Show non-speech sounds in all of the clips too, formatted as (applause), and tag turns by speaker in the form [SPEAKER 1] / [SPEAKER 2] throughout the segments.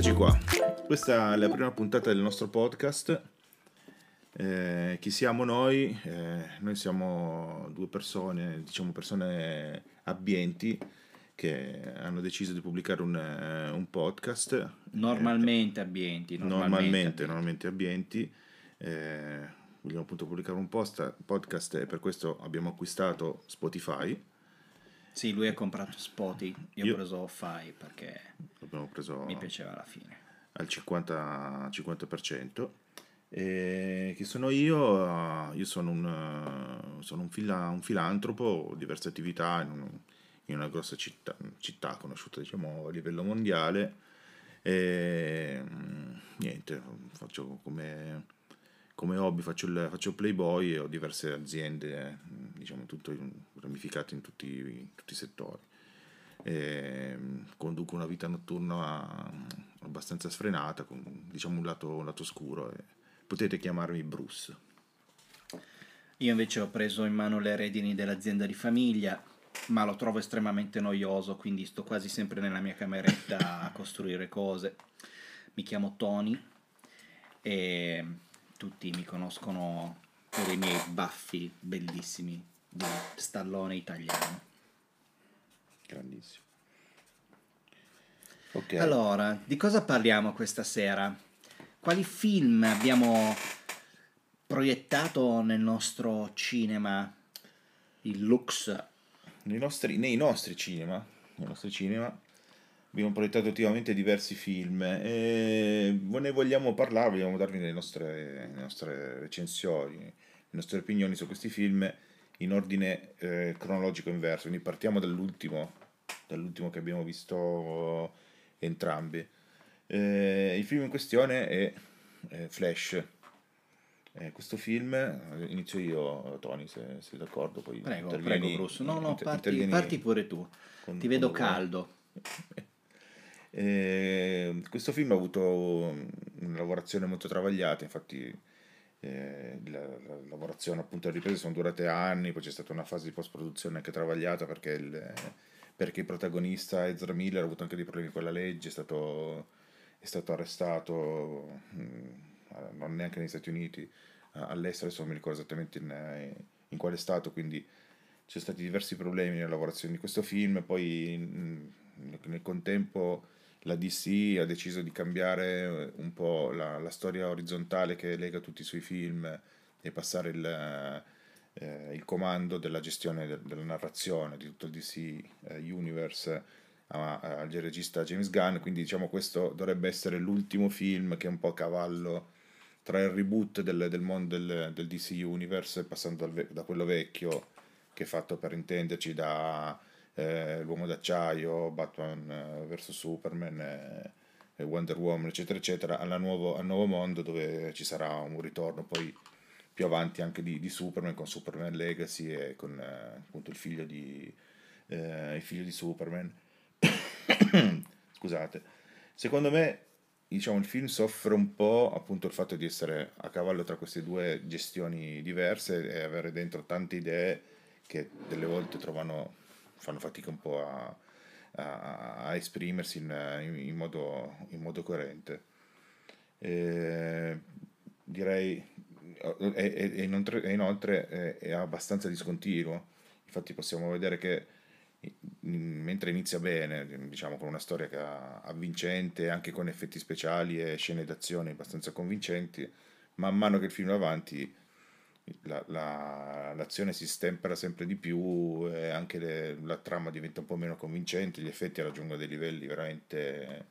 [SPEAKER 1] Eccoci qua. Questa è la prima puntata del nostro podcast. Eh, chi siamo noi? Eh, noi siamo due persone, diciamo persone abbienti che hanno deciso di pubblicare un, eh, un podcast.
[SPEAKER 2] Normalmente abbienti.
[SPEAKER 1] Normalmente, normalmente abbienti. Eh, vogliamo appunto pubblicare un post, podcast e per questo abbiamo acquistato Spotify.
[SPEAKER 2] Sì, lui ha comprato Spotify, io, io ho preso Fi perché
[SPEAKER 1] preso
[SPEAKER 2] mi piaceva alla fine.
[SPEAKER 1] Al 50%. 50%. E chi sono io? Io sono un, sono un, fila, un filantropo, ho diverse attività in, un, in una grossa città, città, conosciuta diciamo, a livello mondiale. E niente, faccio come, come hobby, faccio il, faccio il playboy e ho diverse aziende, diciamo, tutto ramificate in tutti, in tutti i settori. E conduco una vita notturna abbastanza sfrenata, con diciamo, un, lato, un lato scuro. Potete chiamarmi Bruce.
[SPEAKER 2] Io invece ho preso in mano le redini dell'azienda di famiglia, ma lo trovo estremamente noioso, quindi sto quasi sempre nella mia cameretta a costruire cose. Mi chiamo Tony e tutti mi conoscono per i miei baffi bellissimi di stallone italiano.
[SPEAKER 1] Grandissimo.
[SPEAKER 2] Okay. Allora, di cosa parliamo questa sera? quali film abbiamo proiettato nel nostro cinema, il Lux?
[SPEAKER 1] Nei nostri, nei nostri cinema, nei nostri cinema abbiamo proiettato ultimamente diversi film e ne vogliamo parlare, vogliamo darvi le nostre, le nostre recensioni, le nostre opinioni su questi film in ordine eh, cronologico inverso, quindi partiamo dall'ultimo, dall'ultimo che abbiamo visto entrambi. Eh, il film in questione è eh, Flash. Eh, questo film, inizio io, Tony, se sei d'accordo. Poi
[SPEAKER 2] prego, prego, Bruce. No, no, parti, parti pure tu. Con, Ti vedo caldo.
[SPEAKER 1] Eh, questo film ha avuto una lavorazione molto travagliata, infatti eh, la, la, lavorazione appunto a riprese sono durate anni, poi c'è stata una fase di post-produzione anche travagliata perché il, perché il protagonista Ezra Miller ha avuto anche dei problemi con la legge, è stato è stato arrestato mm, non neanche negli Stati Uniti, all'estero, adesso non mi ricordo esattamente in, in quale stato, quindi ci sono stati diversi problemi nella lavorazione di questo film, poi mm, nel contempo la DC ha deciso di cambiare un po' la, la storia orizzontale che lega tutti i suoi film e passare il, eh, il comando della gestione de, della narrazione di tutto il DC eh, Universe al regista James Gunn, quindi diciamo questo dovrebbe essere l'ultimo film che è un po' a cavallo tra il reboot del, del mondo del, del, DC Universe, passando dal, da quello vecchio, che è fatto per intenderci da eh, L'Uomo d'Acciaio, Batman eh, vs Superman, eh, Wonder Woman, eccetera, eccetera, nuovo, al nuovo mondo dove ci sarà un ritorno poi più avanti anche di, di Superman, con Superman Legacy e con eh, appunto il figlio di, eh, il figlio di Superman. (coughs) Scusate. Secondo me, diciamo, il film soffre un po' appunto il fatto di essere a cavallo tra queste due gestioni diverse e avere dentro tante idee che delle volte trovano, fanno fatica un po' a, a, a esprimersi in, in, modo, in, modo, coerente. E, direi, e, e, inoltre, è, è abbastanza discontinuo, infatti possiamo vedere che mentre inizia bene, diciamo con una storia che avvincente, anche con effetti speciali e scene d'azione abbastanza convincenti, man mano che il film va avanti la, la, l'azione si stempera sempre di più e anche le, la trama diventa un po' meno convincente, gli effetti raggiungono dei livelli veramente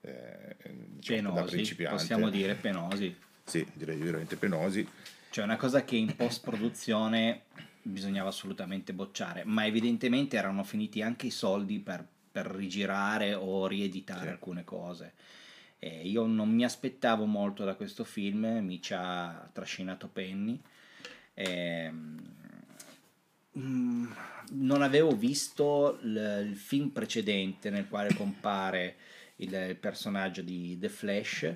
[SPEAKER 2] eh, diciamo, penosi, da principiante. Possiamo dire penosi.
[SPEAKER 1] Sì, direi veramente penosi.
[SPEAKER 2] Cioè una cosa che in post produzione bisognava assolutamente bocciare, ma evidentemente erano finiti anche i soldi per, per rigirare o rieditare sì. alcune cose. E io non mi aspettavo molto da questo film, mi ci ha trascinato Penny. E, mm, non avevo visto il, il, film precedente nel quale compare il, il personaggio di The Flash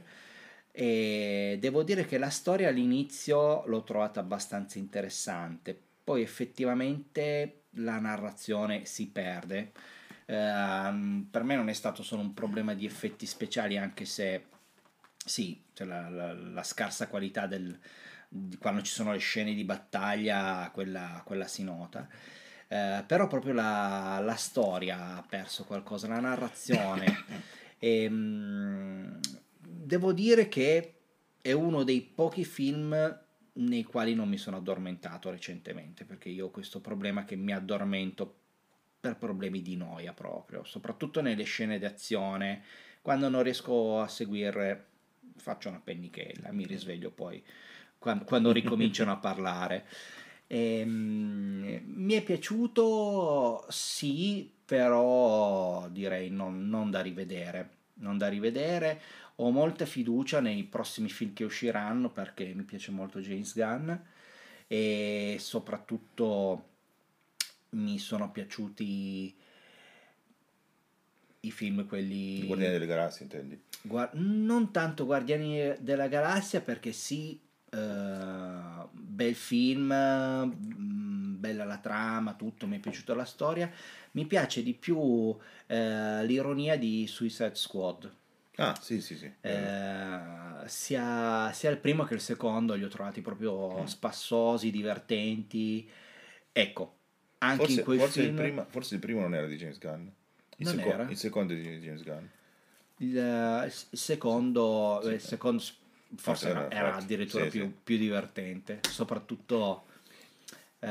[SPEAKER 2] e devo dire che la storia all'inizio l'ho trovata abbastanza interessante poi effettivamente la narrazione si perde. Uh, per me non è stato solo un problema di effetti speciali, anche se sì, cioè la, la, la, scarsa qualità del, quando ci sono le scene di battaglia, quella, quella si nota. Uh, però proprio la, la, storia ha perso qualcosa, la narrazione. (laughs) e, um, devo dire che è uno dei pochi film nei quali non mi sono addormentato recentemente, perché io ho questo problema che mi addormento per problemi di noia proprio, soprattutto nelle scene d'azione, quando non riesco a seguire faccio una pennichella, mi risveglio poi quando, quando (laughs) ricominciano a parlare. E, um, mi è piaciuto, sì, però direi non, non, da rivedere. Non da rivedere. Ho molta fiducia nei prossimi film che usciranno perché mi piace molto James Gunn e soprattutto mi sono piaciuti i film quelli...
[SPEAKER 1] Guardiani delle Galassie intendi?
[SPEAKER 2] Guard- non tanto Guardiani della Galassia perché sì, uh, bel film, mm, bella la trama, tutto, mi è piaciuta la storia. Mi piace di più uh, l'ironia di Suicide Squad.
[SPEAKER 1] Ah, sì, sì, sì.
[SPEAKER 2] Eh, sia, sia, il primo che il secondo li ho trovati proprio mm. spassosi, divertenti. Ecco, anche
[SPEAKER 1] forse,
[SPEAKER 2] in quei
[SPEAKER 1] forse
[SPEAKER 2] film...
[SPEAKER 1] Il primo, forse il primo non era di James Gunn. Il, seco- il secondo è di James Gunn.
[SPEAKER 2] Il, il secondo,
[SPEAKER 1] Sì.
[SPEAKER 2] il secondo forse
[SPEAKER 1] Forse
[SPEAKER 2] era,
[SPEAKER 1] era-
[SPEAKER 2] addirittura
[SPEAKER 1] sì,
[SPEAKER 2] più,
[SPEAKER 1] sì.
[SPEAKER 2] più divertente, soprattutto eh,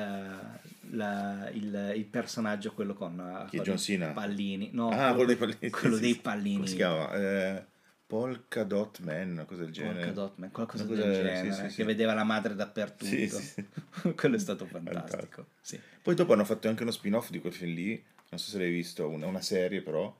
[SPEAKER 2] la- il, il personaggio quello con, eh,
[SPEAKER 1] Chi,
[SPEAKER 2] con i pallini, no,
[SPEAKER 1] ah, quello dei pallini.
[SPEAKER 2] Quello
[SPEAKER 1] sì,
[SPEAKER 2] dei pallini.
[SPEAKER 1] Come si chiama? Eh, Polka Dot Man, cosa del genere.
[SPEAKER 2] Polka Dot Man, qualcosa del
[SPEAKER 1] cosa- sì,
[SPEAKER 2] genere, che vedeva la madre dappertutto. (laughs) Quello è stato fantastico. Sì.
[SPEAKER 1] Poi dopo hanno fatto anche uno spin-off di quel film lì, non so se l'hai visto, una, una serie però.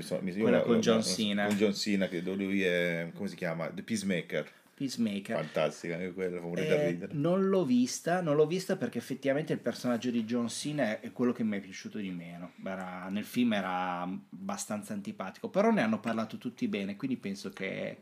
[SPEAKER 1] Che so, mi- io
[SPEAKER 2] Quella
[SPEAKER 1] la-
[SPEAKER 2] con
[SPEAKER 1] la-
[SPEAKER 2] John Cena.
[SPEAKER 1] Con John Cena, che lui è, come si chiama? The Peacemaker.
[SPEAKER 2] Peacemaker.
[SPEAKER 1] Fantastica, anche quella, fa
[SPEAKER 2] Eh,
[SPEAKER 1] ridere.
[SPEAKER 2] non l'ho vista, non l'ho vista perché effettivamente il personaggio di John Cena è, quello che mi è piaciuto di meno. Era- nel film era abbastanza antipatico, però ne hanno parlato tutti bene, quindi penso che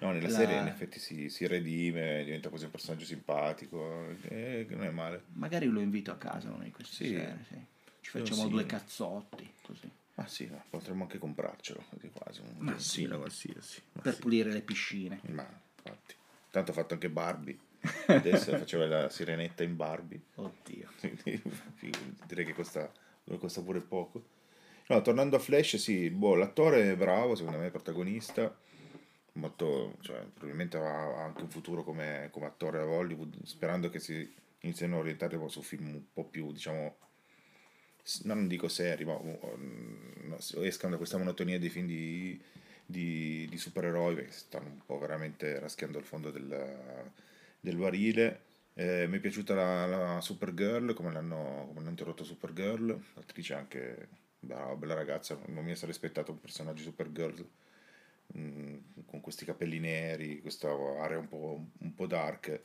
[SPEAKER 1] No, nella
[SPEAKER 2] la-
[SPEAKER 1] serie in effetti si, si redime, diventa quasi un personaggio simpatico, eh, non è male.
[SPEAKER 2] magari lo invito a casa una di queste
[SPEAKER 1] Sì.
[SPEAKER 2] sere. sì. Ci
[SPEAKER 1] John
[SPEAKER 2] facciamo
[SPEAKER 1] Cena.
[SPEAKER 2] due cazzotti così,
[SPEAKER 1] Ma sì, ma potremmo anche comprarcelo, così quasi, un
[SPEAKER 2] sì.
[SPEAKER 1] qualsiasi. Ma
[SPEAKER 2] per
[SPEAKER 1] sì.
[SPEAKER 2] pulire le piscine.
[SPEAKER 1] Ma infatti. Tanto ha fatto anche Barbie. Adesso (laughs) faceva la sirenetta in Barbie.
[SPEAKER 2] Oddio. (laughs)
[SPEAKER 1] Direi che costa, costa pure poco. No, tornando a Flash, sì, boh, l'attore è bravo, secondo me, protagonista. Molto, cioè, probabilmente ha anche un futuro come, come attore a Hollywood, sperando che si iniziano a orientare su film un po' più, diciamo, non dico seri, ma um, escano da questa monotonia dei film di, di, di supereroi che stanno un po' veramente raschiando il fondo del, del barile. Eh, mi è piaciuta la, la Supergirl, come l'hanno, come hanno introdotto Supergirl, l'attrice anche brava, bella ragazza, non mi sarei aspettato un personaggio Supergirl mm, con questi capelli neri, questa area un po', un po' dark.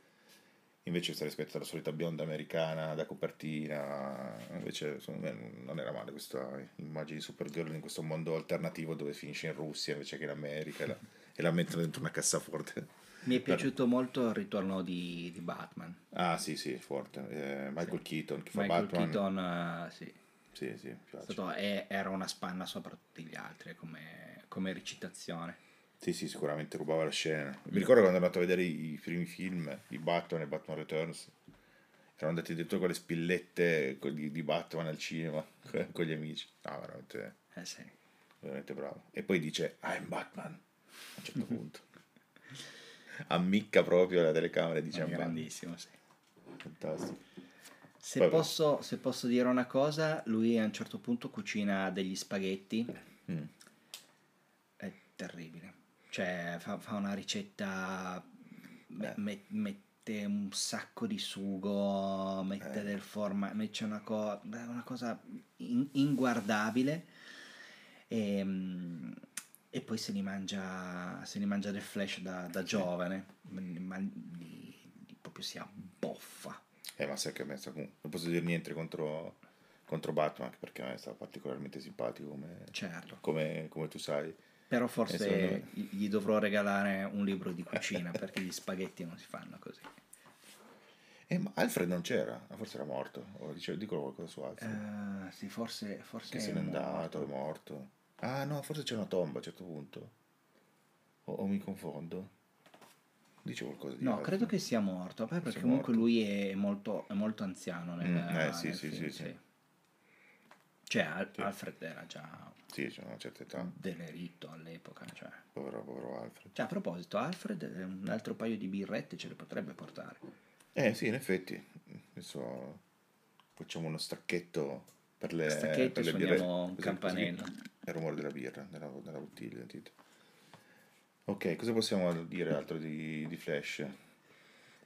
[SPEAKER 1] Invece sarei aspettato la solita bionda americana da copertina, invece secondo me non era male questa immagine di Supergirl in questo mondo alternativo dove finisce in Russia invece che in America e la, e la mettono dentro una cassaforte.
[SPEAKER 2] Mi è piaciuto molto il ritorno di, di Batman.
[SPEAKER 1] Ah sì sì, forte. Eh, Michael Keaton che fa
[SPEAKER 2] Michael
[SPEAKER 1] Batman.
[SPEAKER 2] Keaton, eh, sì.
[SPEAKER 1] Sì, sì,
[SPEAKER 2] stato- è- era una spanna sopra tutti gli altri come, come recitazione.
[SPEAKER 1] Sì, sì, sicuramente rubava la scena. Mi ricordo quando ero andato a vedere i primi film di Batman e Batman Returns. Erano andati dentro con le spillette di, di Batman al cinema (laughs) con gli amici. No, veramente,
[SPEAKER 2] Eh sì.
[SPEAKER 1] veramente bravo. E poi dice I'm Batman a un certo (laughs) punto. Ammicca proprio la telecamera e dice I'm Batman.
[SPEAKER 2] grandissimo, sì.
[SPEAKER 1] Fantastico.
[SPEAKER 2] Se posso, se posso dire una cosa, lui a un certo punto cucina degli spaghetti.
[SPEAKER 1] Mm.
[SPEAKER 2] È terribile. Cioè, fa, fa una ricetta, me-
[SPEAKER 1] Eh.
[SPEAKER 2] me- mette un sacco di sugo, mette
[SPEAKER 1] Eh.
[SPEAKER 2] del formaggio, c'è una, co- una cosa in- inguardabile. E, mm, e poi se li mangia, se li mangia del flash da, da giovane, ma li- li proprio si abboffa.
[SPEAKER 1] Eh, ma sai che a me sta comunque- non posso dire niente contro, contro Batman, anche perché a me sta particolarmente simpatico come,
[SPEAKER 2] Certo.
[SPEAKER 1] come, come tu sai.
[SPEAKER 2] Però
[SPEAKER 1] Eh,
[SPEAKER 2] forse gli dovrò regalare un libro di cucina (laughs) perché gli spaghetti non si fanno così.
[SPEAKER 1] Eh, ma Alfred non c'era, forse era morto. O dice, dicono qualcosa su Alfred.
[SPEAKER 2] Eh, sì, forse, forse
[SPEAKER 1] che
[SPEAKER 2] è
[SPEAKER 1] se n'è andato, è morto. Ah no, forse c'è una tomba a un certo punto. O, o mi confondo? Dice qualcosa di
[SPEAKER 2] No,
[SPEAKER 1] Alfred.
[SPEAKER 2] credo che sia morto, beh, perché
[SPEAKER 1] Sia
[SPEAKER 2] comunque
[SPEAKER 1] morto.
[SPEAKER 2] lui è molto, è molto anziano nel,
[SPEAKER 1] Mm, eh, sì,
[SPEAKER 2] nel
[SPEAKER 1] sì,
[SPEAKER 2] film,
[SPEAKER 1] sì, sì.
[SPEAKER 2] Cioè, Al-
[SPEAKER 1] Sì.
[SPEAKER 2] Alfred era già
[SPEAKER 1] Sì, c'è una certa età.
[SPEAKER 2] delerito all'epoca. Cioè.
[SPEAKER 1] Povero, povero Alfred.
[SPEAKER 2] Cioè, a proposito, Alfred un altro paio di birrette ce le potrebbe portare.
[SPEAKER 1] Eh sì, in effetti. Adesso facciamo uno stacchetto per le,
[SPEAKER 2] Stacchetto,
[SPEAKER 1] per le
[SPEAKER 2] suoniamo
[SPEAKER 1] birre.
[SPEAKER 2] un
[SPEAKER 1] Così-
[SPEAKER 2] campanello.
[SPEAKER 1] così Il rumore della birra, della, della bottiglia. sentite. Ok, cosa possiamo dire altro di, di Flash?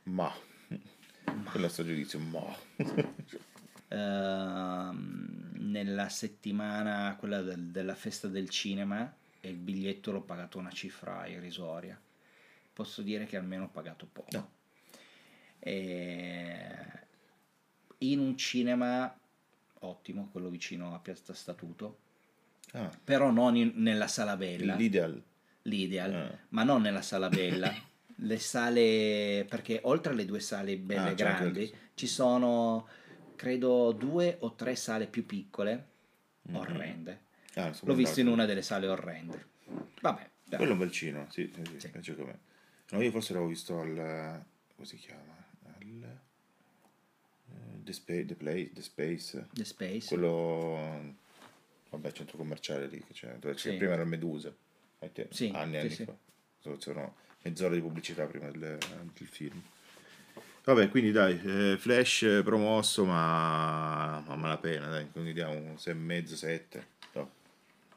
[SPEAKER 1] Ma. Quello è il nostro giudizio, ma. (laughs)
[SPEAKER 2] Ehm, nella settimana, quella del- della festa del cinema, e il biglietto l'ho pagato una cifra irrisoria. Posso dire che almeno ho pagato poco.
[SPEAKER 1] No.
[SPEAKER 2] E in un cinema ottimo, quello vicino a Piazza Statuto,
[SPEAKER 1] Ah,
[SPEAKER 2] però non in- nella sala bella,
[SPEAKER 1] l'ideal.
[SPEAKER 2] l'ideal,
[SPEAKER 1] Ah.
[SPEAKER 2] ma non nella sala bella. le sale, perché oltre alle due sale belle
[SPEAKER 1] Ah, anche
[SPEAKER 2] grandi, ci sono credo due o tre sale più piccole,
[SPEAKER 1] Mhm.
[SPEAKER 2] orrende.
[SPEAKER 1] Ah,
[SPEAKER 2] L'ho visto in una delle sale orrende. Vabbè, dai.
[SPEAKER 1] Quello è un bel cino, sì, sì, sì,
[SPEAKER 2] Sì.
[SPEAKER 1] No, io forse l'avevo visto al... come si chiama? Al... eh, The, Spa- The Place, The Space.
[SPEAKER 2] The Space.
[SPEAKER 1] Quello... Vabbè, centro commerciale lì, che c'è, dove c'è-
[SPEAKER 2] Sì.
[SPEAKER 1] prima era Medusa, te-
[SPEAKER 2] Sì,
[SPEAKER 1] anni e anni fa. Sono mezz'ora di pubblicità prima del, del film. Vabbè, quindi dai, eh, Flash eh, promosso, ma a malapena, dai, quindi diamo un 6,5, 7. No,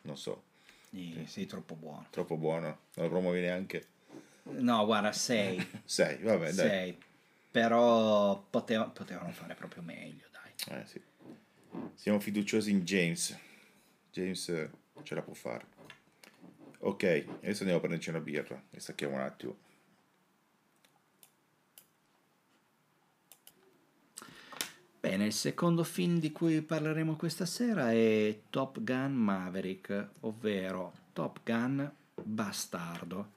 [SPEAKER 1] non so,
[SPEAKER 2] Sì, sei troppo buono.
[SPEAKER 1] troppo buono, non lo promuovi neanche.
[SPEAKER 2] No, guarda, 6.
[SPEAKER 1] 6, (laughs) vabbè, dai.
[SPEAKER 2] 6. Però poteva- potevano fare proprio meglio, dai.
[SPEAKER 1] Eh, sì. Siamo fiduciosi in James. James eh, ce la può fare. Ok, adesso andiamo a prenderci una birra e stacchiamo un attimo.
[SPEAKER 2] Bene, il secondo film di cui parleremo questa sera è Top Gun Maverick, ovvero Top Gun Bastardo.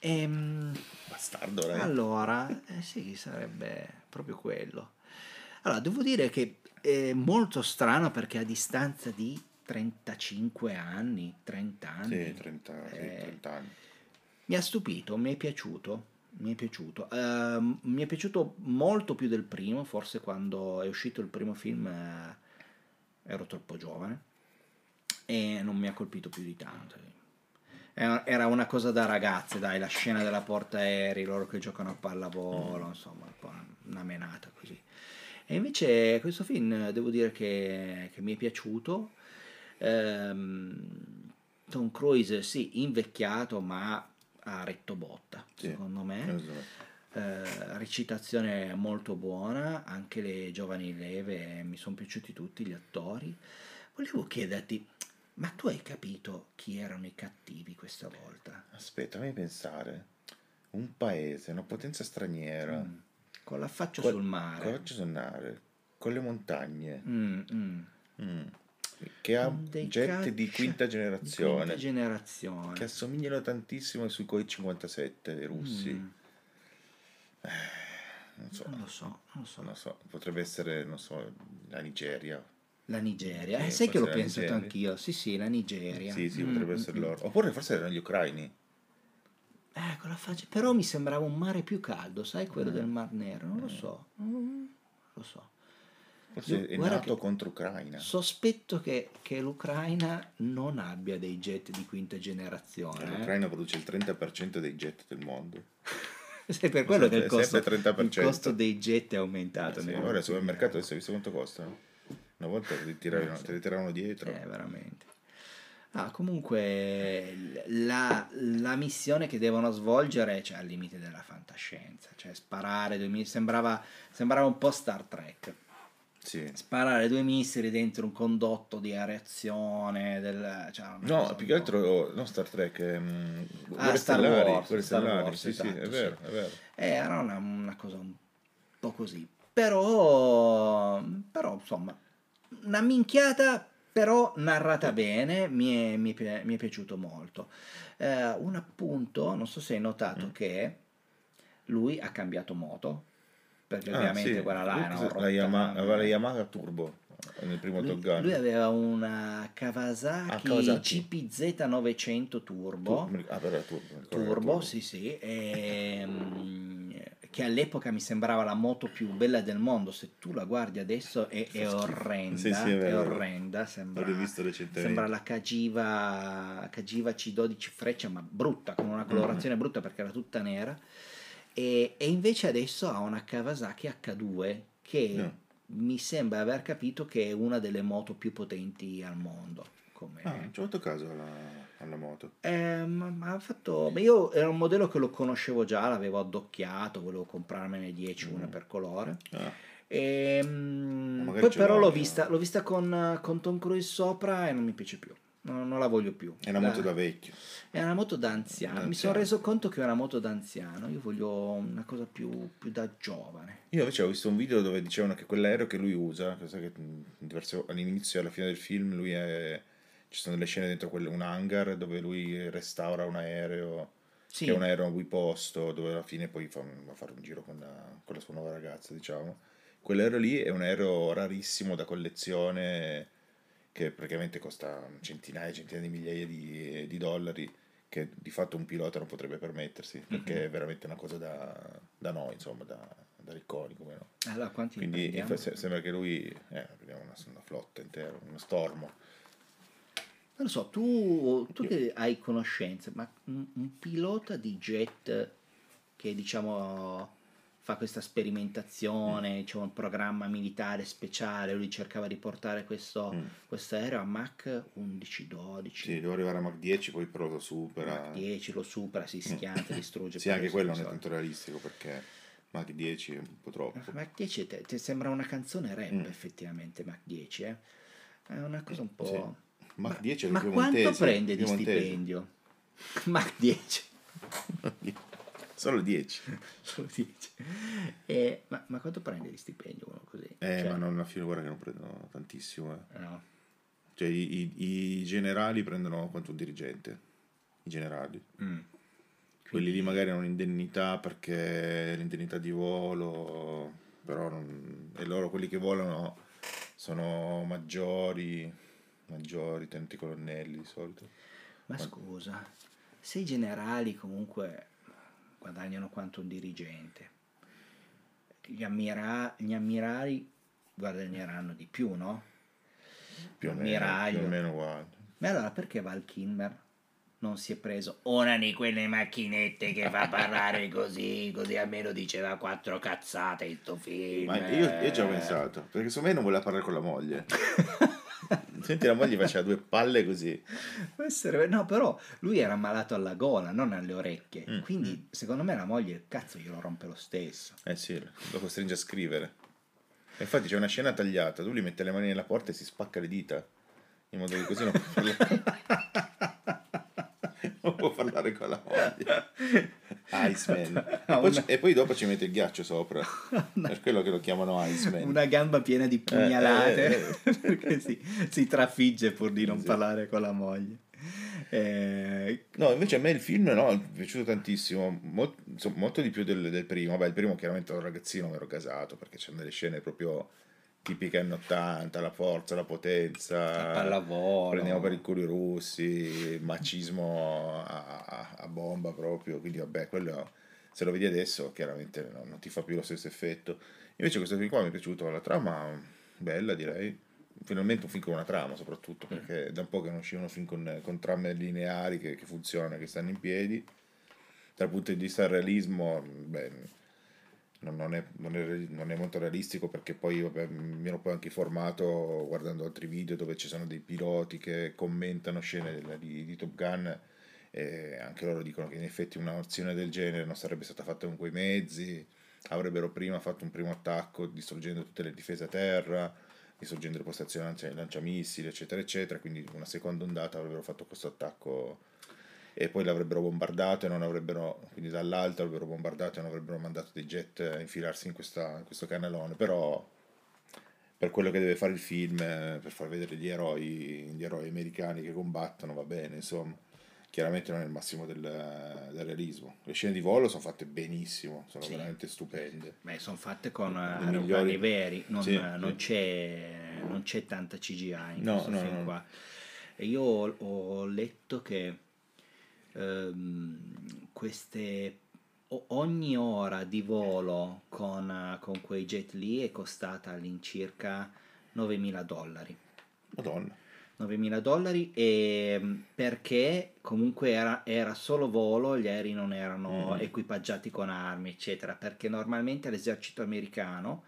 [SPEAKER 2] Ehm,
[SPEAKER 1] Bastardo, dai.
[SPEAKER 2] allora, eh sì, sarebbe proprio quello. Allora, devo dire che è molto strano perché a distanza di 35 anni, 30 anni,
[SPEAKER 1] Sì, 30, sì,
[SPEAKER 2] Eh,
[SPEAKER 1] 30 anni.
[SPEAKER 2] mi ha stupito, mi è piaciuto. Mi è piaciuto. Ehm, mi è piaciuto molto più del primo, forse quando è uscito il primo film eh, ero troppo giovane e non mi ha colpito più di tanto. Era una cosa da ragazze, dai, la scena della portaerei, loro che giocano a pallavolo, insomma, un po' una menata così. E invece questo film devo dire che, che mi è piaciuto. Ehm, Tom Cruise, sì, invecchiato, ma ha retto botta,
[SPEAKER 1] Sì.
[SPEAKER 2] secondo me.
[SPEAKER 1] So.
[SPEAKER 2] Eh, recitazione molto buona, anche le giovani leve, mi sono piaciuti tutti gli attori. Volevo chiederti, ma tu hai capito chi erano i cattivi questa volta?
[SPEAKER 1] Aspetta, fammi pensare. Un paese, una potenza straniera.
[SPEAKER 2] Mm. Con l'affaccio
[SPEAKER 1] Qual-
[SPEAKER 2] sul mare.
[SPEAKER 1] Coraggio sul mare, con le montagne.
[SPEAKER 2] Mm, mm.
[SPEAKER 1] Mm. Che ha jet di
[SPEAKER 2] caccia-
[SPEAKER 1] quinta
[SPEAKER 2] di
[SPEAKER 1] generazione.
[SPEAKER 2] quinta generazione.
[SPEAKER 1] Che assomigliano tantissimo ai sui coi 57 dei russi.
[SPEAKER 2] Mm.
[SPEAKER 1] Non so.
[SPEAKER 2] Non lo so, non lo so.
[SPEAKER 1] Non so, potrebbe essere, non so, la Nigeria.
[SPEAKER 2] La Nigeria,
[SPEAKER 1] Sì,
[SPEAKER 2] eh, sai che l'ho pensato
[SPEAKER 1] Nigeria.
[SPEAKER 2] anch'io. Sì, sì, la Nigeria.
[SPEAKER 1] Sì, sì,
[SPEAKER 2] Mm,
[SPEAKER 1] potrebbe
[SPEAKER 2] mm,
[SPEAKER 1] essere
[SPEAKER 2] mm.
[SPEAKER 1] loro. Oppure forse erano gli ucraini.
[SPEAKER 2] Ecco la faccia. Però mi sembrava un mare più caldo, sai, quello
[SPEAKER 1] Mm.
[SPEAKER 2] del Mar Nero. Non lo so. Mm, Non lo so.
[SPEAKER 1] Forse è nato
[SPEAKER 2] che-
[SPEAKER 1] contro Ucraina.
[SPEAKER 2] Sospetto che, che l'Ucraina non abbia dei jet di quinta generazione. eh.
[SPEAKER 1] L'Ucraina produce il 30% dei jet del mondo. (laughs)
[SPEAKER 2] Sai, per quello che il costo,
[SPEAKER 1] sempre 30%.
[SPEAKER 2] il costo dei jet è aumentato.
[SPEAKER 1] Eh sì, ora supermercato
[SPEAKER 2] anni.
[SPEAKER 1] adesso hai visto quanto costano? Una volta te li tiravano, te li tiravano dietro.
[SPEAKER 2] Eh, veramente. Ah, comunque la, la missione che devono svolgere cioè, al limite della fantascienza, cioè sparare sembrava, sembrava un po' Star Trek.
[SPEAKER 1] Sì.
[SPEAKER 2] Sparare due missili dentro un condotto di areazione, del, cioè,
[SPEAKER 1] No, più che altro, no Star Trek, ehm,
[SPEAKER 2] Ah, Star
[SPEAKER 1] Stellari,
[SPEAKER 2] Wars, Star
[SPEAKER 1] Stellari,
[SPEAKER 2] Wars,
[SPEAKER 1] sì, sì, è
[SPEAKER 2] esatto,
[SPEAKER 1] vero,
[SPEAKER 2] sì.
[SPEAKER 1] è vero.
[SPEAKER 2] Eh, era una, una cosa un po' così. Però, però insomma, una minchiata, però narrata bene, mi è, mi è mi è piaciuto molto. Eh, un appunto, non so se hai notato
[SPEAKER 1] Mm.
[SPEAKER 2] che lui ha cambiato moto. Perché
[SPEAKER 1] Ah,
[SPEAKER 2] ovviamente
[SPEAKER 1] sì.
[SPEAKER 2] quella là era
[SPEAKER 1] la, Yama- la Yamaha Turbo eh, nel primo
[SPEAKER 2] Lui,
[SPEAKER 1] Top Gun.
[SPEAKER 2] lui aveva una Kawasaki,
[SPEAKER 1] Ah, Kawasaki.
[SPEAKER 2] CPZ 900 Turbo.
[SPEAKER 1] Tu- ah, però Turbo.
[SPEAKER 2] Turbo, sì, sì, ehm, che all'epoca mi sembrava la moto più bella del mondo. Se tu la guardi adesso è, è orrenda,
[SPEAKER 1] Sì, sì, è
[SPEAKER 2] è, orrenda, sembra, sembra la Cagiva, Cagiva C12 Freccia, ma brutta, con
[SPEAKER 1] Mm.
[SPEAKER 2] una colorazione brutta perché era tutta nera. E, e invece adesso ha una Kawasaki H2 che
[SPEAKER 1] No.
[SPEAKER 2] mi sembra aver capito che è una delle moto più potenti al mondo. Come,
[SPEAKER 1] Ah, non ci ho fatto caso alla, alla moto.
[SPEAKER 2] eh, ma, ma fatto. beh, Io era un modello che lo conoscevo già, l'avevo addocchiato, volevo comprarmene 10, una
[SPEAKER 1] Mm.
[SPEAKER 2] per colore.
[SPEAKER 1] Ah,
[SPEAKER 2] E,
[SPEAKER 1] magari
[SPEAKER 2] poi però
[SPEAKER 1] l'ho
[SPEAKER 2] vista, l'ho vista con, con Tom Cruise sopra e non mi piace più. Non, non la voglio più.
[SPEAKER 1] è una moto da vecchio.
[SPEAKER 2] è una moto da anziano.
[SPEAKER 1] Da
[SPEAKER 2] Mi sono reso conto che è una moto da anziano. Io voglio una cosa più, più da giovane.
[SPEAKER 1] Io invece ho visto un video dove dicevano che quell'aereo che lui usa, cosa che all'inizio e alla fine del film, lui è, ci sono delle scene dentro quel- un hangar dove lui restaura un aereo,
[SPEAKER 2] Sì,
[SPEAKER 1] che è un aereo biposto, dove alla fine poi fa, va a fare un giro con la, con la sua nuova ragazza, diciamo. Quell'aereo lì è un aereo rarissimo da collezione che praticamente costa centinaia e centinaia di migliaia di, di dollari che di fatto un pilota non potrebbe permettersi perché
[SPEAKER 2] Mhm.
[SPEAKER 1] è veramente una cosa da, da noi, insomma, da, da ricconi come no.
[SPEAKER 2] allora
[SPEAKER 1] Quindi se- sembra che lui eh, prendiamo una, una flotta intera, uno stormo.
[SPEAKER 2] Non lo so, tu, tu che hai conoscenze, ma un, un pilota di jet che diciamo fa questa sperimentazione, c'è un programma militare speciale, lui cercava di portare questo,
[SPEAKER 1] Mm.
[SPEAKER 2] questo aereo a Mach 11-12,
[SPEAKER 1] Sì, devo arrivare a Mach 10, poi però lo supera.
[SPEAKER 2] Mach 10 lo supera, si schianta, distrugge. (laughs)
[SPEAKER 1] Sì, anche
[SPEAKER 2] lo
[SPEAKER 1] quello non è tanto realistico perché Mach 10 è un po' troppo.
[SPEAKER 2] Mach 10 te- ti sembra una canzone rap
[SPEAKER 1] Mm.
[SPEAKER 2] effettivamente, Mach 10, eh? È una cosa un po'...
[SPEAKER 1] Sì. Mach 10 è
[SPEAKER 2] Ma
[SPEAKER 1] il
[SPEAKER 2] quanto
[SPEAKER 1] piemontese,
[SPEAKER 2] prende di stipendio? (laughs) Mach 10.
[SPEAKER 1] Solo 10. (laughs)
[SPEAKER 2] Solo 10. Eh, ma, ma quanto prende di stipendio uno così?
[SPEAKER 1] Eh,
[SPEAKER 2] Cioè,
[SPEAKER 1] ma non, alla fine guarda che non prendono tantissimo. eh.
[SPEAKER 2] no.
[SPEAKER 1] Cioè i, i- i generali prendono quanto un dirigente. I generali.
[SPEAKER 2] Mm.
[SPEAKER 1] Quelli lì magari hanno un'indennità perché l'indennità di volo, però non- e loro quelli che volano sono maggiori, maggiori, tenenti colonnelli di solito.
[SPEAKER 2] Ma scusa, se i generali comunque guadagnano quanto un dirigente, gli, ammira- gli ammirali guadagneranno di più, no?
[SPEAKER 1] Più o meno,
[SPEAKER 2] Ammiraglio.
[SPEAKER 1] più o meno uguali.
[SPEAKER 2] Ma allora perché Val Kilmer non si è preso una di quelle macchinette che fa parlare (laughs) così, così almeno diceva quattro cazzate in sto film?
[SPEAKER 1] Ma io, io ci ho
[SPEAKER 2] eh.
[SPEAKER 1] pensato, perché secondo me non voleva parlare con la moglie. (laughs) Senti, la moglie faceva due palle così.
[SPEAKER 2] Può essere- no, però lui era malato alla gola, non alle orecchie.
[SPEAKER 1] Mm,
[SPEAKER 2] Quindi, secondo me, la moglie, cazzo, glielo rompe lo stesso.
[SPEAKER 1] Eh sì, lo costringe a scrivere. E infatti c'è una scena tagliata, lui mette le mani nella porta e si spacca le dita. In modo che così non può parlare, (laughs) non può parlare con la moglie. (laughs) Iceman. E
[SPEAKER 2] No,
[SPEAKER 1] poi,
[SPEAKER 2] una-
[SPEAKER 1] e poi dopo ci mette il ghiaccio sopra. (laughs) Per quello che lo chiamano Iceman.
[SPEAKER 2] Una gamba piena di pugnalate, (laughs)
[SPEAKER 1] eh,
[SPEAKER 2] perché si, si trafigge pur di non
[SPEAKER 1] Sì.
[SPEAKER 2] parlare con la moglie. Eh,
[SPEAKER 1] No, invece a me il film no, è piaciuto tantissimo, Mol- insomma, molto di più del, del primo. Beh, il primo chiaramente ero ragazzino, mi ero gasato perché c'erano delle scene proprio tipiche anni 80, la forza, la potenza,
[SPEAKER 2] la pallavolo.
[SPEAKER 1] prendiamo per il culo i russi, il macismo a, a- a bomba proprio, quindi vabbè, quello se lo vedi adesso chiaramente no- non ti fa più lo stesso effetto. Invece questo film qua mi è piaciuto, la trama bella direi, finalmente un film con una trama soprattutto, perché è da un po' che non uscivano film con, con trame lineari che, che funzionano, che stanno in piedi. Dal punto di vista del realismo, beh, non, non è, non è non è molto realistico perché poi vabbè, mi ero poi anche informato guardando altri video dove ci sono dei piloti che commentano scene di, di Top Gun e anche loro dicono che in effetti un'azione del genere non sarebbe stata fatta con quei mezzi, avrebbero prima fatto un primo attacco distruggendo tutte le difese a terra, distruggendo le postazioni lancia- lanciamissili, eccetera, eccetera, quindi una seconda ondata avrebbero fatto questo attacco e poi l'avrebbero bombardato e non avrebbero, quindi dall'alto avrebbero bombardato e non avrebbero mandato dei jet a infilarsi in, questa- in questo canalone, però per quello che deve fare il film, eh, per far vedere gli eroi, gli eroi americani che combattono, va bene, insomma. chiaramente non è il massimo del, del realismo. Le scene di volo sono fatte benissimo, sono
[SPEAKER 2] Sì.
[SPEAKER 1] veramente stupende.
[SPEAKER 2] Beh, sono fatte con
[SPEAKER 1] Le
[SPEAKER 2] eh,
[SPEAKER 1] migliori-
[SPEAKER 2] aeroplani veri, non,
[SPEAKER 1] Sì,
[SPEAKER 2] non
[SPEAKER 1] sì.
[SPEAKER 2] c'è, non c'è tanta CGI in
[SPEAKER 1] No,
[SPEAKER 2] questo
[SPEAKER 1] no,
[SPEAKER 2] film
[SPEAKER 1] no.
[SPEAKER 2] qua. E io ho letto che ehm, queste ogni ora di volo con, con quei jet lì è costata all'incirca 9.000 dollari.
[SPEAKER 1] Madonna.
[SPEAKER 2] 9.000 dollari e mm, perché comunque era, era solo volo, gli aerei non erano
[SPEAKER 1] Mm.
[SPEAKER 2] equipaggiati con armi, eccetera, perché normalmente l'esercito americano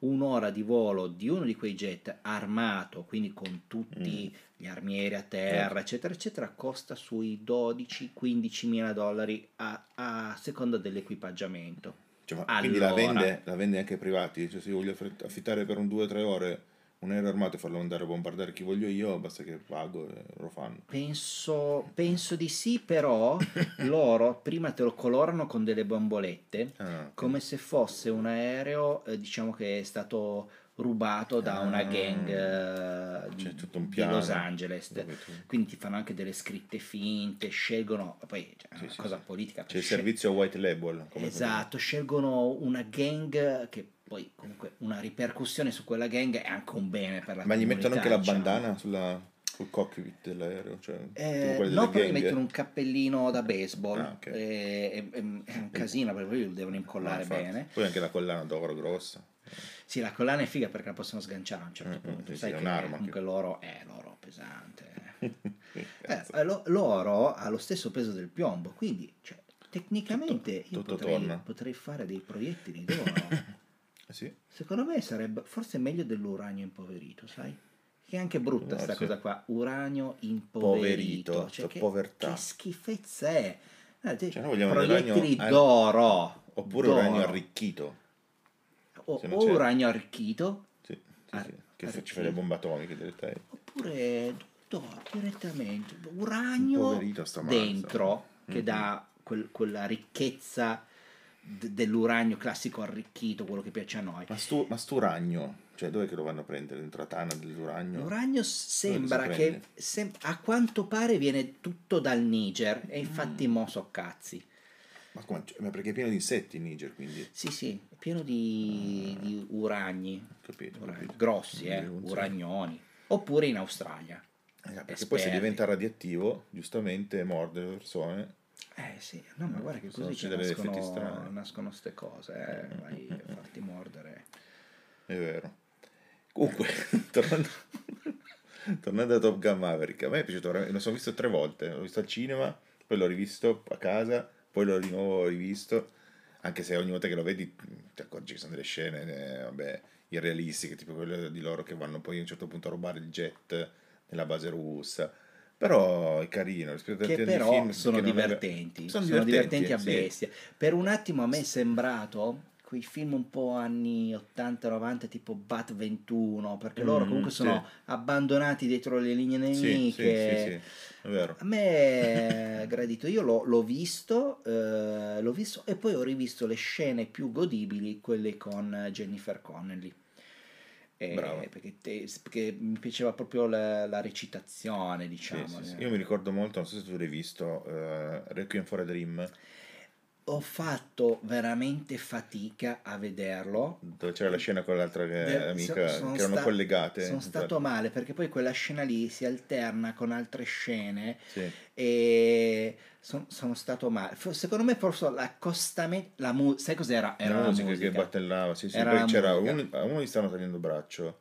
[SPEAKER 2] un'ora di volo di uno di quei jet armato, quindi con tutti gli armieri a terra,
[SPEAKER 1] Certo.
[SPEAKER 2] eccetera, eccetera, costa sui 12-15 mila dollari a, a seconda dell'equipaggiamento.
[SPEAKER 1] Cioè, ma quindi la
[SPEAKER 2] Allora.
[SPEAKER 1] vende, la vende anche ai privati? Cioè, se io voglio affittare per un 2-3 ore un aereo armato e farlo andare a bombardare chi voglio io, basta che pago e lo fanno.
[SPEAKER 2] Penso, penso di sì, però (laughs) loro prima te lo colorano con delle bombolette
[SPEAKER 1] Ah,
[SPEAKER 2] come se fosse un aereo, eh, diciamo che è stato rubato da una
[SPEAKER 1] Ah.
[SPEAKER 2] gang eh,
[SPEAKER 1] un
[SPEAKER 2] di
[SPEAKER 1] piano.
[SPEAKER 2] Los Angeles.
[SPEAKER 1] Capito?
[SPEAKER 2] Quindi ti fanno anche delle scritte finte, scelgono, poi cioè, è
[SPEAKER 1] Sì,
[SPEAKER 2] una
[SPEAKER 1] sì,
[SPEAKER 2] cosa
[SPEAKER 1] sì.
[SPEAKER 2] politica.
[SPEAKER 1] C'è il
[SPEAKER 2] scel-
[SPEAKER 1] servizio white label.
[SPEAKER 2] Esatto, scelgono una gang che poi comunque una ripercussione su quella gang è anche un bene per la
[SPEAKER 1] Ma gli mettono anche la
[SPEAKER 2] diciamo.
[SPEAKER 1] bandana sulla, sul cockpit dell'aereo? Cioè,
[SPEAKER 2] Eh, no, poi gli mettono un cappellino da baseball.
[SPEAKER 1] Ah, ok.
[SPEAKER 2] e- e- e- è un casino perché poi lo devono
[SPEAKER 1] No,
[SPEAKER 2] incollare
[SPEAKER 1] infatti.
[SPEAKER 2] bene.
[SPEAKER 1] Poi anche la collana d'oro grossa.
[SPEAKER 2] Sì, la collana è figa perché la possono sganciare a un certo
[SPEAKER 1] Mm,
[SPEAKER 2] punto.
[SPEAKER 1] sì,
[SPEAKER 2] Sai
[SPEAKER 1] sì,
[SPEAKER 2] che
[SPEAKER 1] un'arma
[SPEAKER 2] comunque
[SPEAKER 1] che-
[SPEAKER 2] l'oro è l'oro pesante.
[SPEAKER 1] Cazzo.
[SPEAKER 2] Eh, (laughs) lo- l'oro ha lo stesso peso del piombo, quindi cioè, tecnicamente
[SPEAKER 1] Tutto-
[SPEAKER 2] io
[SPEAKER 1] tutto
[SPEAKER 2] potrei, potrei fare dei proiettili d'oro. (laughs)
[SPEAKER 1] Eh sì.
[SPEAKER 2] Secondo me sarebbe forse meglio dell'uranio impoverito, sai? Che è anche brutta
[SPEAKER 1] No,
[SPEAKER 2] sta
[SPEAKER 1] sì.
[SPEAKER 2] cosa qua, uranio impoverito.
[SPEAKER 1] Poverito,
[SPEAKER 2] Cioè, che,
[SPEAKER 1] povertà.
[SPEAKER 2] che schifezza è. Eh,
[SPEAKER 1] Cioè, noi vogliamo
[SPEAKER 2] proiettili d'oro.
[SPEAKER 1] Oppure
[SPEAKER 2] d'oro.
[SPEAKER 1] uranio arricchito.
[SPEAKER 2] O, o uranio arricchito,
[SPEAKER 1] Sì, sì,
[SPEAKER 2] Ar-.
[SPEAKER 1] Che
[SPEAKER 2] arricchito.
[SPEAKER 1] ci fai le bombe atomiche delle te.
[SPEAKER 2] oppure d'oro direttamente. Uranio dentro, che
[SPEAKER 1] Mhm.
[SPEAKER 2] dà quel- quella ricchezza d- dell'uranio classico arricchito, quello che piace a noi.
[SPEAKER 1] Ma stu, ma stu ragno, cioè dov'è che lo vanno a prendere? Dentro la tana dell'uranio?
[SPEAKER 2] L'uranio sembra
[SPEAKER 1] Dove
[SPEAKER 2] che sem- a quanto pare viene tutto dal Niger e infatti
[SPEAKER 1] Mm.
[SPEAKER 2] mo so cazzi.
[SPEAKER 1] Ma, come, ma perché è pieno di insetti in Niger, quindi...
[SPEAKER 2] Sì, sì, è pieno di, di uragni,
[SPEAKER 1] Capito,
[SPEAKER 2] urani,
[SPEAKER 1] capito.
[SPEAKER 2] grossi, eh, uragnoni. Oppure in Australia.
[SPEAKER 1] Eh, perché poi se
[SPEAKER 2] esperti.
[SPEAKER 1] diventa radioattivo, giustamente morde le persone.
[SPEAKER 2] Eh sì, no, ma guarda che così ci nascono, nascono ste cose, eh, vai a farti mordere.
[SPEAKER 1] È vero. Comunque, (laughs) tornando, tornando a Top Gun Maverick, a me è piaciuto veramente, lo sono visto tre volte, l'ho visto al cinema, poi l'ho rivisto a casa, poi l'ho di nuovo rivisto, anche se ogni volta che lo vedi ti accorgi che sono delle scene, eh, vabbè, irrealistiche, tipo quelle di loro che vanno poi a un certo punto a rubare il jet nella base russa. Però è carino rispetto
[SPEAKER 2] Che però
[SPEAKER 1] film
[SPEAKER 2] sono
[SPEAKER 1] aveva-
[SPEAKER 2] divertenti,
[SPEAKER 1] Sono
[SPEAKER 2] sono,
[SPEAKER 1] divertenti,
[SPEAKER 2] divertenti, a
[SPEAKER 1] sì.
[SPEAKER 2] bestia. Per un attimo a me è sembrato quei film un po' anni 80-90 tipo Bat 21, perché loro
[SPEAKER 1] Mm,
[SPEAKER 2] comunque sono
[SPEAKER 1] sì.
[SPEAKER 2] abbandonati dietro le linee nemiche.
[SPEAKER 1] sì, sì, vero.
[SPEAKER 2] A me è gradito, io l'ho, l'ho visto, eh, l'ho visto e poi ho rivisto le scene più godibili, quelle con Jennifer Connelly. Eh,
[SPEAKER 1] Brava.
[SPEAKER 2] Perché, te- perché mi piaceva proprio la, la recitazione, diciamo. eh.
[SPEAKER 1] Io mi ricordo molto, non so se tu l'hai visto, eh, Requiem for a Dream,
[SPEAKER 2] Ho fatto veramente fatica a vederlo.
[SPEAKER 1] dove c'era la scena con l'altra
[SPEAKER 2] De-
[SPEAKER 1] amica,
[SPEAKER 2] so- sono
[SPEAKER 1] che erano
[SPEAKER 2] sta-
[SPEAKER 1] collegate.
[SPEAKER 2] Sono stato male perché poi quella scena lì si alterna con altre scene
[SPEAKER 1] Sì.
[SPEAKER 2] e son- sono stato male. Secondo me forse l'accostamento, la mu- sai cos'era? Era
[SPEAKER 1] la
[SPEAKER 2] la
[SPEAKER 1] musica,
[SPEAKER 2] musica.
[SPEAKER 1] che battellava, sì, sì.
[SPEAKER 2] Era
[SPEAKER 1] Poi c'era
[SPEAKER 2] musica.
[SPEAKER 1] uno, a uno gli stavano tagliando il braccio,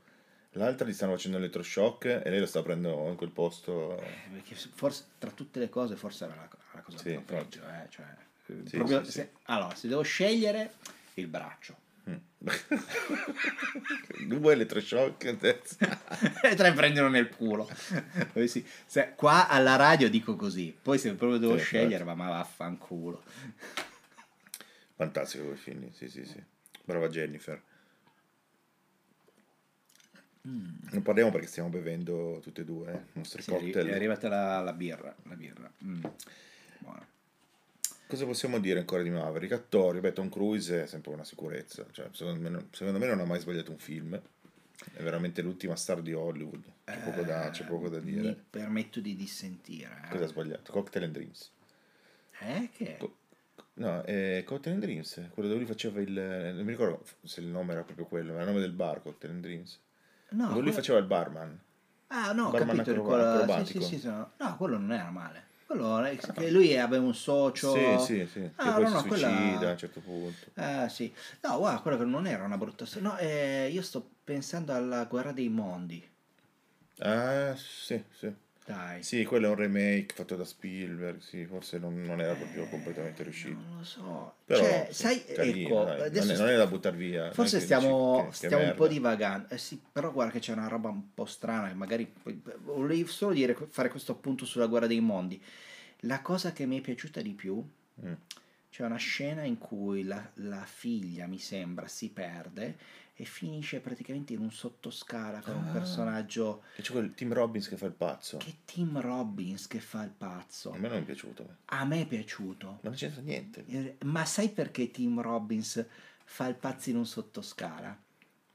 [SPEAKER 1] l'altra gli stavano facendo elettroshock e lei lo stava prendendo in quel posto.
[SPEAKER 2] Eh, forse tra tutte le cose forse era la, la cosa
[SPEAKER 1] Sì,
[SPEAKER 2] peggio, eh, cioè, eh,
[SPEAKER 1] Sì,
[SPEAKER 2] proprio
[SPEAKER 1] sì,
[SPEAKER 2] se- allora se devo scegliere il braccio
[SPEAKER 1] Mm. (laughs) Due elettroshock adesso.
[SPEAKER 2] e tre prendono nel culo sì, se- qua alla radio dico così poi se proprio devo
[SPEAKER 1] Sì,
[SPEAKER 2] scegliere ma, ma vaffanculo
[SPEAKER 1] Fantastico quel film, sì, sì, sì. Brava Jennifer. Non parliamo perché stiamo bevendo tutte e due eh, i nostri
[SPEAKER 2] Sì,
[SPEAKER 1] cocktail.
[SPEAKER 2] è arrivata la, la birra la birra Mm. Buona.
[SPEAKER 1] Cosa possiamo dire ancora di Maverick? Attori, beh, Tom Cruise è sempre una sicurezza. Cioè, secondo, me, non- secondo me non ha mai sbagliato un film. È veramente l'ultima star di Hollywood. C'è, poco, da, c'è poco da
[SPEAKER 2] Eh, Mi
[SPEAKER 1] dire.
[SPEAKER 2] permetto di dissentire. eh.
[SPEAKER 1] Cosa ha sbagliato? Cocktail and Dreams.
[SPEAKER 2] Eh, che?
[SPEAKER 1] Co- No, è Cocktail and Dreams, quello dove lui faceva il... Non mi ricordo se il nome era proprio quello, era il nome del bar, Cocktail and Dreams.
[SPEAKER 2] No,
[SPEAKER 1] dove lui faceva il barman.
[SPEAKER 2] Ah, no,
[SPEAKER 1] Barman
[SPEAKER 2] capito.
[SPEAKER 1] acroba-
[SPEAKER 2] quello- sì,
[SPEAKER 1] acrobatico.
[SPEAKER 2] sì, sì, no. no, quello non era male. È che lui aveva un socio.
[SPEAKER 1] Sì, sì, sì. Che
[SPEAKER 2] Ah,
[SPEAKER 1] poi
[SPEAKER 2] no,
[SPEAKER 1] si
[SPEAKER 2] no, quella-
[SPEAKER 1] suicida a un certo punto.
[SPEAKER 2] Ah, sì. No, guarda, quello che non era una brutta storia. No, eh, io sto pensando alla guerra dei mondi.
[SPEAKER 1] Ah, sì, sì.
[SPEAKER 2] Dai.
[SPEAKER 1] Sì, quello è un remake fatto da Spielberg, sì, forse non, non era proprio completamente riuscito.
[SPEAKER 2] Non lo so.
[SPEAKER 1] Però,
[SPEAKER 2] cioè,
[SPEAKER 1] sì,
[SPEAKER 2] sai,
[SPEAKER 1] carino,
[SPEAKER 2] ecco,
[SPEAKER 1] dai. non, è, non è da buttare via.
[SPEAKER 2] Forse
[SPEAKER 1] che
[SPEAKER 2] stiamo,
[SPEAKER 1] dici che-
[SPEAKER 2] stiamo un po' divagando, eh sì, però guarda che c'è una roba un po' strana, che magari volevo solo dire, fare questo appunto sulla guerra dei mondi. La cosa che mi è piaciuta di più,
[SPEAKER 1] Mm.
[SPEAKER 2] c'è una scena in cui la, la figlia, mi sembra, si perde e finisce praticamente in un sottoscala con un
[SPEAKER 1] Ah.
[SPEAKER 2] personaggio
[SPEAKER 1] Che c'è quel Tim Robbins che fa il pazzo.
[SPEAKER 2] che Tim Robbins che fa il pazzo.
[SPEAKER 1] A me non è piaciuto.
[SPEAKER 2] A me è piaciuto.
[SPEAKER 1] Ma non c'entra niente.
[SPEAKER 2] Eh, Ma sai perché Tim Robbins fa il pazzo in un sottoscala?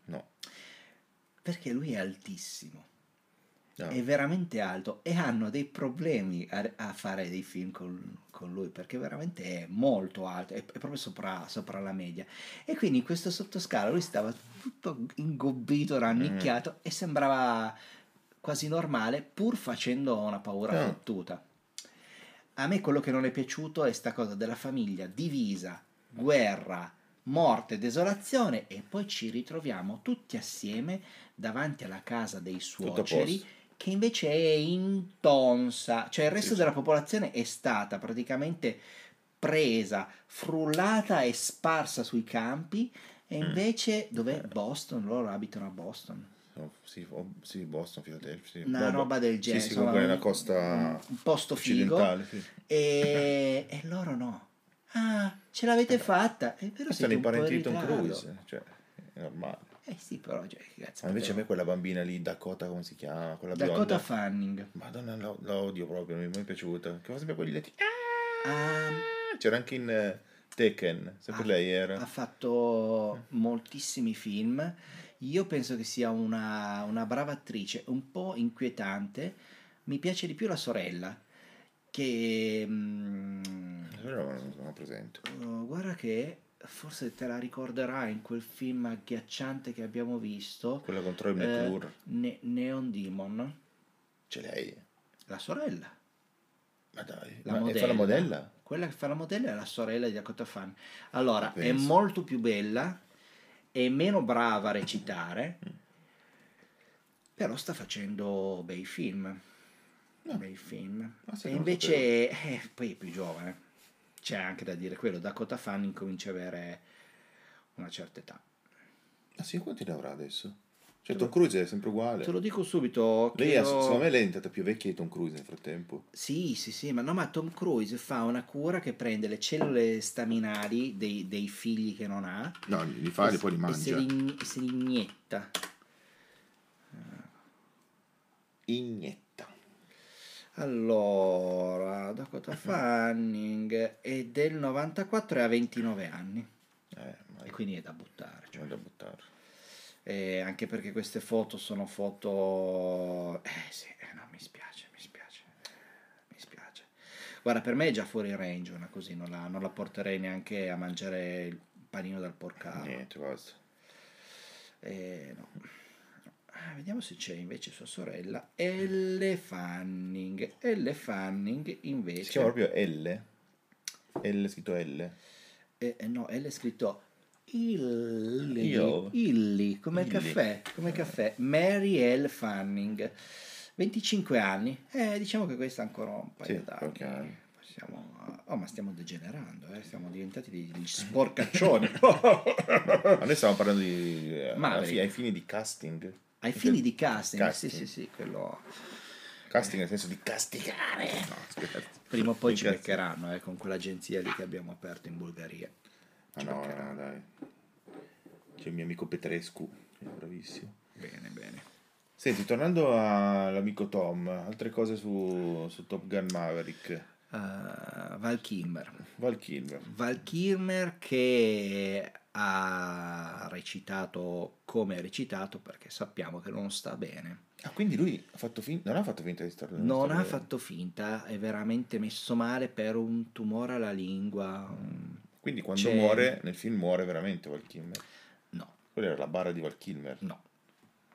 [SPEAKER 1] No.
[SPEAKER 2] Perché lui è altissimo.
[SPEAKER 1] No.
[SPEAKER 2] è veramente alto e hanno dei problemi a, a fare dei film con, con lui perché veramente è molto alto, è, è proprio sopra, sopra la media. E quindi in questo sottoscala lui stava tutto ingobbito, rannicchiato e sembrava quasi normale pur facendo una paura
[SPEAKER 1] Ah.
[SPEAKER 2] fottuta. A me quello che non è piaciuto è sta cosa della famiglia divisa, guerra, morte, desolazione e poi ci ritroviamo tutti assieme davanti alla casa dei suoceri. Che invece è intonsa, cioè il resto
[SPEAKER 1] Sì, sì.
[SPEAKER 2] della popolazione è stata praticamente presa, frullata e sparsa sui campi e
[SPEAKER 1] Mm.
[SPEAKER 2] invece dov'è Boston? Loro abitano a Boston.
[SPEAKER 1] No, sì, oh, sì, Boston, Philadelphia. Sì.
[SPEAKER 2] Una
[SPEAKER 1] No,
[SPEAKER 2] roba del
[SPEAKER 1] Sì,
[SPEAKER 2] genere,
[SPEAKER 1] sì,
[SPEAKER 2] insomma,
[SPEAKER 1] comunque nella
[SPEAKER 2] un-
[SPEAKER 1] costa
[SPEAKER 2] un posto figo.
[SPEAKER 1] occidentale. Sì.
[SPEAKER 2] E, (laughs) e loro no. Ah, ce l'avete fatta. È vero,
[SPEAKER 1] Sono i parenti di Tom. Cruise, cioè, è normale.
[SPEAKER 2] Eh sì, però, cioè, che cazzo
[SPEAKER 1] Ma invece a me quella bambina lì, Dakota, come si chiama? Quella
[SPEAKER 2] Dakota
[SPEAKER 1] bionda.
[SPEAKER 2] Fanning.
[SPEAKER 1] Madonna, la, la odio proprio, non mi è mai piaciuta. Che fa sempre quegli letti.
[SPEAKER 2] Ah,
[SPEAKER 1] C'era anche in eh, Tekken, sempre
[SPEAKER 2] Ah,
[SPEAKER 1] lei era.
[SPEAKER 2] ha fatto moltissimi film. Io penso che sia una, una brava attrice, un po' inquietante. Mi piace di più la sorella, che... mm,
[SPEAKER 1] Però non sono presente.
[SPEAKER 2] oh, guarda che forse te la ricorderai in quel film agghiacciante che abbiamo visto,
[SPEAKER 1] Quella con Troy
[SPEAKER 2] eh,
[SPEAKER 1] McClure.
[SPEAKER 2] Ne- Neon Demon,
[SPEAKER 1] C'è lei.
[SPEAKER 2] la sorella.
[SPEAKER 1] Ma dai,
[SPEAKER 2] La
[SPEAKER 1] ma
[SPEAKER 2] modella.
[SPEAKER 1] fa la modella?
[SPEAKER 2] Quella che fa la modella è la sorella di Dakota Fan. Allora, è molto più bella, è meno brava a recitare, però sta facendo bei film.
[SPEAKER 1] No.
[SPEAKER 2] Bei film.
[SPEAKER 1] Ah,
[SPEAKER 2] e invece, eh, poi è più giovane. C'è anche da dire quello, Dakota Fan incomincia a avere una certa età.
[SPEAKER 1] Ah sì, quanti ne avrà adesso? Cioè Tom Cruise è sempre uguale.
[SPEAKER 2] Te lo dico subito.
[SPEAKER 1] Lei è,
[SPEAKER 2] chiedo-
[SPEAKER 1] secondo me lei è diventata più vecchia di Tom Cruise nel frattempo.
[SPEAKER 2] Sì, sì, sì, ma no, ma Tom Cruise fa una cura che prende le cellule staminali dei, dei figli che non ha
[SPEAKER 1] No, li fa e poi li
[SPEAKER 2] e se
[SPEAKER 1] mangia.
[SPEAKER 2] li, se li inietta.
[SPEAKER 1] Ignetta.
[SPEAKER 2] Allora, Dakota Fanning è del 94 e ha 29 anni
[SPEAKER 1] Eh,
[SPEAKER 2] e quindi è da buttare. cioè.
[SPEAKER 1] non da buttare.
[SPEAKER 2] Eh, anche perché queste foto sono foto... Eh sì, eh, no, mi spiace, mi spiace, mi spiace. Guarda, per me è già fuori range una così, non la, non la porterei neanche a mangiare il panino dal porcaro.
[SPEAKER 1] Niente, basta.
[SPEAKER 2] Eh, no. Ah, vediamo se c'è invece sua sorella, Elle Fanning. Elle Fanning invece...
[SPEAKER 1] Si chiama proprio L? L scritto L.
[SPEAKER 2] Eh, eh, no, è scritto Illy,
[SPEAKER 1] Io.
[SPEAKER 2] Illy, come
[SPEAKER 1] Illy.
[SPEAKER 2] caffè, come caffè. Mary L. Fanning, 25 anni. Eh, diciamo che questa è ancora un paio
[SPEAKER 1] Sì,
[SPEAKER 2] d'anni.
[SPEAKER 1] anno.
[SPEAKER 2] Siamo, oh, ma stiamo degenerando, eh? siamo diventati degli sporcaccioni. (laughs)
[SPEAKER 1] Ma noi stiamo parlando di... eh, fi- ai fini di casting.
[SPEAKER 2] Ai fini di casting,
[SPEAKER 1] Casting.
[SPEAKER 2] sì, sì, sì, quello...
[SPEAKER 1] Casting nel senso di castigare. No, scherzo.
[SPEAKER 2] Prima o poi ci
[SPEAKER 1] Cazzo.
[SPEAKER 2] beccheranno eh, con quell'agenzia lì che abbiamo aperto in Bulgaria.
[SPEAKER 1] Ma no, no, dai. C'è il mio amico Petrescu, è bravissimo.
[SPEAKER 2] Bene, bene.
[SPEAKER 1] Senti, tornando all'amico Tom, altre cose su, su Top Gun Maverick.
[SPEAKER 2] Uh, Val Kilmer.
[SPEAKER 1] Val Kilmer.
[SPEAKER 2] Val Kilmer che ha recitato come ha recitato perché sappiamo che non sta bene.
[SPEAKER 1] Ah, quindi lui ha fatto fin- non ha fatto finta di stare
[SPEAKER 2] Non
[SPEAKER 1] stare
[SPEAKER 2] ha
[SPEAKER 1] bene.
[SPEAKER 2] fatto finta, è veramente messo male per un tumore alla lingua.
[SPEAKER 1] Quindi quando
[SPEAKER 2] C'è-
[SPEAKER 1] muore, nel film muore veramente Val Kilmer.
[SPEAKER 2] No,
[SPEAKER 1] Quella era la bara di Val Kilmer.
[SPEAKER 2] no,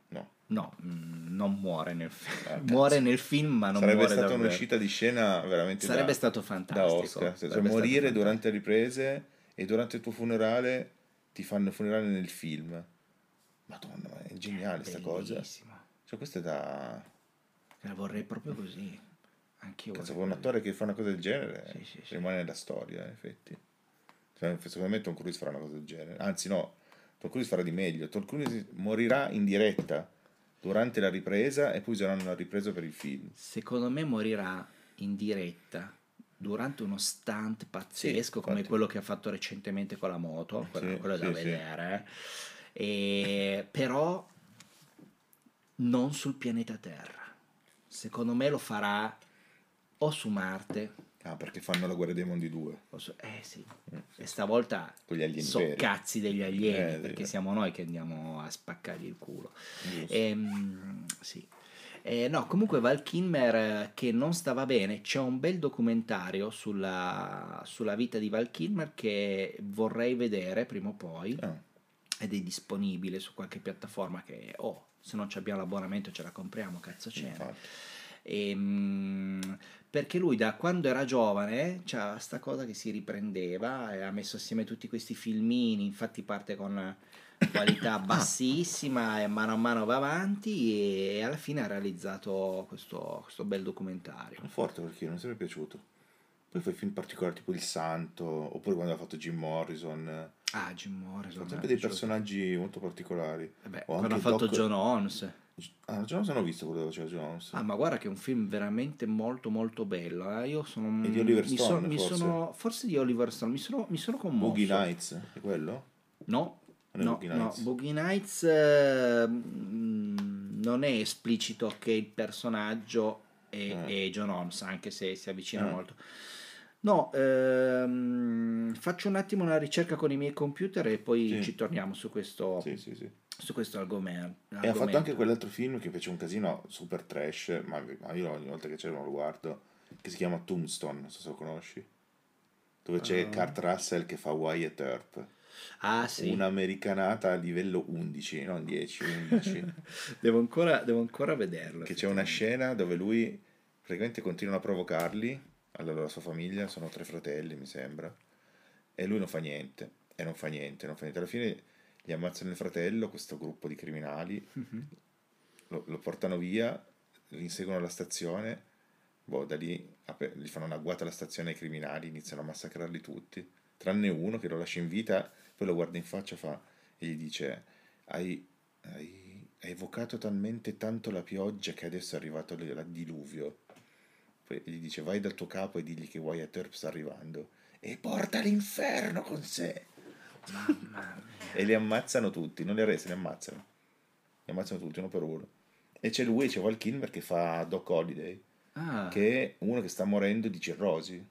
[SPEAKER 1] No.
[SPEAKER 2] no, mm, non muore nel film.
[SPEAKER 1] Ah,
[SPEAKER 2] muore nel film, ma non
[SPEAKER 1] Sarebbe
[SPEAKER 2] muore
[SPEAKER 1] stata
[SPEAKER 2] davvero.
[SPEAKER 1] un'uscita di scena veramente
[SPEAKER 2] Sarebbe
[SPEAKER 1] da,
[SPEAKER 2] stato
[SPEAKER 1] da
[SPEAKER 2] fantastico.
[SPEAKER 1] Oscar. Cioè,
[SPEAKER 2] Sarebbe stato
[SPEAKER 1] morire
[SPEAKER 2] fantastico.
[SPEAKER 1] durante le riprese e durante il tuo funerale ti fanno il funerale nel film. Madonna, ma è geniale sta cosa. Cioè, questo è da...
[SPEAKER 2] La vorrei proprio così. Anch'io
[SPEAKER 1] Cazzo,
[SPEAKER 2] vorrei
[SPEAKER 1] un attore che fa una cosa del genere
[SPEAKER 2] Sì, sì, sì.
[SPEAKER 1] rimane nella storia, in effetti. Cioè, secondo me Tom Cruise farà una cosa del genere. Anzi, no, Tom Cruise farà di meglio. Tom Cruise morirà in diretta durante la ripresa e poi useranno la ripresa per il film.
[SPEAKER 2] Secondo me morirà in diretta durante uno stunt pazzesco
[SPEAKER 1] Sì,
[SPEAKER 2] come
[SPEAKER 1] infatti.
[SPEAKER 2] quello che ha fatto recentemente con la moto, quello,
[SPEAKER 1] Sì,
[SPEAKER 2] quello da
[SPEAKER 1] sì,
[SPEAKER 2] vedere. E, però non sul pianeta Terra. Secondo me lo farà o su Marte
[SPEAKER 1] Ah, perché fanno la guerra dei mondi 2
[SPEAKER 2] o su- eh sì. E stavolta
[SPEAKER 1] con gli alieni
[SPEAKER 2] sono
[SPEAKER 1] veri.
[SPEAKER 2] cazzi degli alieni
[SPEAKER 1] Eh,
[SPEAKER 2] perché siamo noi che andiamo a spaccargli il culo. Ehm, sì. Eh, no, comunque Val Kilmer eh, che non stava bene, c'è un bel documentario sulla, sulla vita di Val Kilmer che vorrei vedere prima o poi.
[SPEAKER 1] Ah,
[SPEAKER 2] ed è disponibile su qualche piattaforma che, oh, se non abbiamo l'abbonamento ce la compriamo, cazzo
[SPEAKER 1] infatti.
[SPEAKER 2] Ehm, perché lui da quando era giovane c'ha sta cosa che si riprendeva e ha messo assieme tutti questi filmini, infatti parte con qualità (laughs) bassissima e mano a mano va avanti e alla fine ha realizzato questo, questo bel documentario.
[SPEAKER 1] È forte perché non mi è sempre piaciuto. Poi fai film particolari tipo Il Santo, oppure quando ha fatto Jim Morrison.
[SPEAKER 2] Ah, Jim Morrison. Mi
[SPEAKER 1] sempre
[SPEAKER 2] è
[SPEAKER 1] dei personaggi molto particolari.
[SPEAKER 2] Vabbè,
[SPEAKER 1] O
[SPEAKER 2] quando ha fatto
[SPEAKER 1] Doc-
[SPEAKER 2] John Holmes.
[SPEAKER 1] Ah, già non sono visto quello che faceva Jones.
[SPEAKER 2] Ah, ma guarda che è un film veramente molto molto bello. eh. Io sono
[SPEAKER 1] E di Oliver
[SPEAKER 2] mi
[SPEAKER 1] Stone,
[SPEAKER 2] mi
[SPEAKER 1] forse?
[SPEAKER 2] sono forse di Oliver Stone, mi sono, mi sono commosso.
[SPEAKER 1] Boogie Nights, è quello?
[SPEAKER 2] No,
[SPEAKER 1] Non è
[SPEAKER 2] no,
[SPEAKER 1] Boogie
[SPEAKER 2] no,
[SPEAKER 1] Nights?
[SPEAKER 2] Boogie Nights eh, mm, non è esplicito che il personaggio è,
[SPEAKER 1] Ah.
[SPEAKER 2] è John Holmes, anche se si avvicina
[SPEAKER 1] Ah.
[SPEAKER 2] molto. No, ehm, faccio un attimo una ricerca con i miei computer e poi
[SPEAKER 1] Sì.
[SPEAKER 2] ci torniamo su questo,
[SPEAKER 1] Sì, sì,
[SPEAKER 2] su questo argomento.
[SPEAKER 1] E ha fatto anche quell'altro film che fece un casino super trash, ma ma io ogni volta che c'è lo guardo, che si chiama Tombstone, non so se lo conosci. Dove c'è
[SPEAKER 2] Ah.
[SPEAKER 1] Kurt Russell che fa Wyatt Earp.
[SPEAKER 2] Ah sì,
[SPEAKER 1] Un'americanata a livello 11, non 10, 11.
[SPEAKER 2] devo, ancora, devo ancora vederlo.
[SPEAKER 1] che c'è una scena dove lui praticamente continua a provocarli, allora la sua famiglia, sono tre fratelli mi sembra, e lui non fa niente, e non fa niente, non fa niente. Alla fine gli ammazzano il fratello, questo gruppo di criminali,
[SPEAKER 2] Mhm.
[SPEAKER 1] lo, lo portano via, li inseguono alla stazione, boh, da lì gli fanno una agguata alla stazione ai criminali, iniziano a massacrarli tutti, tranne uno che lo lascia in vita, poi lo guarda in faccia fa, e gli dice, hai, hai, hai evocato talmente tanto la pioggia che adesso è arrivato il il diluvio. Poi gli dice, vai dal tuo capo e digli che Wyatt Earp sta arrivando, e porta l'inferno con sé. (laughs) E li ammazzano tutti, non li arrestano, li ammazzano. Li ammazzano tutti, uno per uno. E c'è lui, c'è Val Kilmer che fa Doc Holiday,
[SPEAKER 2] Ah,
[SPEAKER 1] che è uno che sta morendo di cirrosi.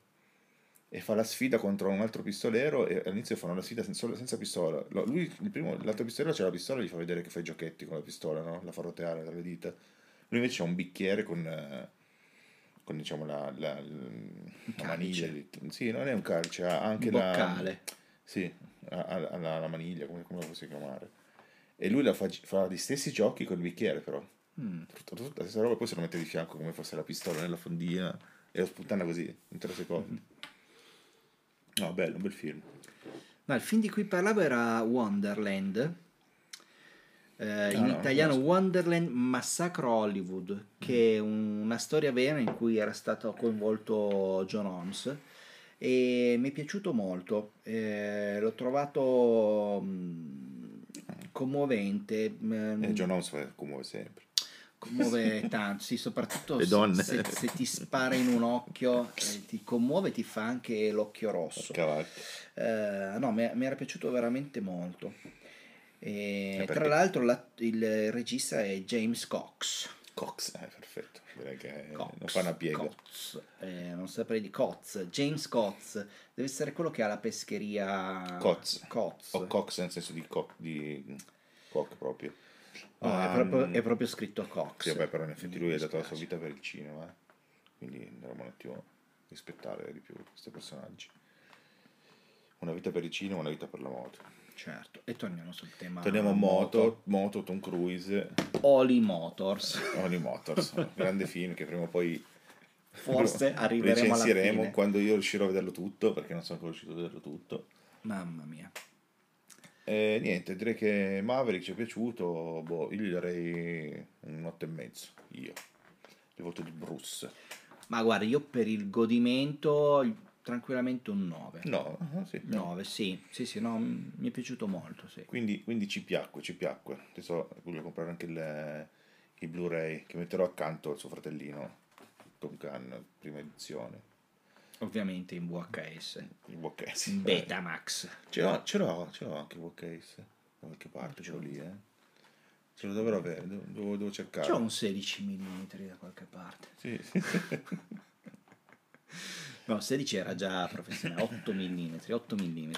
[SPEAKER 1] E fa la sfida contro un altro pistolero e all'inizio fanno la sfida senza, senza pistola. Lui, il primo, l'altro pistolero c'ha la pistola e gli fa vedere che fa i giochetti con la pistola, no? La fa roteare dalle dita. Lui invece ha un bicchiere con, con diciamo la, la, la maniglia. Sì, non è un calice, ha anche
[SPEAKER 2] un
[SPEAKER 1] la...
[SPEAKER 2] boccale.
[SPEAKER 1] Sì, ha, la, la maniglia, come, come la posso chiamare. E lui la fa, fa gli stessi giochi col bicchiere, però.
[SPEAKER 2] Mm.
[SPEAKER 1] Tutta, tutta la stessa roba, poi se lo mette di fianco come fosse la pistola nella fondina e lo sputtana così, in tre secondi. No, bello, un bel film.
[SPEAKER 2] No, il film di cui parlavo era Wonderland. Eh, in
[SPEAKER 1] no,
[SPEAKER 2] italiano
[SPEAKER 1] non
[SPEAKER 2] Wonderland Massacro Hollywood, che è un- una storia vera in cui era stato coinvolto John Holmes e mi è piaciuto molto. Eh, l'ho trovato mm, commovente. mm,
[SPEAKER 1] E John Holmes commuove sempre.
[SPEAKER 2] Commuove tanto, sì, soprattutto se-. Se, ti spara in un occhio, eh, ti commuove, ti fa anche l'occhio rosso. Eh, no, mi, mi era piaciuto veramente molto. E,
[SPEAKER 1] Eh,
[SPEAKER 2] tra l'altro la- il regista è James Cox.
[SPEAKER 1] Cox, eh, perfetto. direi che
[SPEAKER 2] Cox,
[SPEAKER 1] non fa una piega.
[SPEAKER 2] Cox, eh, non saprei di Coz, James Coz, deve essere quello che ha la pescheria
[SPEAKER 1] Coz.
[SPEAKER 2] Coz.
[SPEAKER 1] O Cox nel senso di, co- di cock proprio.
[SPEAKER 2] No, è,
[SPEAKER 1] Ah,
[SPEAKER 2] proprio,
[SPEAKER 1] mm,
[SPEAKER 2] è proprio scritto Cox.
[SPEAKER 1] Sì, vabbè, però in effetti lui ha dato la sua vita per il cinema, quindi dovremmo un attimo rispettare di più questi personaggi. Una vita per il cinema, una vita per la moto.
[SPEAKER 2] Certo, e torniamo sul tema
[SPEAKER 1] Torniamo a moto, moto, Tom Cruise,
[SPEAKER 2] Oli Motors. (laughs)
[SPEAKER 1] Only Motors, un grande film che prima o poi
[SPEAKER 2] Forse (laughs) arriveremo alla
[SPEAKER 1] recensiremo
[SPEAKER 2] fine.
[SPEAKER 1] quando io riuscirò a vederlo tutto, perché non sono ancora riuscito a vederlo tutto.
[SPEAKER 2] Mamma mia.
[SPEAKER 1] E niente, direi che Maverick ci è piaciuto, boh, io gli darei un 8 e mezzo, io. Il voto di Bruce.
[SPEAKER 2] Ma guarda, io per il godimento tranquillamente un 9.
[SPEAKER 1] No, ah, sì, no.
[SPEAKER 2] 9, sì, sì, sì, no, mi è piaciuto molto, sì.
[SPEAKER 1] Quindi, quindi ci piacque, ci piacque. Adesso voglio comprare anche il, i Blu-ray che metterò accanto al suo fratellino Tom Gunn, prima edizione.
[SPEAKER 2] Ovviamente in VHS,
[SPEAKER 1] Il VHS.
[SPEAKER 2] in Betamax.
[SPEAKER 1] Ce l'ho, ce l'ho, ce l'ho anche VHS. Da qualche parte, ce l'ho lì, eh. Ce lo dovrò avere, devo, devo, devo cercare.
[SPEAKER 2] C'ho un 16 mm da qualche parte.
[SPEAKER 1] Sì, sì. (laughs)
[SPEAKER 2] No, 16 era già professionale, 8 mm, 8 mm.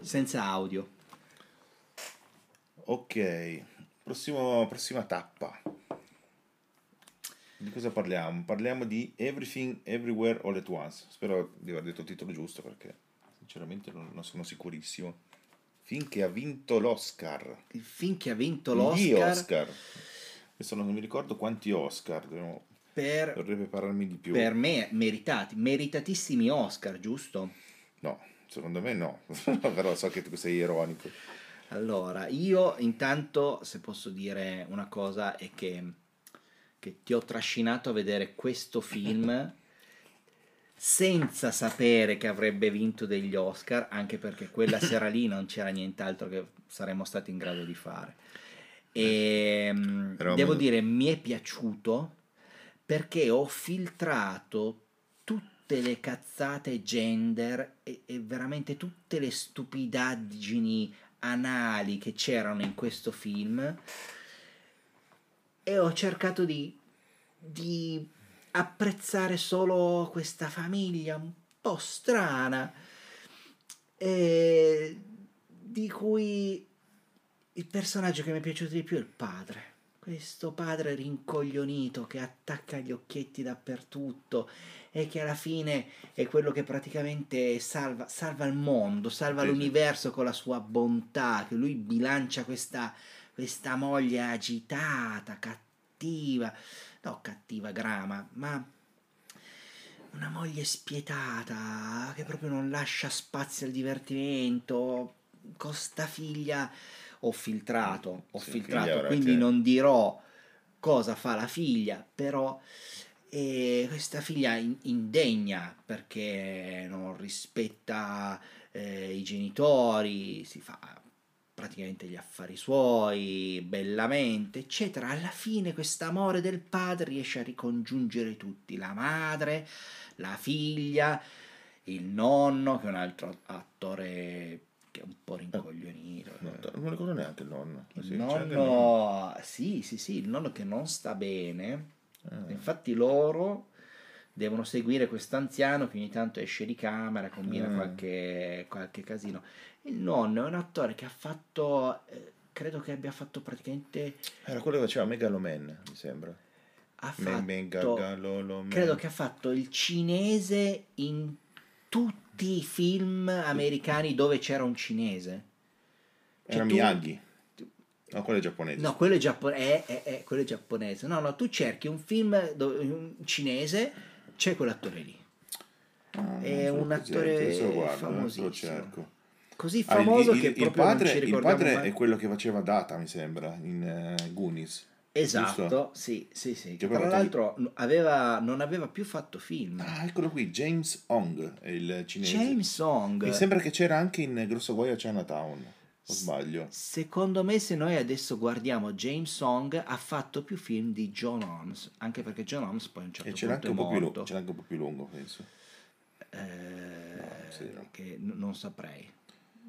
[SPEAKER 2] Senza audio.
[SPEAKER 1] ok, Prossimo- prossima tappa. Di cosa parliamo? Parliamo di Everything Everywhere All at Once. Spero di aver detto il titolo giusto perché sinceramente non, non sono sicurissimo. Finché ha vinto l'Oscar.
[SPEAKER 2] Il film che ha vinto
[SPEAKER 1] Gli
[SPEAKER 2] l'Oscar
[SPEAKER 1] Oscar. Adesso non mi ricordo quanti Oscar, devo-
[SPEAKER 2] per,
[SPEAKER 1] dovrei prepararmi di più.
[SPEAKER 2] per me meritati, meritatissimi Oscar, giusto?
[SPEAKER 1] No, secondo me no, (laughs) però so che tu sei ironico.
[SPEAKER 2] Allora, io intanto, se posso dire una cosa, è che, che ti ho trascinato a vedere questo film senza sapere che avrebbe vinto degli Oscar, anche perché quella sera lì non c'era nient'altro che saremmo stati in grado di fare. E mm,
[SPEAKER 1] Eravamo-
[SPEAKER 2] devo dire, mi è piaciuto perché ho filtrato tutte le cazzate gender e, e veramente tutte le stupidaggini anali che c'erano in questo film e ho cercato di, di apprezzare solo questa famiglia un po' strana e di cui il personaggio che mi è piaciuto di più è il padre. Questo padre rincoglionito che attacca gli occhietti dappertutto e che alla fine è quello che praticamente salva, salva il mondo, salva
[SPEAKER 1] sì.
[SPEAKER 2] l'universo con la sua bontà, che lui bilancia questa, questa moglie agitata, cattiva, no cattiva grama, ma una moglie spietata che proprio non lascia spazio al divertimento, con sta figlia ho filtrato, ho
[SPEAKER 1] Sì,
[SPEAKER 2] filtrato, quindi non dirò cosa fa la figlia, però eh, questa figlia in- indegna perché non rispetta eh, i genitori, si fa praticamente gli affari suoi, bellamente, eccetera. Alla fine quest'amore del padre riesce a ricongiungere tutti, la madre, la figlia, il nonno, che è un altro attore che è un po' rincoglionito.
[SPEAKER 1] No, non ricordo neanche il nonno.
[SPEAKER 2] Il
[SPEAKER 1] Sì, il
[SPEAKER 2] nonno, sì, sì, sì, il nonno che non sta bene.
[SPEAKER 1] Ah.
[SPEAKER 2] Infatti loro devono seguire quest'anziano che ogni tanto esce di camera, combina
[SPEAKER 1] Mm.
[SPEAKER 2] qualche, qualche casino. Il nonno è un attore che ha fatto, eh, credo che abbia fatto praticamente,
[SPEAKER 1] Era quello che faceva Megaloman, mi sembra.
[SPEAKER 2] ha fatto,
[SPEAKER 1] Megaloloman.
[SPEAKER 2] credo che ha fatto il cinese in tutti i film americani dove c'era un cinese.
[SPEAKER 1] Era
[SPEAKER 2] Cioè, tu-
[SPEAKER 1] Miyagi. No, quello è giapponese.
[SPEAKER 2] No, quello è, giappo- è- è- è- quello è giapponese. No, no, tu cerchi un film dove- un cinese, c'è quell'attore lì.
[SPEAKER 1] Ah,
[SPEAKER 2] è un attore
[SPEAKER 1] guardo, adesso lo
[SPEAKER 2] famosissimo.
[SPEAKER 1] cerco.
[SPEAKER 2] Così
[SPEAKER 1] Ah, il-
[SPEAKER 2] famoso
[SPEAKER 1] il,
[SPEAKER 2] che
[SPEAKER 1] il
[SPEAKER 2] proprio
[SPEAKER 1] padre, il padre
[SPEAKER 2] mai.
[SPEAKER 1] è quello che faceva Data, mi sembra, in eh, Goonies.
[SPEAKER 2] Esatto,
[SPEAKER 1] giusto?
[SPEAKER 2] sì, sì, sì.
[SPEAKER 1] Che
[SPEAKER 2] Tra l'altro n- aveva- non aveva più fatto film.
[SPEAKER 1] Ah, eccolo qui, James Hong, è il cinese.
[SPEAKER 2] James Song.
[SPEAKER 1] Mi sembra che c'era anche in Grosso Guaio a Chinatown, o sbaglio?
[SPEAKER 2] Secondo me se noi adesso guardiamo James Song ha fatto più film di John Holmes, anche perché John Holmes poi a un certo
[SPEAKER 1] E
[SPEAKER 2] punto
[SPEAKER 1] anche,
[SPEAKER 2] è
[SPEAKER 1] un po più lungo, c'era anche un po' più lungo, penso.
[SPEAKER 2] Eh,
[SPEAKER 1] sì, no.
[SPEAKER 2] che n- non saprei.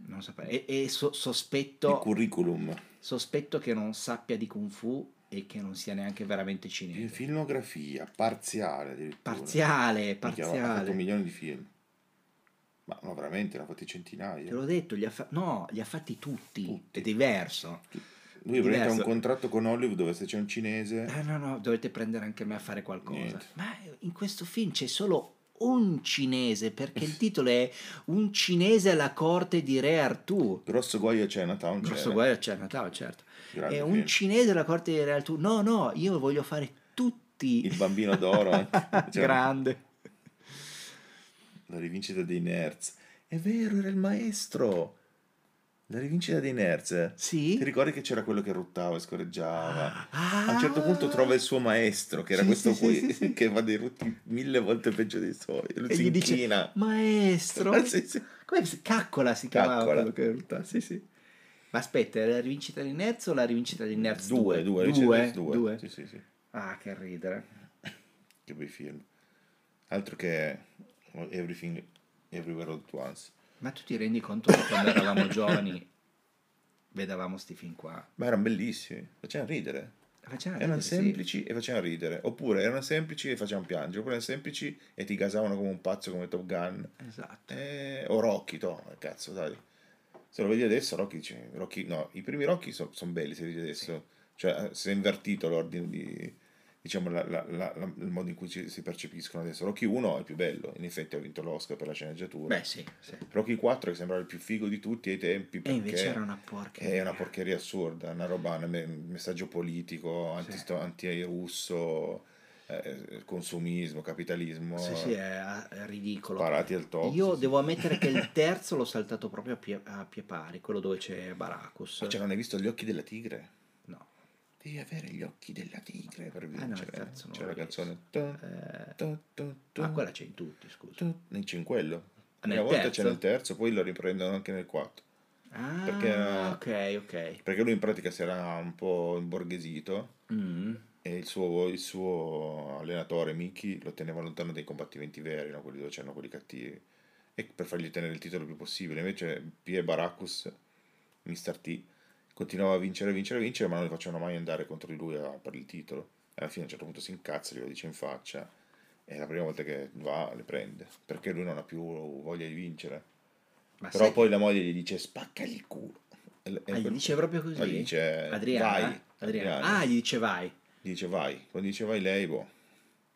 [SPEAKER 2] Non saprei. E, e so-
[SPEAKER 1] Il
[SPEAKER 2] sospetto,
[SPEAKER 1] curriculum.
[SPEAKER 2] sospetto che non sappia di Kung Fu e che non sia neanche veramente
[SPEAKER 1] In
[SPEAKER 2] cinese.
[SPEAKER 1] filmografia, parziale addirittura.
[SPEAKER 2] Parziale,
[SPEAKER 1] Minchia, Ha fatto
[SPEAKER 2] parziale.
[SPEAKER 1] milioni di film. Ma no, veramente, ne ha fatti
[SPEAKER 2] Te
[SPEAKER 1] centinaia.
[SPEAKER 2] l'ho detto, li ha, fa- no, li ha fatti tutti.
[SPEAKER 1] Tutti.
[SPEAKER 2] È diverso.
[SPEAKER 1] Lui ha un contratto con Hollywood dove se c'è un cinese...
[SPEAKER 2] Eh, no, no, dovete prendere anche me a fare qualcosa.
[SPEAKER 1] Niente.
[SPEAKER 2] Ma in questo film c'è solo un cinese, perché il (laughs) titolo è Un cinese alla corte di Re Artù.
[SPEAKER 1] Grosso guaio a Chinatown
[SPEAKER 2] Grosso
[SPEAKER 1] c'era.
[SPEAKER 2] guaio c'è Natale, certo.
[SPEAKER 1] Grande
[SPEAKER 2] È un
[SPEAKER 1] film.
[SPEAKER 2] cinese alla corte di Re Artù. No, no, io voglio fare tutti.
[SPEAKER 1] Il bambino d'oro. anche. (laughs) C'era
[SPEAKER 2] Grande.
[SPEAKER 1] La rivincita dei nerds. È vero, era il maestro. La rivincita dei nerds.
[SPEAKER 2] Sì?
[SPEAKER 1] Ti ricordi che c'era quello che ruttava e scorreggiava?
[SPEAKER 2] Ah.
[SPEAKER 1] A un certo punto trova il suo maestro, che era
[SPEAKER 2] Sì,
[SPEAKER 1] questo
[SPEAKER 2] sì,
[SPEAKER 1] qui,
[SPEAKER 2] sì,
[SPEAKER 1] che fa dei rutti mille volte peggio dei suoi. E lui
[SPEAKER 2] E
[SPEAKER 1] si
[SPEAKER 2] gli dice,
[SPEAKER 1] inchina.
[SPEAKER 2] maestro.
[SPEAKER 1] Ah, (laughs) sì, sì.
[SPEAKER 2] Come si- Caccola si chiamava
[SPEAKER 1] Caccola.
[SPEAKER 2] quello che ruttava. Sì, sì. Ma aspetta, è la rivincita di Nerds o la rivincita di Nerds 2?
[SPEAKER 1] Due, due,
[SPEAKER 2] Due?
[SPEAKER 1] due, due.
[SPEAKER 2] Due?
[SPEAKER 1] Sì, sì, sì.
[SPEAKER 2] Ah, che ridere.
[SPEAKER 1] Che bei film. Altro che Everything Everywhere All at Once.
[SPEAKER 2] Ma tu ti rendi conto che quando eravamo (laughs) giovani vedevamo sti film qua?
[SPEAKER 1] Ma erano bellissimi, facevano ridere.
[SPEAKER 2] Facevano
[SPEAKER 1] Erano
[SPEAKER 2] ridere, sì.
[SPEAKER 1] semplici e facevano ridere. Oppure erano semplici e facevano piangere. Oppure erano semplici e ti gasavano come un pazzo come Top Gun.
[SPEAKER 2] Esatto.
[SPEAKER 1] Eh, o Rocky, to, cazzo, dai. Se lo vedi adesso, Rocky dice, Rocky, no, i primi Rocky sono belli se li vedi adesso. Cioè, si è invertito l'ordine di, diciamo, la- la- la- il modo in cui ci- si percepiscono adesso. Rocky 1 è il più bello, in effetti ha vinto l'Oscar per la sceneggiatura.
[SPEAKER 2] Beh, sì, sì.
[SPEAKER 1] Rocky 4 che sembrava il più figo di tutti ai tempi
[SPEAKER 2] E invece era una porcheria.
[SPEAKER 1] è una porcheria assurda, una roba, un me- messaggio politico, anti- anti-russo, eh, consumismo, capitalismo,
[SPEAKER 2] Sì, sì, è, è ridicolo.
[SPEAKER 1] parati al top.
[SPEAKER 2] Io
[SPEAKER 1] sì,
[SPEAKER 2] devo ammettere che il (laughs) terzo l'ho saltato proprio a pie, a pie pari, quello dove c'è Baracus.
[SPEAKER 1] Cioè, non hai visto gli occhi della tigre?
[SPEAKER 2] No.
[SPEAKER 1] Devi avere gli occhi della tigre per
[SPEAKER 2] no,
[SPEAKER 1] vincere.
[SPEAKER 2] terzo non
[SPEAKER 1] C'è la canzone. tu,
[SPEAKER 2] Eh,
[SPEAKER 1] tu, tu, tu,
[SPEAKER 2] ah, quella c'è in tutti, scusa.
[SPEAKER 1] c'è in quello.
[SPEAKER 2] Ah,
[SPEAKER 1] Una volta
[SPEAKER 2] terzo?
[SPEAKER 1] c'è nel terzo, poi lo riprendono anche nel 4.
[SPEAKER 2] Ah,
[SPEAKER 1] Perché
[SPEAKER 2] ok, ok.
[SPEAKER 1] Perché lui in pratica si era un po' imborghesito
[SPEAKER 2] Mm.
[SPEAKER 1] e il suo, il suo allenatore Mickey lo teneva lontano dai combattimenti veri, no? quelli dove c'erano quelli cattivi. E per fargli tenere il titolo il più possibile. Invece P.E. Baracus, Mr. T, continuava a vincere, vincere, vincere, ma non li facevano mai andare contro di lui a- per il titolo. E alla fine a un certo punto si incazza, glielo dice in faccia. E la prima volta che va le prende. Perché lui non ha più voglia di vincere.
[SPEAKER 2] Ma
[SPEAKER 1] Però poi la moglie gli dice spaccagli il culo. E-
[SPEAKER 2] Ah, gli
[SPEAKER 1] per-
[SPEAKER 2] dice proprio così?
[SPEAKER 1] Ma gli dice
[SPEAKER 2] Adriana?
[SPEAKER 1] vai.
[SPEAKER 2] Adriana. Ah, gli dice vai.
[SPEAKER 1] Gli dice vai. Quando dice vai lei, boh.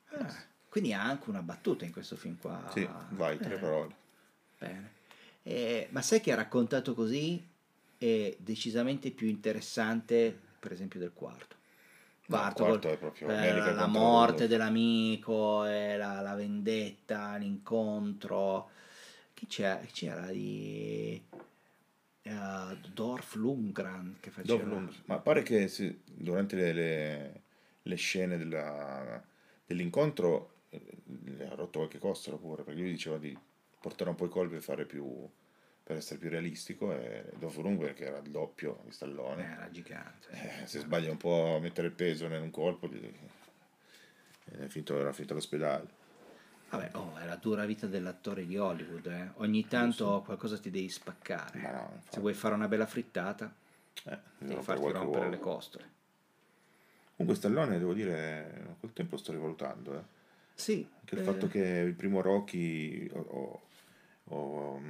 [SPEAKER 2] Ah, quindi ha anche una battuta in questo film qua.
[SPEAKER 1] Sì, vai, tre
[SPEAKER 2] Eh,
[SPEAKER 1] parole.
[SPEAKER 2] Bene. Eh, ma sai che ha raccontato così è decisamente più interessante, per esempio, del quarto.
[SPEAKER 1] No,
[SPEAKER 2] Quarto,
[SPEAKER 1] quarto
[SPEAKER 2] col-
[SPEAKER 1] è proprio
[SPEAKER 2] eh, la morte dell'amico, e la, la vendetta, l'incontro. Chi c'era? C'era di eh, Dorf Lundgren che faceva?
[SPEAKER 1] Dove Lund- Ma pare che sì, durante le, le- le scene della- dell'incontro eh, le ha rotto qualche costola pure, perché lui diceva di portare un po' i colpi per fare più per essere più realistico e Dolph Lundgren che era il doppio di
[SPEAKER 2] Eh,
[SPEAKER 1] Stallone
[SPEAKER 2] Era gigante.
[SPEAKER 1] eh, se sbaglia un po' a mettere il peso in un colpo gli- è finito, era finito all'ospedale
[SPEAKER 2] Vabbè, oh, è la dura vita dell'attore di Hollywood. eh. Ogni tanto qualcosa ti devi spaccare.
[SPEAKER 1] No.
[SPEAKER 2] Se vuoi fare una bella frittata,
[SPEAKER 1] eh,
[SPEAKER 2] devi farti rompere
[SPEAKER 1] uovo.
[SPEAKER 2] le costole.
[SPEAKER 1] comunque Stallone devo dire col tempo sto rivalutando eh.
[SPEAKER 2] Sì.
[SPEAKER 1] Anche il
[SPEAKER 2] eh,
[SPEAKER 1] fatto che il primo Rocky ho, ho-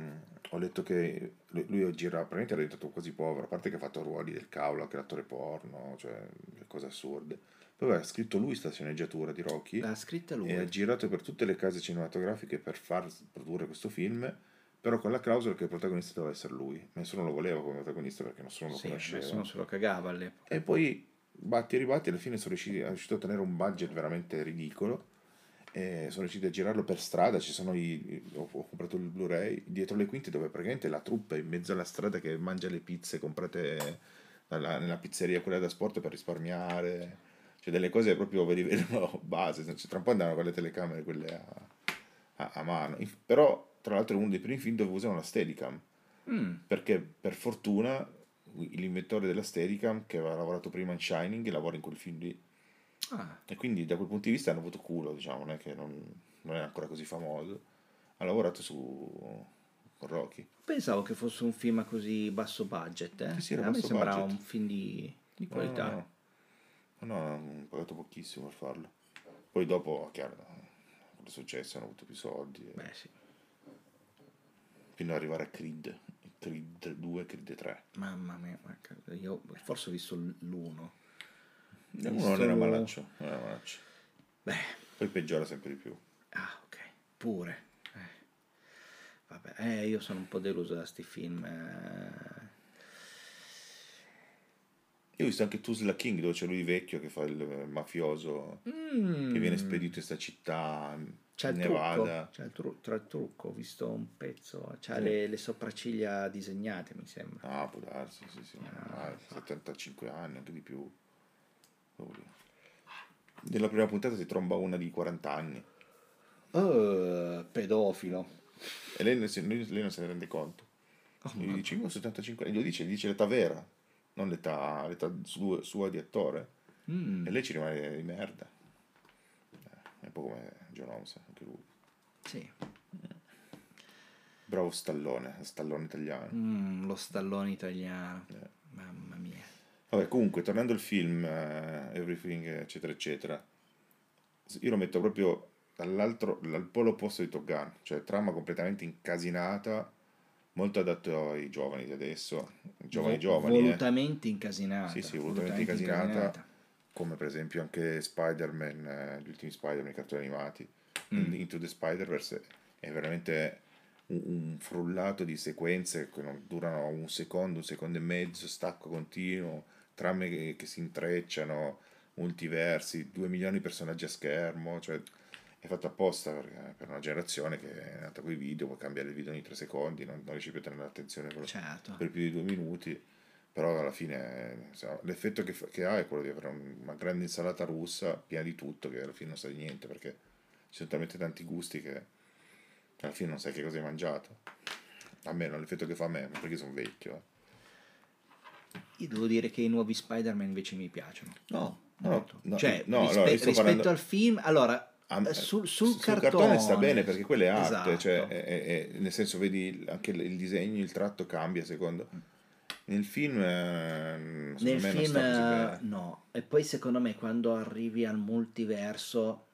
[SPEAKER 1] ho, letto che lui, gira, praticamente era diventato quasi povero, a parte che ha fatto ruoli del cavolo, anche l'attore porno, cioè cose assurde. Poi aveva scritto lui sta sceneggiatura di Rocky
[SPEAKER 2] L'ha scritta lui.
[SPEAKER 1] e ha girato per tutte le case cinematografiche per far produrre questo film, però con la clausola che il protagonista doveva essere lui. Nessuno lo voleva come protagonista perché nessuno lo
[SPEAKER 2] sì,
[SPEAKER 1] conosceva.
[SPEAKER 2] nessuno se lo cagava all'epoca.
[SPEAKER 1] E poi batti e ribatti, alla fine sono riusciti, è riuscito a ottenere un budget veramente ridicolo. E sono riusciti a girarlo per strada. Ci sono i, ho, ho comprato il Blu-ray dietro le quinte, dove praticamente la truppa è in mezzo alla strada che mangia le pizze comprate dalla- nella pizzeria, quella da sport per risparmiare. Cioè, delle cose proprio per livello (laughs) base. Cioè, tra un po' andavano con le telecamere quelle a, a- a mano. Però, tra l'altro, è uno dei primi film dove usano la Steadicam
[SPEAKER 2] Mm,
[SPEAKER 1] perché per fortuna l'inventore della Steadicam che aveva lavorato prima in Shining lavora in quel film lì
[SPEAKER 2] ah,
[SPEAKER 1] e quindi da quel punto di vista hanno avuto culo diciamo non è che non, non è ancora così famoso ha lavorato su con Rocky
[SPEAKER 2] pensavo che fosse un film a così basso budget. Eh?
[SPEAKER 1] Sì, sì,
[SPEAKER 2] a me sembrava
[SPEAKER 1] budget.
[SPEAKER 2] un film di, di
[SPEAKER 1] No, no,
[SPEAKER 2] qualità.
[SPEAKER 1] no. No, hanno pagato pochissimo per farlo. Poi dopo, chiaro, quello è successo, hanno avuto più soldi. e-
[SPEAKER 2] Beh, sì.
[SPEAKER 1] Fino ad arrivare a Creed. Creed 2, Creed 3.
[SPEAKER 2] Mamma mia, io forse ho visto l'uno.
[SPEAKER 1] Uno
[SPEAKER 2] Visto-
[SPEAKER 1] non era malaccio. Non era malaccio.
[SPEAKER 2] Beh,
[SPEAKER 1] Poi peggiora sempre di più.
[SPEAKER 2] ah, ok, pure. Eh. Vabbè, eh, io sono un po' deluso da sti film. eh.
[SPEAKER 1] Io ho visto anche Tusla King dove c'è lui vecchio che fa il mafioso che viene spedito in sta città
[SPEAKER 2] Mm. C'è il
[SPEAKER 1] Nevada.
[SPEAKER 2] trucco, c'è il, tru- tra il trucco, ho visto un pezzo, c'ha
[SPEAKER 1] Sì.
[SPEAKER 2] le, le sopracciglia disegnate, mi sembra.
[SPEAKER 1] Ah, può darsi, sì, sì. Ah, 75 anni, anche di più. Nella prima puntata si tromba una di 40 anni
[SPEAKER 2] Oh, pedofilo.
[SPEAKER 1] e lei, lei- lei non se ne rende conto. gli dice, "Io ho 75 anni, lo dice, gli dice l'età vera, non l'età, l'età sua, sua di attore.
[SPEAKER 2] Mm,
[SPEAKER 1] E lei ci rimane di merda. Eh, È un po' come John Holmes, anche lui.
[SPEAKER 2] sì.
[SPEAKER 1] Bravo Stallone, Stallone italiano.
[SPEAKER 2] Mm, lo stallone italiano.
[SPEAKER 1] Eh.
[SPEAKER 2] Mamma mia.
[SPEAKER 1] Vabbè, comunque, tornando al film, eh, Everything, eccetera, eccetera, io lo metto proprio dall'altro, al polo opposto di Top Gun, cioè trama completamente incasinata, molto adatto ai giovani di adesso, giovani
[SPEAKER 2] Vo-
[SPEAKER 1] giovani, eh,
[SPEAKER 2] Volutamente incasinata.
[SPEAKER 1] Sì, sì, volutamente incasinata. come per esempio anche Spider-Man, eh, gli ultimi Spider-Man, i cartoni animati,
[SPEAKER 2] Mm.
[SPEAKER 1] Into the Spider-Verse è veramente un, un frullato di sequenze che non durano un secondo, un secondo e mezzo, stacco continuo, trame che, che si intrecciano, multiversi, due milioni di personaggi a schermo, cioè è fatto apposta per, per una generazione che è nata con i video, può cambiare il video ogni tre secondi, non, non riesce più a tenere l'attenzione per,
[SPEAKER 2] Certo.
[SPEAKER 1] per più di due minuti, però alla fine insomma, l'effetto che, che ha è quello di avere un- una grande insalata russa piena di tutto che alla fine non sa di niente perché ci sono talmente tanti gusti che alla fine non sai che cosa hai mangiato. Almeno l'effetto che fa a me, perché sono vecchio. eh.
[SPEAKER 2] Io devo dire che i nuovi Spider-Man invece mi piacciono.
[SPEAKER 1] No, no, no,
[SPEAKER 2] cioè,
[SPEAKER 1] no,
[SPEAKER 2] rispe-
[SPEAKER 1] sto
[SPEAKER 2] rispetto
[SPEAKER 1] parlando-
[SPEAKER 2] al film, allora, eh, sul, sul
[SPEAKER 1] sul
[SPEAKER 2] cartone,
[SPEAKER 1] sta bene perché quello è arte,
[SPEAKER 2] Esatto.
[SPEAKER 1] cioè, è- è- è- nel senso vedi anche il il disegno, il tratto cambia a secondo. Nel film, eh,
[SPEAKER 2] Nel film, eh, no. E poi secondo me quando arrivi al multiverso,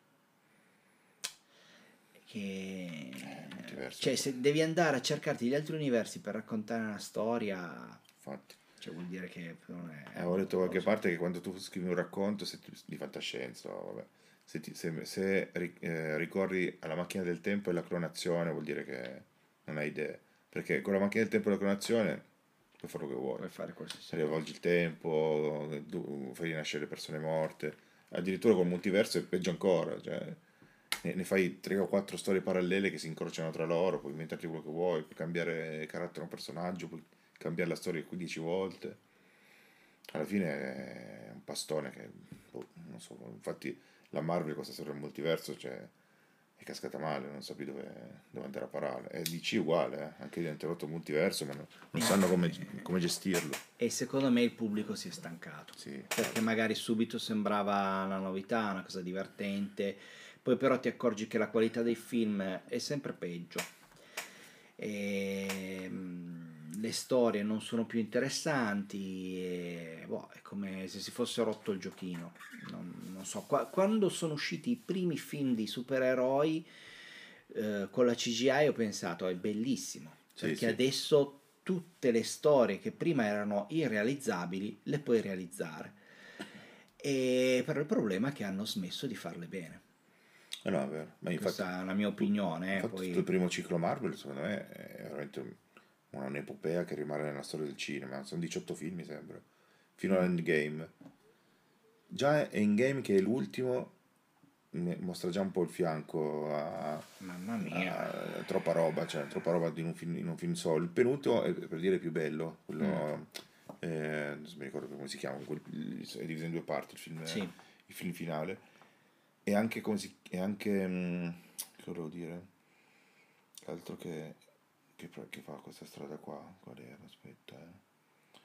[SPEAKER 2] che...
[SPEAKER 1] multiverso.
[SPEAKER 2] Cioè, se devi andare a cercarti gli altri universi per raccontare una storia,
[SPEAKER 1] Infatti.
[SPEAKER 2] Cioè vuol dire che non è...
[SPEAKER 1] Eh, ho letto da qualche parte che quando tu scrivi un racconto se ti- di fantascienza, vabbè, se, ti- se- se eh, ricorri alla macchina del tempo e alla clonazione vuol dire che non hai idee. Perché con la macchina del tempo e la clonazione puoi fare quello che vuoi.
[SPEAKER 2] Puoi fare qualsiasi
[SPEAKER 1] rivolgi il tempo, tu fai rinascere persone morte. Addirittura col multiverso è peggio ancora. Cioè, ne, ne fai tre o quattro storie parallele che si incrociano tra loro, puoi inventarti quello che vuoi, puoi cambiare carattere a un personaggio, puoi cambiare la storia qui dieci volte. Alla fine è un pastone che, boh, non so, infatti la Marvel con questa storia del multiverso cioè, è cascata male, non sa più dove, dove andare a parare. E DC uguale, eh, anche interrotto il multiverso, ma non, non sanno come, come gestirlo.
[SPEAKER 2] E secondo me il pubblico si è stancato.
[SPEAKER 1] Sì.
[SPEAKER 2] Perché magari subito sembrava una novità, una cosa divertente, poi però ti accorgi che la qualità dei film è sempre peggio. E, mm, le storie non sono più interessanti, e, boh, è come se si fosse rotto il giochino. Non, non so, qua- quando sono usciti i primi film di supereroi eh, con la CGI ho pensato è bellissimo,
[SPEAKER 1] Sì,
[SPEAKER 2] perché
[SPEAKER 1] sì.
[SPEAKER 2] adesso tutte le storie che prima erano irrealizzabili le puoi realizzare. E però il problema è che hanno smesso di farle bene.
[SPEAKER 1] Eh no, è vero. Ma infatti,
[SPEAKER 2] Questa è la mia opinione. eh,
[SPEAKER 1] infatti
[SPEAKER 2] poi-
[SPEAKER 1] tutto il primo ciclo Marvel, secondo me, è veramente un- una- un'epopea che rimane nella storia del cinema. Sono 18 film, mi sembra. Fino all'Endgame. Già Endgame, che è l'ultimo, mostra già un po' il fianco a,
[SPEAKER 2] Mamma mia.
[SPEAKER 1] a troppa roba, cioè troppa roba in un film, in un film solo. Il penultimo è per dire più bello, quello, eh, non so, mi ricordo come si chiama, quel- è diviso in due parti il film,
[SPEAKER 2] Sì.
[SPEAKER 1] il film finale. E anche come si, e anche, mm, che volevo dire, altro che, che, che fa questa strada qua, qual era, aspetta, eh.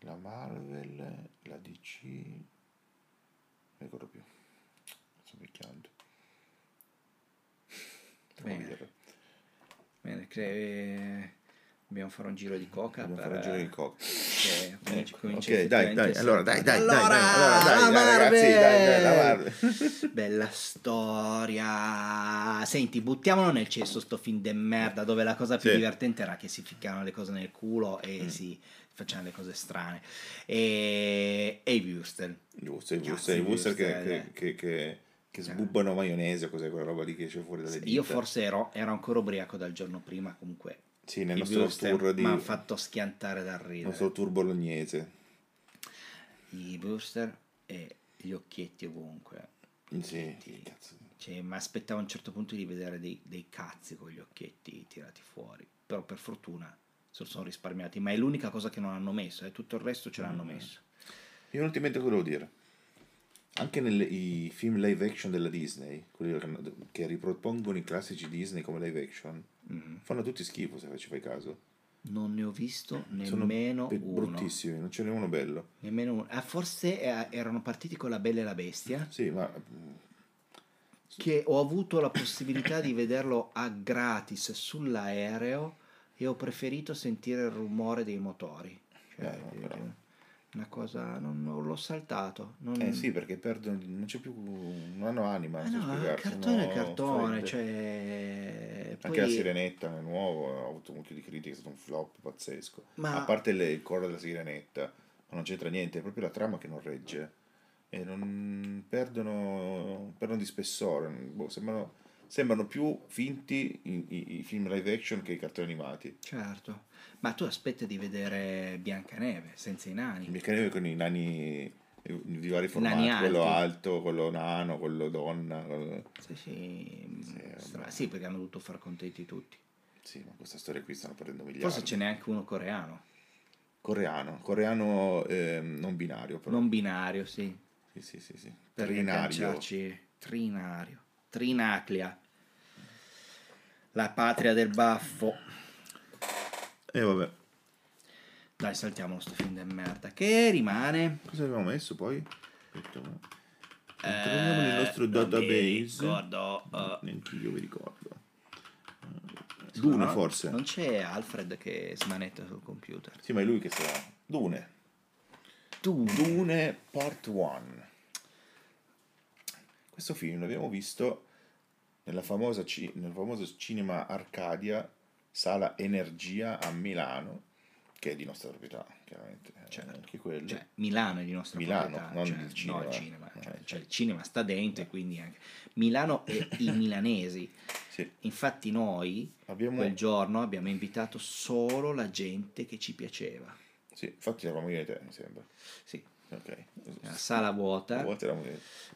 [SPEAKER 1] la Marvel, la DC, non ricordo più, sto picchiando.
[SPEAKER 2] Bene. Bene, cre- Dobbiamo fare un giro di coca.
[SPEAKER 1] Dobbiamo
[SPEAKER 2] per,
[SPEAKER 1] fare un giro di coca.
[SPEAKER 2] Cominci-
[SPEAKER 1] Ecco, ok, dai, dai, allora, dai, dai, dai,
[SPEAKER 2] Allora,
[SPEAKER 1] dai, dai, ragazzi, dai, dai, la
[SPEAKER 2] Marvel!
[SPEAKER 1] Marvel. (laughs)
[SPEAKER 2] Bella storia. Senti, buttiamolo nel cesso sto film de merda dove la cosa più
[SPEAKER 1] Sì.
[SPEAKER 2] divertente era che si ficcavano le cose nel culo e si facevano le cose strane. E, e i Würstel.
[SPEAKER 1] Giusto, Wurster, i
[SPEAKER 2] i
[SPEAKER 1] Wurster che, che,
[SPEAKER 2] eh.
[SPEAKER 1] che, che, che sbubbano maionese, cos'è quella roba lì che esce fuori dalle dita.
[SPEAKER 2] Io forse ero, ero ancora ubriaco dal giorno prima, comunque.
[SPEAKER 1] Sì, nel nostro tour di...
[SPEAKER 2] mi hanno fatto schiantare dal
[SPEAKER 1] il
[SPEAKER 2] ridere.
[SPEAKER 1] nostro tour bolognese.
[SPEAKER 2] I Würstel e gli occhietti ovunque.
[SPEAKER 1] Sì, cazzo.
[SPEAKER 2] Cioè, mi aspettavo a un certo punto di vedere dei, dei cazzi con gli occhietti tirati fuori. Però per fortuna se lo sono risparmiati. Ma è l'unica cosa che non hanno messo, e tutto il resto ce l'hanno messo.
[SPEAKER 1] Mi è venuto in mente cosa volevo dire. Anche nei film live action della Disney, quelli che- ripropongono i classici Disney come live action,
[SPEAKER 2] Mhm.
[SPEAKER 1] fanno tutti schifo se ci fai caso.
[SPEAKER 2] Non ne ho visto
[SPEAKER 1] Sono
[SPEAKER 2] nemmeno
[SPEAKER 1] pe-
[SPEAKER 2] uno.
[SPEAKER 1] bruttissimi, non ce n'è uno bello.
[SPEAKER 2] Nemmeno uno. Ah, forse eh, erano partiti con La Bella e la Bestia. (laughs)
[SPEAKER 1] Sì, ma mm,
[SPEAKER 2] Che ho avuto la possibilità di vederlo a gratis sull'aereo e ho preferito sentire il rumore dei motori. Cioè,
[SPEAKER 1] Eh, no, però.
[SPEAKER 2] Una cosa. Non, non l'ho saltato. Non...
[SPEAKER 1] eh sì, perché perdono, non c'è più, non hanno anima.
[SPEAKER 2] Ah no, cartone è cartone,
[SPEAKER 1] fredde.
[SPEAKER 2] cioè...
[SPEAKER 1] Anche la Sirenetta, il nuovo, ha avuto molti di critiche, è stato un flop pazzesco.
[SPEAKER 2] Ma-
[SPEAKER 1] A parte le- il coro della Sirenetta, ma non c'entra niente, è proprio la trama che non regge. E non perdono, perdono di spessore. Boh, sembrano, sembrano più finti i, i- i film live action che i cartoni animati.
[SPEAKER 2] Certo, ma tu aspetti di vedere Biancaneve senza i nani.
[SPEAKER 1] Il meccanismo con i nani eh, di vari formati, quello alto, quello nano, quello donna. quello-
[SPEAKER 2] Sì, sì,
[SPEAKER 1] Sì, vabbè.
[SPEAKER 2] sì, perché hanno dovuto far contenti tutti.
[SPEAKER 1] Sì, ma questa storia qui stanno perdendo miliardi.
[SPEAKER 2] Forse ce n'è anche uno coreano,
[SPEAKER 1] Coreano, coreano ehm, non binario però.
[SPEAKER 2] non binario, sì,
[SPEAKER 1] Sì, sì, sì, sì.
[SPEAKER 2] per
[SPEAKER 1] Trinario.
[SPEAKER 2] Trinario, Trinaclia, la patria del baffo.
[SPEAKER 1] E vabbè.
[SPEAKER 2] Dai, saltiamo sto film de merda. Che rimane?
[SPEAKER 1] Cosa avevamo messo poi? Aspetta,
[SPEAKER 2] Eh,
[SPEAKER 1] Entriamo nel nostro database.
[SPEAKER 2] ricordo, eh.
[SPEAKER 1] Neanche io mi ricordo. Dune
[SPEAKER 2] no?
[SPEAKER 1] forse.
[SPEAKER 2] Non c'è Alfred che smanetta sul computer.
[SPEAKER 1] Sì, ma è lui che sa. Dune.
[SPEAKER 2] Tu.
[SPEAKER 1] Dune Part 1. Questo film l'abbiamo visto nella famosa ci- nel famoso cinema Arcadia, sala Energia a Milano, che è di nostra proprietà, chiaramente. eh,
[SPEAKER 2] Certo.
[SPEAKER 1] Anche quello.
[SPEAKER 2] Cioè, Milano è di nostra
[SPEAKER 1] Milano,
[SPEAKER 2] proprietà,
[SPEAKER 1] non
[SPEAKER 2] cioè,
[SPEAKER 1] il cinema.
[SPEAKER 2] no, il cinema,
[SPEAKER 1] Eh,
[SPEAKER 2] cioè,
[SPEAKER 1] sì.
[SPEAKER 2] cioè, il cinema sta dentro e quindi anche Milano e i (laughs) milanesi.
[SPEAKER 1] Sì.
[SPEAKER 2] Infatti noi
[SPEAKER 1] Abbiamo...
[SPEAKER 2] quel giorno abbiamo invitato solo la gente che ci piaceva.
[SPEAKER 1] Sì, infatti eravamo io e te, mi sembra.
[SPEAKER 2] Sì,
[SPEAKER 1] Ok.
[SPEAKER 2] la sala vuota.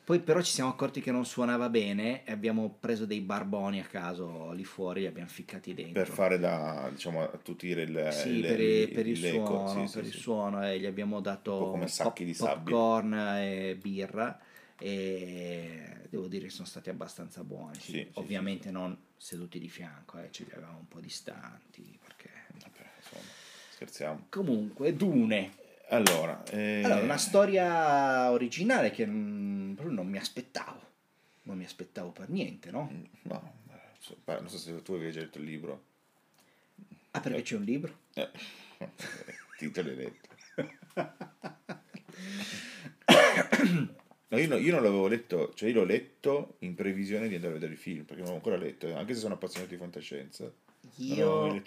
[SPEAKER 2] Poi però ci siamo accorti che non suonava bene e abbiamo preso dei barboni a caso lì fuori, li abbiamo ficcati dentro.
[SPEAKER 1] Per fare da, diciamo, attutire il,
[SPEAKER 2] Sì,
[SPEAKER 1] il,
[SPEAKER 2] per, il, per il suono,
[SPEAKER 1] sì,
[SPEAKER 2] per
[SPEAKER 1] sì,
[SPEAKER 2] il suono e gli abbiamo dato
[SPEAKER 1] come sacchi di sabbia.
[SPEAKER 2] popcorn e birra e devo dire che sono stati abbastanza buoni. sì, Ovviamente non seduti di fianco, eh, ce li avevamo un po' distanti perché...
[SPEAKER 1] Vabbè, insomma, scherziamo.
[SPEAKER 2] Comunque, Dune.
[SPEAKER 1] Allora, eh,
[SPEAKER 2] Allora, una storia originale che mm, proprio non mi aspettavo. Non mi aspettavo per niente, no?
[SPEAKER 1] no, so- pa- non so se tu avevi già letto il libro.
[SPEAKER 2] Ah, perché c'è un libro?
[SPEAKER 1] Eh, (laughs) titolo hai letto. No, io, no- io non l'avevo letto, cioè io l'ho letto in previsione di andare a vedere il film, perché non l'ho ancora letto, anche se sono appassionato di fantascienza.
[SPEAKER 2] Io,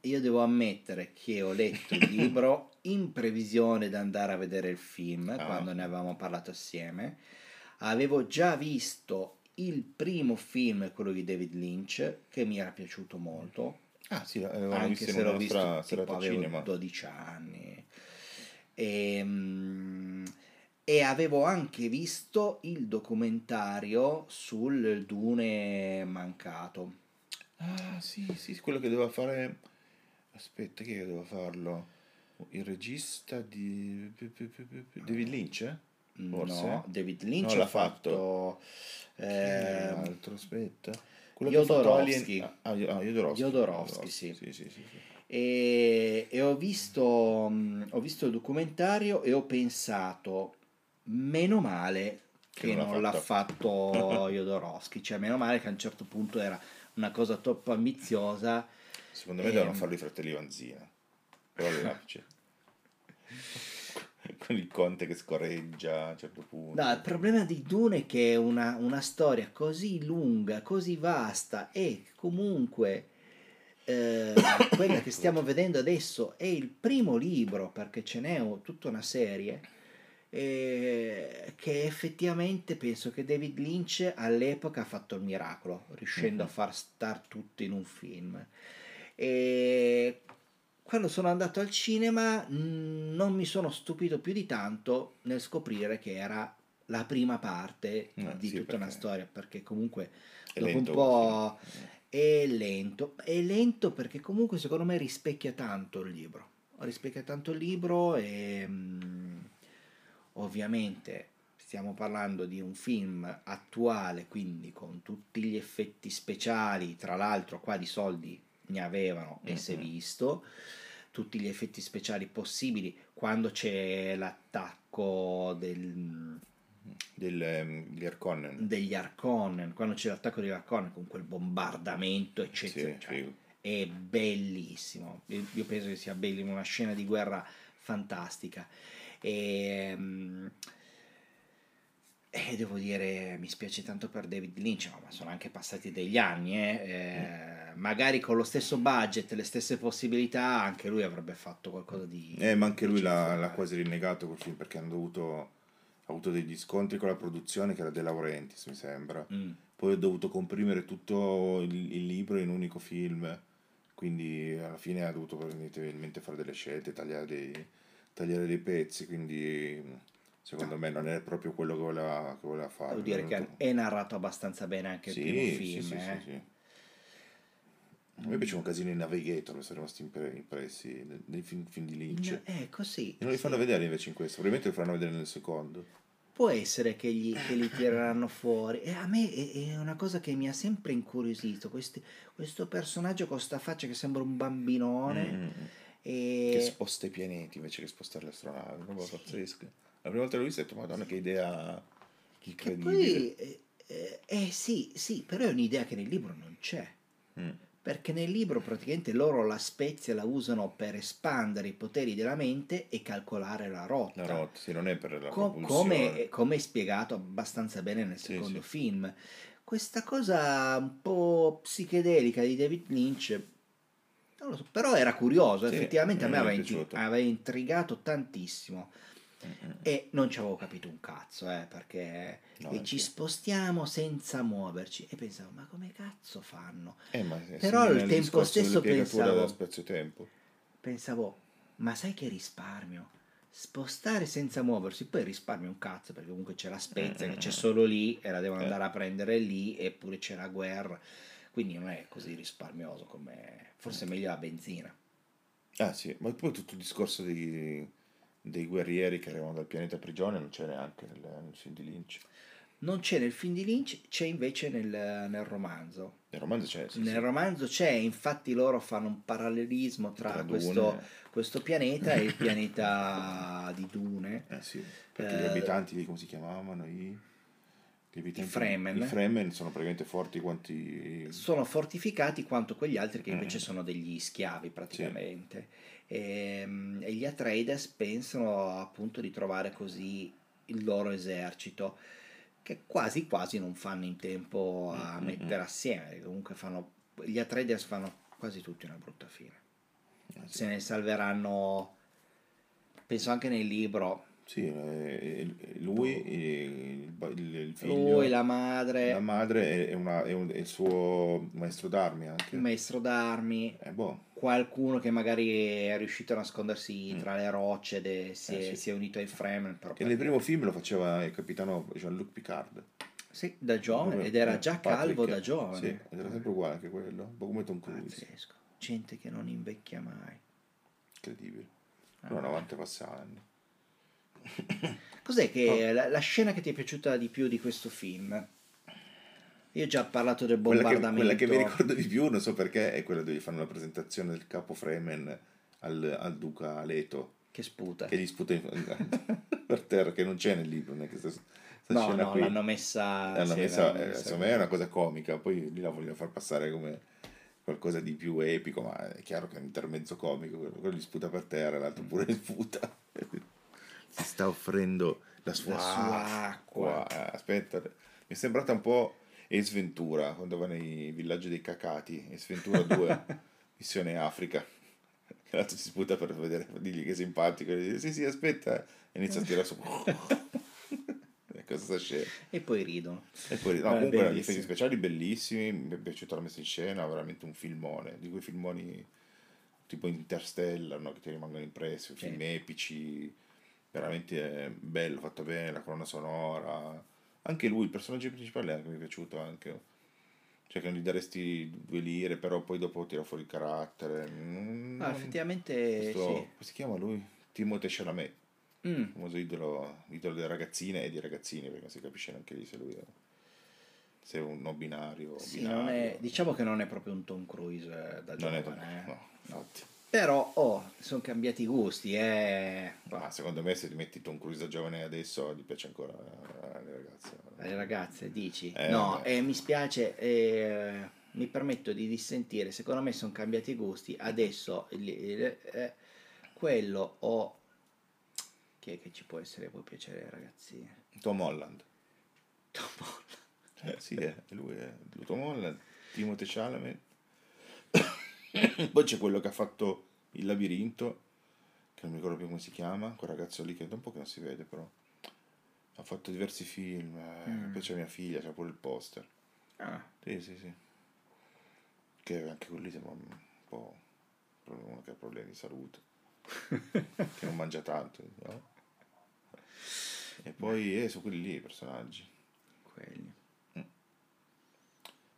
[SPEAKER 2] io devo ammettere che ho letto il libro (laughs) in previsione di andare a vedere il film
[SPEAKER 1] Ah.
[SPEAKER 2] quando ne avevamo parlato assieme. Avevo già visto il primo film, quello di David Lynch, che mi era piaciuto molto,
[SPEAKER 1] Ah sì,
[SPEAKER 2] anche se l'ho visto tipo avevo
[SPEAKER 1] cinema.
[SPEAKER 2] 12 anni. E, e avevo anche visto il documentario sul Dune mancato.
[SPEAKER 1] Ah sì, sì, quello che doveva fare... Aspetta, chi è che doveva farlo? Il regista di... David Lynch? eh? Forse?
[SPEAKER 2] No, David Lynch
[SPEAKER 1] No,
[SPEAKER 2] ha
[SPEAKER 1] l'ha
[SPEAKER 2] fatto,
[SPEAKER 1] era
[SPEAKER 2] ehm,
[SPEAKER 1] l'altro, aspetta. Quello fatto
[SPEAKER 2] Jodorowsky.
[SPEAKER 1] Alien- Ah, ah, Jodorowsky.
[SPEAKER 2] Jodorowsky, sì.
[SPEAKER 1] Sì, sì, sì,
[SPEAKER 2] e, e ho visto, mh, ho visto il documentario e ho pensato, meno male che,
[SPEAKER 1] Che non l'ha
[SPEAKER 2] l'ha fatto (laughs) Jodorowsky, cioè meno male che a un certo punto era una cosa troppo ambiziosa
[SPEAKER 1] Secondo me
[SPEAKER 2] Ehm.
[SPEAKER 1] devono farlo i fratelli Vanzina. Però l'apice. (laughs) (laughs) Con il conte che scorreggia a un certo punto.
[SPEAKER 2] No, il problema di Dune è che è una, una storia così lunga, così vasta e comunque eh, quella che (coughs) stiamo vedendo adesso è il primo libro, perché ce n'è tutta una serie, eh, che effettivamente penso che David Lynch all'epoca ha fatto il miracolo, riuscendo a far star tutto in un film. E quando sono andato al cinema mh, non mi sono stupito più di tanto nel scoprire che era la prima parte
[SPEAKER 1] Eh,
[SPEAKER 2] di
[SPEAKER 1] sì,
[SPEAKER 2] tutta una storia, perché comunque
[SPEAKER 1] È
[SPEAKER 2] dopo
[SPEAKER 1] lento
[SPEAKER 2] un po'
[SPEAKER 1] film.
[SPEAKER 2] è lento. È lento perché comunque secondo me rispecchia tanto il libro. Rispecchia tanto il libro e mh, ovviamente stiamo parlando di un film attuale, quindi con tutti gli effetti speciali, tra l'altro qua di soldi ne avevano e si è visto tutti gli effetti speciali possibili quando c'è l'attacco del,
[SPEAKER 1] Del, ehm, di Harkonnen.
[SPEAKER 2] degli Arconnen, quando c'è l'attacco degli Arconnen con quel bombardamento, eccetera.
[SPEAKER 1] Sì,
[SPEAKER 2] cioè,
[SPEAKER 1] figo.
[SPEAKER 2] è bellissimo. Io, io penso che sia bellissimo, una scena di guerra fantastica. E, mm, e devo dire, mi spiace tanto per David Lynch, ma sono anche passati degli anni. eh. Eh, magari con lo stesso budget, le stesse possibilità, anche lui avrebbe fatto qualcosa di...
[SPEAKER 1] Eh, ma anche lui l'ha, l'ha quasi rinnegato quel film perché hanno dovuto, ha avuto degli scontri con la produzione che era De Laurentiis, mi sembra.
[SPEAKER 2] Mm.
[SPEAKER 1] Poi ha dovuto comprimere tutto il, il libro in un unico film, quindi alla fine ha dovuto inevitabilmente fare delle scelte, tagliare dei, tagliare dei pezzi, quindi secondo me non è proprio quello che voleva, che voleva fare.
[SPEAKER 2] Devo dire che è narrato abbastanza bene anche il
[SPEAKER 1] Sì,
[SPEAKER 2] primo
[SPEAKER 1] sì,
[SPEAKER 2] film.
[SPEAKER 1] sì,
[SPEAKER 2] eh.
[SPEAKER 1] sì, sì. A me piace un casino in Navigator, mi sono rimasti impre- impressi nei- film, film di Lynch.
[SPEAKER 2] No, eh, così.
[SPEAKER 1] E non li
[SPEAKER 2] sì.
[SPEAKER 1] fanno vedere invece in questo, probabilmente lo faranno vedere nel secondo.
[SPEAKER 2] Può essere che, gli, che li tireranno fuori. E a me è, è una cosa che mi ha sempre incuriosito. questi- questo personaggio con sta faccia che sembra un bambinone.
[SPEAKER 1] Mm, mm, mm.
[SPEAKER 2] E...
[SPEAKER 1] Che sposta i pianeti invece che spostare le astronavi, una roba
[SPEAKER 2] Sì.
[SPEAKER 1] pazzesca. La prima volta che l'ho visto ho detto, madonna che idea
[SPEAKER 2] che
[SPEAKER 1] incredibile.
[SPEAKER 2] poi... Eh, eh, eh, sì, sì, però è un'idea che nel libro non c'è.
[SPEAKER 1] Mm.
[SPEAKER 2] Perché nel libro praticamente loro la spezia la usano per espandere i poteri della mente e calcolare la rotta.
[SPEAKER 1] La rotta, sì, non è per la
[SPEAKER 2] Co- come, come è spiegato abbastanza bene nel
[SPEAKER 1] Sì,
[SPEAKER 2] secondo
[SPEAKER 1] sì.
[SPEAKER 2] film. Questa cosa un po' psichedelica di David Lynch, non lo so, però era curioso,
[SPEAKER 1] Sì,
[SPEAKER 2] effettivamente a me aveva, intri-
[SPEAKER 1] piaciuto.
[SPEAKER 2] aveva intrigato tantissimo
[SPEAKER 1] Mm, mm.
[SPEAKER 2] e non ci avevo capito un cazzo, eh, perché
[SPEAKER 1] No,
[SPEAKER 2] e
[SPEAKER 1] anche
[SPEAKER 2] ci spostiamo senza muoverci e pensavo, ma come cazzo fanno?
[SPEAKER 1] Eh,
[SPEAKER 2] Però al tempo stesso pensavo-
[SPEAKER 1] spazio-tempo.
[SPEAKER 2] Pensavo, ma sai che risparmio? Spostare senza muoversi, poi risparmio un cazzo perché comunque c'è la spezia che c'è solo lì e la devono
[SPEAKER 1] Eh.
[SPEAKER 2] andare a prendere lì eppure c'è la guerra, quindi non è così risparmioso come forse è meglio la benzina.
[SPEAKER 1] Ah sì, ma poi tutto il discorso dei, dei guerrieri che arrivano dal pianeta prigione non c'è neanche nel, nel film di Lynch.
[SPEAKER 2] Non c'è nel film di Lynch, c'è invece nel, nel romanzo.
[SPEAKER 1] Nel romanzo c'è, sì,
[SPEAKER 2] nel
[SPEAKER 1] sì.
[SPEAKER 2] romanzo c'è, infatti loro fanno un parallelismo tra,
[SPEAKER 1] Tra
[SPEAKER 2] questo, questo pianeta e il pianeta di Dune. (laughs)
[SPEAKER 1] Eh sì, perché gli
[SPEAKER 2] Eh,
[SPEAKER 1] abitanti lì come si chiamavano? I, gli abitanti,
[SPEAKER 2] Fremen.
[SPEAKER 1] I Fremen sono praticamente forti quanti...
[SPEAKER 2] sono fortificati quanto quegli altri che invece
[SPEAKER 1] Mm.
[SPEAKER 2] sono degli schiavi praticamente. Ehm, E, gli Atreides pensano appunto di trovare così il loro esercito che quasi quasi non fanno in tempo a
[SPEAKER 1] Mm, mm,
[SPEAKER 2] mettere assieme, comunque fanno gli Atreides fanno quasi tutti una brutta fine.
[SPEAKER 1] eh, sì.
[SPEAKER 2] Se ne salveranno penso anche nel libro
[SPEAKER 1] Sì, eh, lui, il, il- figlio,
[SPEAKER 2] lui, la madre,
[SPEAKER 1] la madre è, una- è un- è il suo maestro d'armi anche.
[SPEAKER 2] maestro d'armi,
[SPEAKER 1] Eh, boh,
[SPEAKER 2] qualcuno che magari è riuscito a nascondersi
[SPEAKER 1] Mm.
[SPEAKER 2] tra le rocce ed è- si,
[SPEAKER 1] Eh,
[SPEAKER 2] è,
[SPEAKER 1] sì.
[SPEAKER 2] si è unito ai Fremen.
[SPEAKER 1] Che nel primo film lo faceva il capitano Jean-Luc Picard.
[SPEAKER 2] Sì, da giovane,
[SPEAKER 1] Dove-
[SPEAKER 2] ed era
[SPEAKER 1] eh,
[SPEAKER 2] già
[SPEAKER 1] Patrick,
[SPEAKER 2] calvo da
[SPEAKER 1] Sì,
[SPEAKER 2] giovane.
[SPEAKER 1] ed era sempre uguale anche quello, un po' come Tom Cruise.
[SPEAKER 2] Pazzesco. Gente che non invecchia mai.
[SPEAKER 1] Incredibile.
[SPEAKER 2] Ah.
[SPEAKER 1] Però 90 passati. (laughs)
[SPEAKER 2] Cos'è che
[SPEAKER 1] Oh.
[SPEAKER 2] la, la scena che ti è piaciuta di più di questo film? Io ho già parlato del
[SPEAKER 1] Quella che,
[SPEAKER 2] bombardamento.
[SPEAKER 1] quella che mi ricordo di più, non so perché, è quella dove fanno la presentazione del capo Fremen al, al duca Leto,
[SPEAKER 2] Che sputa.
[SPEAKER 1] che gli sputa in- (laughs) per terra, che non c'è nel libro, non è questa, questa
[SPEAKER 2] no,
[SPEAKER 1] scena
[SPEAKER 2] no,
[SPEAKER 1] qui.
[SPEAKER 2] l'hanno messa...
[SPEAKER 1] L'hanno
[SPEAKER 2] sì,
[SPEAKER 1] messa,
[SPEAKER 2] l'hanno
[SPEAKER 1] eh,
[SPEAKER 2] messa
[SPEAKER 1] secondo me è una cosa comica, poi lì la vogliono far passare come, qualcosa di più epico, ma è chiaro che è un intermezzo comico, quello, quello gli sputa per terra, l'altro pure gli sputa. (laughs) si sta offrendo la sua,
[SPEAKER 2] La sua acqua.
[SPEAKER 1] Eh, Aspetta, mi è sembrata un po' Ace Ventura, quando va nei villaggi dei cacati, Ace Ventura 2, (laughs) missione Africa. L'altro si sputa per vedere, dirgli che è simpatico, dice, sì sì aspetta, e inizia a tirare su. (laughs) Cosa scena?
[SPEAKER 2] E poi ridono.
[SPEAKER 1] E poi, no,
[SPEAKER 2] Eh,
[SPEAKER 1] comunque gli
[SPEAKER 2] bellissimo.
[SPEAKER 1] effetti speciali bellissimi, mi è piaciuta la messa in scena, veramente un filmone, di quei filmoni tipo Interstellar, no, che ti rimangono impressi,
[SPEAKER 2] Sì.
[SPEAKER 1] film epici, veramente eh, bello, fatto bene, la colonna sonora, anche lui, il personaggio principale anche mi è piaciuto anche, cioè che non gli daresti due lire, però poi dopo tira fuori il carattere. Mm,
[SPEAKER 2] Ah, effettivamente
[SPEAKER 1] questo-
[SPEAKER 2] sì.
[SPEAKER 1] come si chiama lui? Timothée Chalamet
[SPEAKER 2] Mm,
[SPEAKER 1] famoso idolo, idolo delle ragazzine e di ragazzini, perché non si capisce neanche lì se lui è, se è un non binario
[SPEAKER 2] sì,
[SPEAKER 1] binario.
[SPEAKER 2] è- diciamo che non è proprio un Tom Cruise eh, da
[SPEAKER 1] Non è
[SPEAKER 2] giovane. eh.
[SPEAKER 1] no, infatti.
[SPEAKER 2] Però, oh, sono cambiati i gusti, eh.
[SPEAKER 1] Ma secondo me se ti metti Tom Cruise da giovane adesso gli piace ancora alle ragazze.
[SPEAKER 2] Le ragazze, dici?
[SPEAKER 1] Eh,
[SPEAKER 2] no, eh, mi spiace, eh, mi permetto di dissentire, secondo me sono cambiati i gusti, adesso eh, quello o... Chi è che ci può essere, può piacere ai ragazzi?
[SPEAKER 1] Tom Holland.
[SPEAKER 2] Tom Holland.
[SPEAKER 1] Eh, sì, è, lui è Tom Holland, Timothée Chalamet. (laughs) Poi c'è quello che ha fatto Il labirinto, che non mi ricordo più come si chiama, quel ragazzo lì che da un po' che non si vede però. Ha fatto diversi film, eh,
[SPEAKER 2] Mm.
[SPEAKER 1] poi c'è mia figlia, c'ha pure il poster.
[SPEAKER 2] Ah,
[SPEAKER 1] Sì, sì, sì. Che anche quello lì sembra un po' uno che ha problemi di salute, (laughs) che non mangia tanto, no? E poi eh, sono quelli lì i personaggi.
[SPEAKER 2] quelli.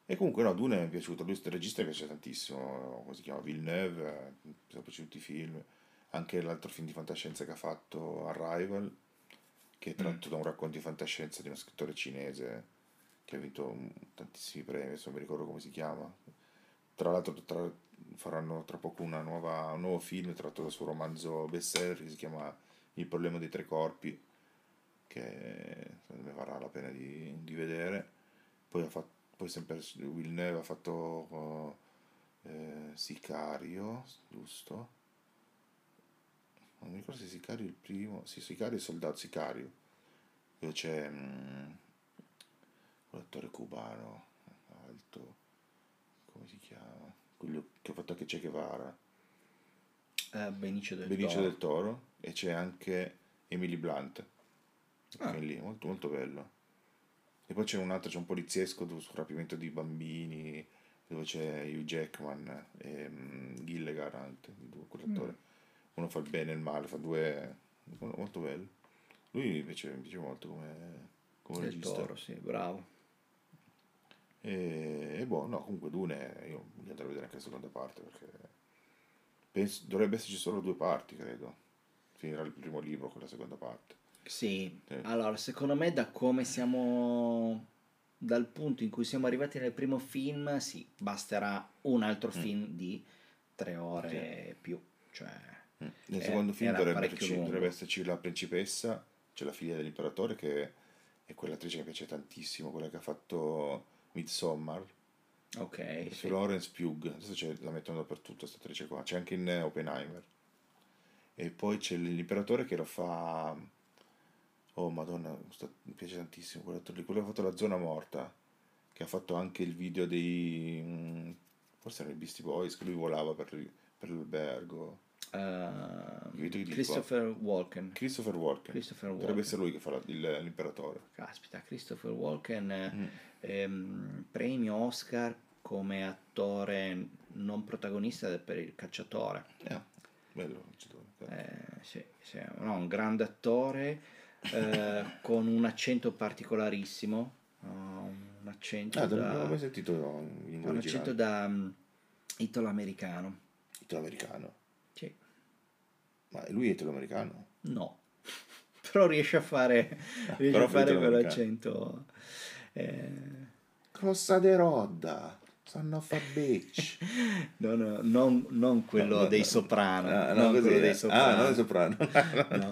[SPEAKER 1] E comunque no, Dune mi è piaciuto, lui questo regista mi piace tantissimo, come si chiama? Villeneuve, eh, mi sono piaciuti i film, anche l'altro film di fantascienza che ha fatto, Arrival, che è tratto da un racconto di fantascienza di uno scrittore cinese che ha vinto mm, tantissimi premi, adesso non mi ricordo come si chiama. Tra l'altro tra- faranno tra poco una nuova, un nuovo film tratto dal suo romanzo bestseller che si chiama Il problema dei tre corpi, che secondo me varrà la pena di, di vedere. Poi, ha fatto, poi sempre Villeneuve ha fatto eh, Sicario, giusto? Non mi ricordo se Sicario è il primo. Sì, Sicario è Soldato Sicario. Dove c'è mm, quell'attore cubano alto. Come si chiama? Quello che ha fatto anche Che Guevara.
[SPEAKER 2] Eh, Benicio del
[SPEAKER 1] Benicio
[SPEAKER 2] Toro.
[SPEAKER 1] del Toro. E c'è anche Emily Blunt.
[SPEAKER 2] Ah.
[SPEAKER 1] Lì, molto molto bello. E poi c'è un altro, c'è un poliziesco sul rapimento di bambini, dove c'è Hugh Jackman e mm, Gilligan anche, quell'attore. Uno fa il bene e il male, fa due... molto bello. Lui invece mi piace molto come, come
[SPEAKER 2] Del
[SPEAKER 1] regista.
[SPEAKER 2] Toro, sì, bravo.
[SPEAKER 1] E, e boh, no, comunque Dune, io mi andrò a vedere anche la seconda parte perché penso, dovrebbe esserci solo due parti, credo. Finirà il primo libro con la seconda parte.
[SPEAKER 2] Sì,
[SPEAKER 1] Sì.
[SPEAKER 2] allora secondo me da come siamo, dal punto in cui siamo arrivati nel primo film, sì, basterà un altro film di tre ore e più. Cioè,
[SPEAKER 1] Mm. Nel
[SPEAKER 2] Eh,
[SPEAKER 1] secondo film dovrebbe, dovrebbe esserci la principessa, c'è la figlia dell'imperatore che è quell'attrice che piace tantissimo, quella che ha fatto Midsommar,
[SPEAKER 2] ok, sì.
[SPEAKER 1] Florence Pugh, adesso c'è- la mettono dappertutto questa attrice qua, c'è anche in eh, Oppenheimer. E poi c'è l'imperatore che lo fa... Oh madonna, mi piace tantissimo quell'attore lì, quello che ha fatto La Zona Morta, che ha fatto anche il video dei... mm, forse erano i Beastie Boys, che lui volava per, per l'albergo. Dico.
[SPEAKER 2] Christopher Walken.
[SPEAKER 1] Christopher Walken.
[SPEAKER 2] Christopher
[SPEAKER 1] Dovrebbe
[SPEAKER 2] Walken.
[SPEAKER 1] essere lui che fa la- il- l'imperatore.
[SPEAKER 2] Caspita, Christopher Walken,
[SPEAKER 1] Mm.
[SPEAKER 2] ehm, premio Oscar come attore non protagonista per il cacciatore.
[SPEAKER 1] Eh, bello. vincitore.
[SPEAKER 2] Eh, sì, sì, no, un grande attore eh, con un accento particolarissimo, uh, un accento
[SPEAKER 1] Ah,
[SPEAKER 2] da,
[SPEAKER 1] mai sentito in
[SPEAKER 2] un accento
[SPEAKER 1] originale.
[SPEAKER 2] da mm, italo-americano.
[SPEAKER 1] Italo-americano.
[SPEAKER 2] Sì.
[SPEAKER 1] Ma lui è italo-americano?
[SPEAKER 2] No, (laughs) però riesce a fare, riesce
[SPEAKER 1] però
[SPEAKER 2] a fare quell'accento. eh,
[SPEAKER 1] Crossa de Rodda. Son of a bitch. (laughs)
[SPEAKER 2] no, no, non, non quello
[SPEAKER 1] No,
[SPEAKER 2] dei
[SPEAKER 1] no.
[SPEAKER 2] soprano.
[SPEAKER 1] Ah, no,
[SPEAKER 2] non quello
[SPEAKER 1] eh.
[SPEAKER 2] dei soprano.
[SPEAKER 1] Ah, non dei soprano. (laughs)
[SPEAKER 2] No,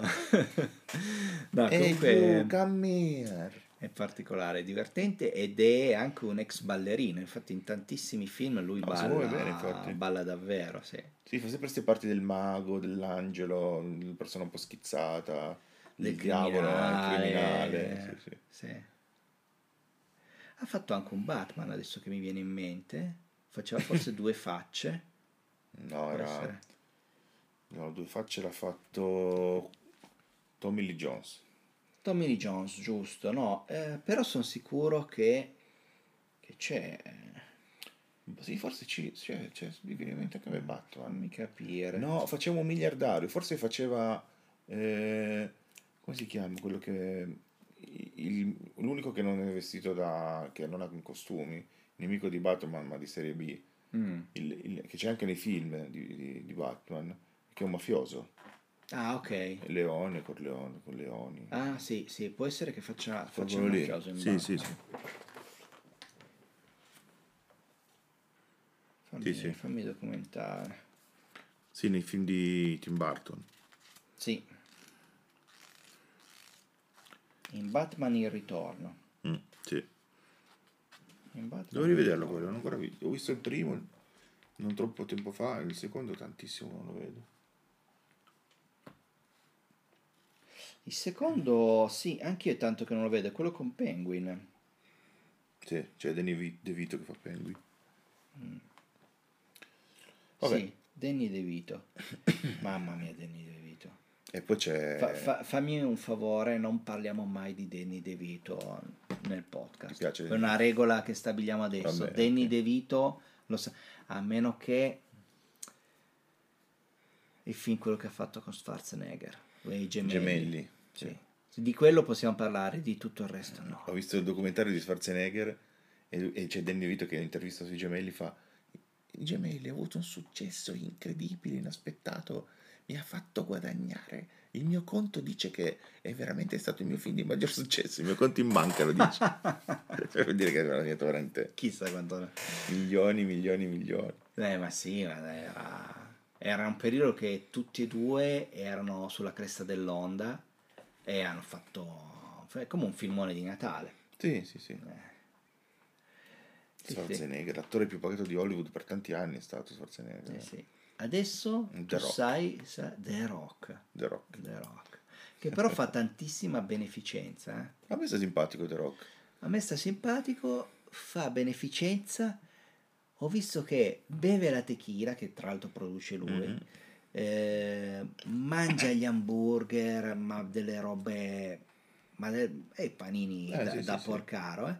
[SPEAKER 2] (laughs) no
[SPEAKER 1] Ehi,
[SPEAKER 2] comunque...
[SPEAKER 1] you,
[SPEAKER 2] è particolare, è divertente ed è anche un ex ballerino, infatti in tantissimi film lui
[SPEAKER 1] No,
[SPEAKER 2] balla,
[SPEAKER 1] bene,
[SPEAKER 2] balla davvero, sì.
[SPEAKER 1] Sì, fa sempre queste parti del mago, dell'angelo, la persona un po' schizzata,
[SPEAKER 2] Del
[SPEAKER 1] del diavolo, il
[SPEAKER 2] criminale.
[SPEAKER 1] Sì, sì.
[SPEAKER 2] sì. Ha fatto anche un Batman adesso che mi viene in mente, faceva forse (laughs) due facce,
[SPEAKER 1] No, era...
[SPEAKER 2] essere.
[SPEAKER 1] No, due facce l'ha fatto Tommy Lee Jones.
[SPEAKER 2] Tommy Lee Jones, giusto, no, eh, però sono sicuro che, che c'è,
[SPEAKER 1] Sì, forse ci, c'è, c'è, mi viene in mente anche Batman.
[SPEAKER 2] fammi capire.
[SPEAKER 1] No, faceva un miliardario, forse faceva... eh, come si chiama? Quello che... il- l'unico che non è vestito da... che non ha costumi, nemico di Batman ma di serie B,
[SPEAKER 2] Mm.
[SPEAKER 1] il- il- che c'è anche nei film di, di- di Batman, che è un mafioso.
[SPEAKER 2] Ah, ok.
[SPEAKER 1] Leone, Corleone, con Leoni.
[SPEAKER 2] Ah, sì, sì, può essere che faccia, faccia
[SPEAKER 1] lì.
[SPEAKER 2] mafioso in
[SPEAKER 1] Sì,
[SPEAKER 2] Batman.
[SPEAKER 1] sì, sì.
[SPEAKER 2] Fammi,
[SPEAKER 1] Sì, sì.
[SPEAKER 2] fammi documentare.
[SPEAKER 1] Sì, nei film di Tim Burton.
[SPEAKER 2] Sì. In Batman il ritorno.
[SPEAKER 1] Mm, sì.
[SPEAKER 2] In Batman
[SPEAKER 1] Devo rivederlo quello, non ho ancora visto. Ho visto il primo non troppo tempo fa, il secondo tantissimo non lo vedo.
[SPEAKER 2] Il secondo, sì, anche io è tanto che non lo vedo, è quello con Penguin.
[SPEAKER 1] Sì, c'è Danny Vi- DeVito che fa Penguin. Vabbè.
[SPEAKER 2] Sì, Danny DeVito. (coughs) Mamma mia, Danny DeVito.
[SPEAKER 1] E poi c'è...
[SPEAKER 2] Fa- fa- fammi un favore, non parliamo mai di Danny DeVito nel podcast.
[SPEAKER 1] Piace
[SPEAKER 2] È una regola che stabiliamo adesso.
[SPEAKER 1] Vabbè,
[SPEAKER 2] Danny
[SPEAKER 1] ok.
[SPEAKER 2] DeVito, lo sa- a meno che il film quello che ha fatto con Schwarzenegger, i gemelli.
[SPEAKER 1] Gemelli.
[SPEAKER 2] Sì. Di quello possiamo parlare, di tutto il resto no.
[SPEAKER 1] Ho visto il documentario di Schwarzenegger e, e c'è Danny DeVito che intervista sui gemelli fa i gemelli hanno avuto un successo incredibile, inaspettato, mi ha fatto guadagnare. Il mio conto dice che è veramente stato il mio film di maggior successo, il mio conto in banca lo dice. (laughs) per dire che è guadagnato veramente
[SPEAKER 2] Chissà quanto...
[SPEAKER 1] milioni, milioni, milioni.
[SPEAKER 2] Eh, ma sì, ma era, era un periodo che tutti e due erano sulla cresta dell'onda e hanno fatto come un filmone di Natale.
[SPEAKER 1] Sì, sì, sì.
[SPEAKER 2] Sì,
[SPEAKER 1] Schwarzenegger, l'attore più pagato di Hollywood per tanti anni è stato Schwarzenegger.
[SPEAKER 2] Eh, sì. Adesso
[SPEAKER 1] The
[SPEAKER 2] tu
[SPEAKER 1] Rock.
[SPEAKER 2] sai, sa- The Rock.
[SPEAKER 1] The Rock.
[SPEAKER 2] The Rock. Che però fa tantissima beneficenza. eh.
[SPEAKER 1] A me sta simpatico The Rock.
[SPEAKER 2] A me sta simpatico, fa beneficenza. Ho visto che beve la tequila, che tra l'altro produce lui,
[SPEAKER 1] Mhm.
[SPEAKER 2] eh, mangia gli hamburger, ma delle robe, ma de- e panini
[SPEAKER 1] Eh,
[SPEAKER 2] da,
[SPEAKER 1] sì,
[SPEAKER 2] da
[SPEAKER 1] sì, sì.
[SPEAKER 2] porcaro, eh.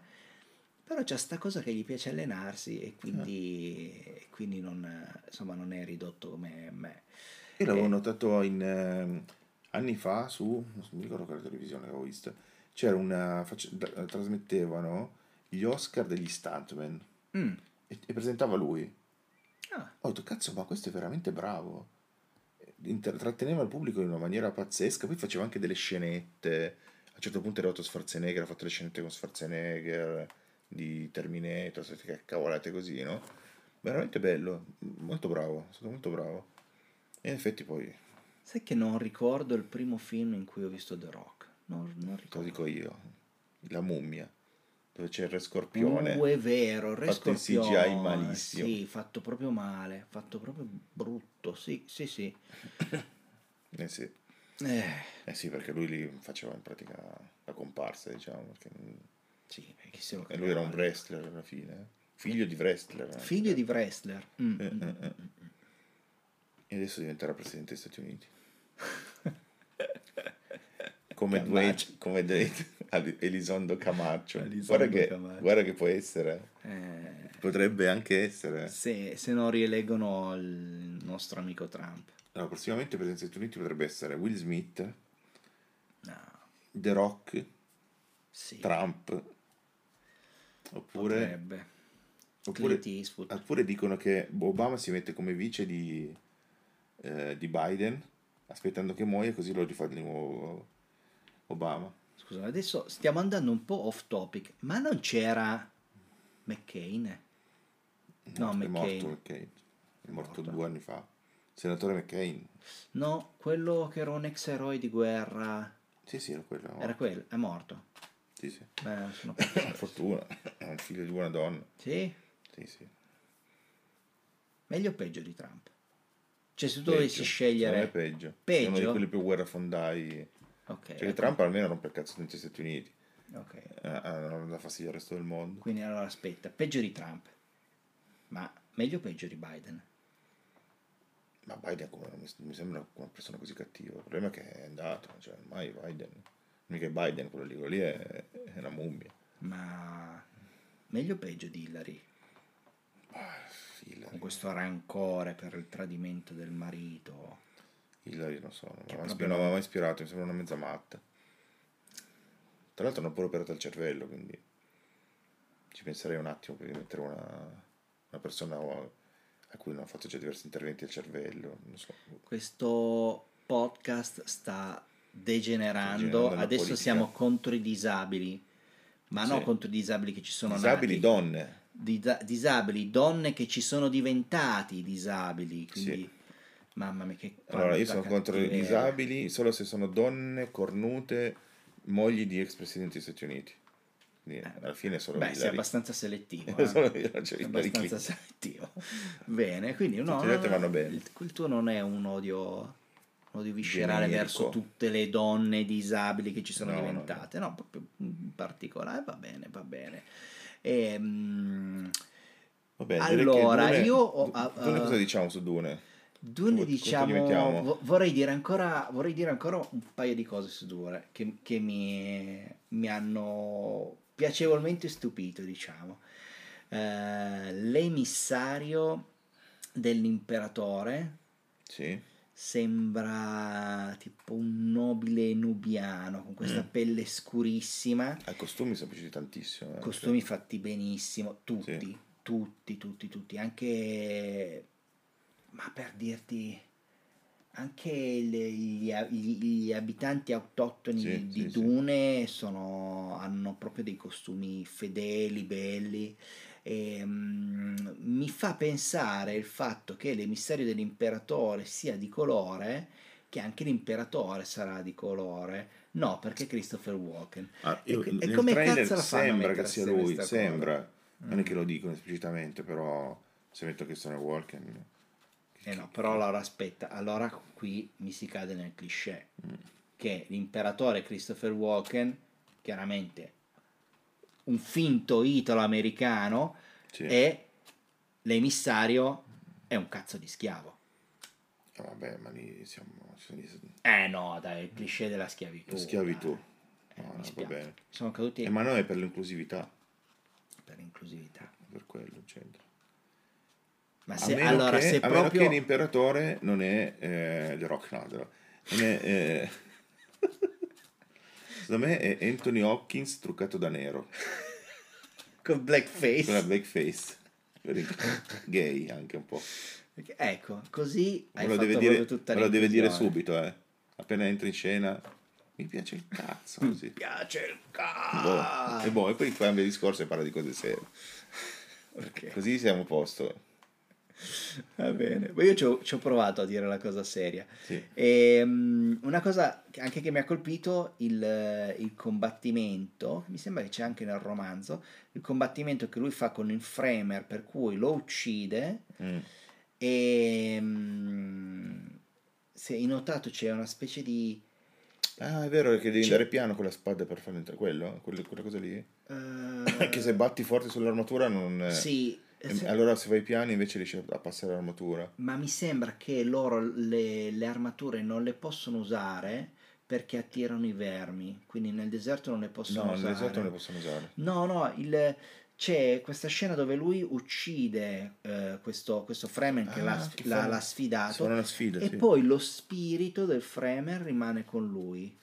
[SPEAKER 2] Però c'è sta cosa che gli piace allenarsi e quindi, e quindi non, eh, insomma, non è ridotto come me.
[SPEAKER 1] Io l'avevo
[SPEAKER 2] Eh.
[SPEAKER 1] notato in, ehm, anni fa su, non mi ricordo quale televisione che avevo visto, c'era una, face- da- trasmettevano gli Oscar degli stuntman
[SPEAKER 2] Mm.
[SPEAKER 1] e, e presentava lui.
[SPEAKER 2] Ah,
[SPEAKER 1] Ho detto, cazzo, ma questo è veramente bravo. Inter- tratteneva il pubblico in una maniera pazzesca, poi faceva anche delle scenette. A un certo punto è arrivato Schwarzenegger, ha fatto le scenette con Schwarzenegger, di Terminator, cavolate così, no? Veramente bello, molto bravo, è stato molto bravo. E in effetti poi,
[SPEAKER 2] sai che non ricordo il primo film in cui ho visto The Rock. Non, non
[SPEAKER 1] te lo
[SPEAKER 2] ricordo.
[SPEAKER 1] dico io, La mummia, dove c'è il re scorpione.
[SPEAKER 2] Uh, è vero, il Re
[SPEAKER 1] Fatto in CGI
[SPEAKER 2] Scorpione,
[SPEAKER 1] malissimo.
[SPEAKER 2] Sì, fatto proprio male, fatto proprio brutto, sì, sì, sì. (coughs)
[SPEAKER 1] Eh sì.
[SPEAKER 2] Eh,
[SPEAKER 1] Eh sì, perché lui lì faceva in pratica la comparsa, diciamo, perché
[SPEAKER 2] sì, perché se lo
[SPEAKER 1] e lui era un wrestler alla fine, eh. figlio di wrestler. anche.
[SPEAKER 2] Figlio di wrestler. Mm,
[SPEAKER 1] Eh,
[SPEAKER 2] mm.
[SPEAKER 1] eh, eh. E adesso diventerà presidente degli Stati Uniti. (laughs) Come Dwayne, come Dwayne Elizondo Camacho.
[SPEAKER 2] Elizondo
[SPEAKER 1] guarda, che,
[SPEAKER 2] Camacho.
[SPEAKER 1] guarda che può essere.
[SPEAKER 2] Eh,
[SPEAKER 1] Potrebbe anche essere.
[SPEAKER 2] se, se non rieleggono il nostro amico Trump.
[SPEAKER 1] No, prossimamente presidente degli Stati Uniti potrebbe essere Will Smith,
[SPEAKER 2] No,
[SPEAKER 1] The Rock,
[SPEAKER 2] sì,
[SPEAKER 1] Trump. Oppure,
[SPEAKER 2] potrebbe.
[SPEAKER 1] oppure, oppure dicono che Obama si mette come vice di, eh, di Biden, aspettando che muoia, così lo rifà di nuovo Obama.
[SPEAKER 2] Scusa, adesso stiamo andando un po' off topic, ma non c'era McCain? No,
[SPEAKER 1] è morto
[SPEAKER 2] McCain.
[SPEAKER 1] McCain. È morto
[SPEAKER 2] Morto.
[SPEAKER 1] due anni fa. Senatore McCain.
[SPEAKER 2] No, quello che era un ex eroe di guerra.
[SPEAKER 1] Sì, sì, era quello.
[SPEAKER 2] Era quello, è morto.
[SPEAKER 1] Sì, Sì.
[SPEAKER 2] Beh, sono (laughs)
[SPEAKER 1] Per fortuna, ha un figlio di buona donna.
[SPEAKER 2] Sì?
[SPEAKER 1] Sì, sì.
[SPEAKER 2] Meglio o peggio di Trump? Cioè, se tu
[SPEAKER 1] Peggio.
[SPEAKER 2] dovessi scegliere...
[SPEAKER 1] Me è peggio.
[SPEAKER 2] Peggio?
[SPEAKER 1] È uno di quelli più guerrafondai.
[SPEAKER 2] Ok,
[SPEAKER 1] Cioè
[SPEAKER 2] ecco.
[SPEAKER 1] Trump almeno rompe il cazzo dentro gli Stati Uniti.
[SPEAKER 2] ok.
[SPEAKER 1] Eh, eh, non dà fastidio al resto del mondo.
[SPEAKER 2] Quindi allora aspetta, peggio di Trump. Ma meglio o peggio di Biden?
[SPEAKER 1] Ma Biden come, non mi, non mi sembra una persona così cattiva. Il problema è che è andato. Cioè, ormai Biden. Mica Biden quello lì, quello lì è, è una mummia.
[SPEAKER 2] Ma meglio o peggio di Hillary?
[SPEAKER 1] Hillary,
[SPEAKER 2] Con questo rancore per il tradimento del marito.
[SPEAKER 1] Hillary non so, non mai
[SPEAKER 2] proprio-
[SPEAKER 1] ispirato, non mi ha mai ispirato, mi sembra una mezza matta. Tra l'altro hanno pure operato il cervello, quindi ci penserei un attimo per mettere una, una persona a cui hanno fatto già diversi interventi al cervello, non so.
[SPEAKER 2] Questo podcast sta degenerando. Adesso
[SPEAKER 1] politica.
[SPEAKER 2] siamo contro i disabili. Ma non
[SPEAKER 1] Sì.
[SPEAKER 2] contro i disabili che ci sono
[SPEAKER 1] Disabili
[SPEAKER 2] nati.
[SPEAKER 1] donne.
[SPEAKER 2] Disa- disabili, donne che ci sono diventati disabili. Quindi, mamma mia, che
[SPEAKER 1] Allora, io sono contro i disabili solo se sono donne cornute, mogli di ex presidenti degli Stati Uniti. Quindi alla fine solo
[SPEAKER 2] Beh, sei
[SPEAKER 1] Hillary.
[SPEAKER 2] abbastanza selettivo. (laughs) Eh.
[SPEAKER 1] solo Hillary, cioè
[SPEAKER 2] Sei abbastanza selettivo. Bene, quindi no,
[SPEAKER 1] altre
[SPEAKER 2] no,
[SPEAKER 1] vanno bene.
[SPEAKER 2] Il, il tuo non è un odio, odio viscerale
[SPEAKER 1] Generico.
[SPEAKER 2] verso tutte le donne disabili che ci sono
[SPEAKER 1] No, no,
[SPEAKER 2] diventate, no, proprio in particolare, va bene, va bene. Ehm,
[SPEAKER 1] Va bene, direi che
[SPEAKER 2] Allora,
[SPEAKER 1] Dune-
[SPEAKER 2] io ho-
[SPEAKER 1] Dune
[SPEAKER 2] ah,
[SPEAKER 1] cosa diciamo su Dune?
[SPEAKER 2] Dune diciamo, vorrei dire ancora, vorrei dire ancora un paio di cose su Dune che, che mi, mi hanno piacevolmente stupito, diciamo. Eh, l'emissario dell'imperatore
[SPEAKER 1] Sì.
[SPEAKER 2] Sembra tipo un nobile nubiano con questa
[SPEAKER 1] Mm.
[SPEAKER 2] pelle scurissima,
[SPEAKER 1] Ai costumi sono piaciuti tantissimo. eh,
[SPEAKER 2] costumi fatti benissimo, tutti,
[SPEAKER 1] Sì.
[SPEAKER 2] tutti, tutti, tutti, anche, ma per dirti, anche le- gli, gli- abitanti autoctoni
[SPEAKER 1] Sì,
[SPEAKER 2] di
[SPEAKER 1] sì.
[SPEAKER 2] Dune sono, hanno proprio dei costumi fedeli, belli. E, mm, mi fa pensare il fatto che l'emissario dell'imperatore sia di colore, che anche l'imperatore sarà di colore. No, perché Christopher Walken.
[SPEAKER 1] Ah, io-
[SPEAKER 2] E- e come cazzo la fanno
[SPEAKER 1] sembra che sia lui,
[SPEAKER 2] questa cosa?
[SPEAKER 1] sembra. Non
[SPEAKER 2] Mm.
[SPEAKER 1] è che lo dicono esplicitamente, però se metto che sono Walken...
[SPEAKER 2] Eh no, però allora aspetta, allora qui mi si cade nel cliché
[SPEAKER 1] Mm.
[SPEAKER 2] che l'imperatore Christopher Walken, chiaramente un finto italo-americano,
[SPEAKER 1] Sì.
[SPEAKER 2] e l'emissario è un cazzo di schiavo.
[SPEAKER 1] Ah, vabbè, ma lì siamo...
[SPEAKER 2] Eh no, dai, il cliché della schiavitù.
[SPEAKER 1] Schiavitù.
[SPEAKER 2] Eh,
[SPEAKER 1] No, no, va
[SPEAKER 2] spiace.
[SPEAKER 1] bene.
[SPEAKER 2] Sono caduti
[SPEAKER 1] Eh, ma no, è per l'inclusività,
[SPEAKER 2] per inclusività.
[SPEAKER 1] per quello, c'entra.
[SPEAKER 2] Ma se, allora,
[SPEAKER 1] che,
[SPEAKER 2] se proprio...
[SPEAKER 1] che l'imperatore non è eh, The Rock, no. Non è, eh, secondo me è Anthony Hopkins truccato da nero, (laughs)
[SPEAKER 2] Con blackface.
[SPEAKER 1] con la blackface, gay anche un po'.
[SPEAKER 2] Ecco, così hai
[SPEAKER 1] lo deve dire,
[SPEAKER 2] tutta
[SPEAKER 1] lo deve dire subito, eh. Appena entra in scena, mi piace il cazzo,
[SPEAKER 2] Mi
[SPEAKER 1] così.
[SPEAKER 2] piace il
[SPEAKER 1] Boh.
[SPEAKER 2] cazzo.
[SPEAKER 1] E, boh, e poi cambia discorso e parla di cose serie. (laughs)
[SPEAKER 2] Ok.
[SPEAKER 1] Così siamo a posto.
[SPEAKER 2] Va bene, ma io ci ho, ci ho provato a dire la cosa seria.
[SPEAKER 1] Sì.
[SPEAKER 2] E, mm, una cosa che- anche che mi ha colpito il, il combattimento, mi sembra che c'è anche nel romanzo, il combattimento che lui fa con il framer per cui lo uccide
[SPEAKER 1] Mm.
[SPEAKER 2] e mm, se hai notato c'è una specie di...
[SPEAKER 1] Ah, è vero che devi
[SPEAKER 2] C'è-
[SPEAKER 1] andare piano con la spada per fare entrare quello? Quella cosa lì?
[SPEAKER 2] eh, (coughs)
[SPEAKER 1] che se batti forte sull'armatura non...
[SPEAKER 2] Sì, se-
[SPEAKER 1] Allora se vai piano invece riesci a passare l'armatura.
[SPEAKER 2] ma mi sembra che loro le, le armature non le possono usare perché attirano i vermi, quindi nel deserto non le possono
[SPEAKER 1] No, nel
[SPEAKER 2] usare.
[SPEAKER 1] deserto non le possono usare.
[SPEAKER 2] No, no, il- c'è questa scena dove lui uccide eh, questo, questo Fremen che
[SPEAKER 1] Ah,
[SPEAKER 2] l'ha,
[SPEAKER 1] che
[SPEAKER 2] l'ha- l'ha sfidato
[SPEAKER 1] sfida,
[SPEAKER 2] e
[SPEAKER 1] sì.
[SPEAKER 2] poi lo spirito del Fremen rimane con lui.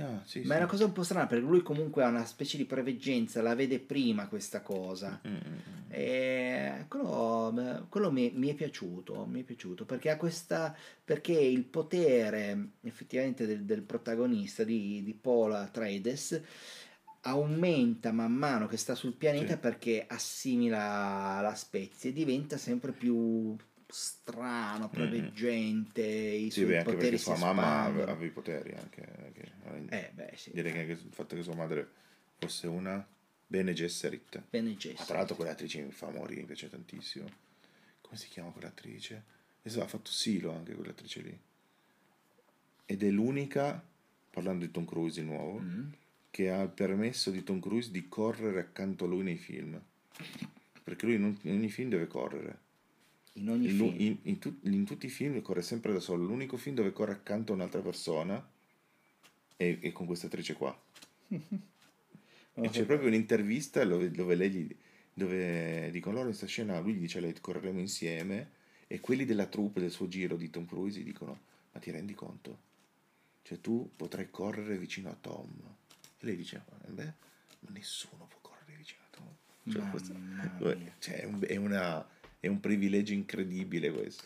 [SPEAKER 1] Ah, sì,
[SPEAKER 2] Ma è
[SPEAKER 1] sì.
[SPEAKER 2] una cosa un po' strana perché lui comunque ha una specie di preveggenza, la vede prima questa cosa.
[SPEAKER 1] Mm, mm, mm.
[SPEAKER 2] E quello, quello mi, mi è piaciuto, mi è piaciuto perché ha questa perché il potere effettivamente del, del protagonista di, di Paul Atreides aumenta man mano che sta sul pianeta
[SPEAKER 1] Sì.
[SPEAKER 2] perché assimila la spezia e diventa sempre più strano, preveggente, i
[SPEAKER 1] Mm. Sì,
[SPEAKER 2] suoi
[SPEAKER 1] beh, anche
[SPEAKER 2] poteri
[SPEAKER 1] perché sua mamma
[SPEAKER 2] espandono.
[SPEAKER 1] aveva i poteri anche. anche-
[SPEAKER 2] Eh beh sì.
[SPEAKER 1] Direi che anche il fatto che sua madre fosse una Bene Gesserit.
[SPEAKER 2] Bene
[SPEAKER 1] Ma
[SPEAKER 2] Gesserit.
[SPEAKER 1] tra l'altro quell'attrice mi fa morire, mi piace tantissimo. Come si chiama quell'attrice? Esatto, ha fatto Silo anche quell'attrice lì. Ed è l'unica, parlando di Tom Cruise di nuovo,
[SPEAKER 2] Mm.
[SPEAKER 1] che ha il permesso di Tom Cruise di correre accanto a lui nei film. Perché lui in ogni film deve correre.
[SPEAKER 2] In ogni
[SPEAKER 1] In,
[SPEAKER 2] film.
[SPEAKER 1] in- in tut- in tutti i film corre sempre da solo. L'unico film dove corre accanto a un'altra persona è, è con questa attrice qua. (laughs) E c'è proprio un'intervista dove, dove lei gli, dove dicono loro in questa scena lui gli dice a lei correremo insieme e quelli della troupe del suo giro di Tom Cruise gli dicono ma ti rendi conto? Cioè tu potrai correre vicino a Tom. E lei dice beh, ma nessuno può correre vicino a Tom. Cioè,
[SPEAKER 2] mia.
[SPEAKER 1] cioè, è una- è un privilegio incredibile questo.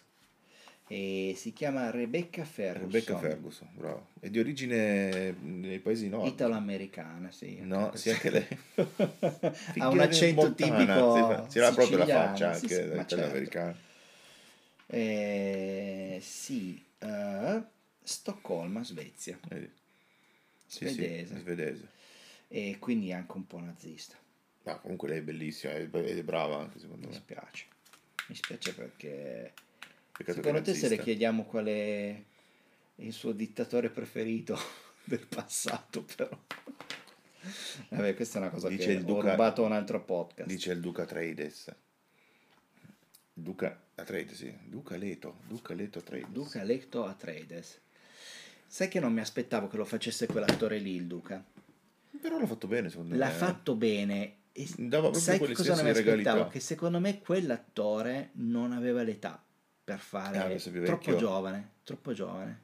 [SPEAKER 2] E si chiama Rebecca Ferguson.
[SPEAKER 1] Rebecca Ferguson, bravo. È di origine nei paesi nordici.
[SPEAKER 2] Italo-americana, sì.
[SPEAKER 1] No, sì, anche lei. (laughs)
[SPEAKER 2] ha un accento tipico
[SPEAKER 1] sì, si ha proprio la faccia
[SPEAKER 2] sì,
[SPEAKER 1] anche
[SPEAKER 2] sì,
[SPEAKER 1] quella
[SPEAKER 2] certo.
[SPEAKER 1] americana.
[SPEAKER 2] Eh, sì, eh, Stoccolma, Svezia.
[SPEAKER 1] Vedi? Sì,
[SPEAKER 2] Svedese.
[SPEAKER 1] sì, svedese.
[SPEAKER 2] E quindi anche un po' nazista.
[SPEAKER 1] Ma comunque lei è bellissima ed è brava anche secondo
[SPEAKER 2] Mi
[SPEAKER 1] me.
[SPEAKER 2] spiace. Mi spiace perché
[SPEAKER 1] Peccato
[SPEAKER 2] secondo te se le chiediamo qual è il suo dittatore preferito (laughs) del passato, però. Vabbè, questa è una cosa
[SPEAKER 1] Dice
[SPEAKER 2] che
[SPEAKER 1] il
[SPEAKER 2] ho
[SPEAKER 1] Duca-
[SPEAKER 2] rubato a un altro podcast.
[SPEAKER 1] Dice il Duca Atreides. Duca Atreides, sì. Duca Leto. Duca Leto Atreides.
[SPEAKER 2] Duca Lecto Atreides. Sai che non mi aspettavo che lo facesse quell'attore lì, il Duca.
[SPEAKER 1] Però l'ha fatto bene secondo
[SPEAKER 2] L'ha
[SPEAKER 1] me. eh.
[SPEAKER 2] fatto bene. E
[SPEAKER 1] Dava proprio
[SPEAKER 2] sai che cosa non mi aspettavo? Che secondo me quell'attore non aveva l'età per fare
[SPEAKER 1] Ah,
[SPEAKER 2] troppo
[SPEAKER 1] vecchio.
[SPEAKER 2] giovane, troppo giovane.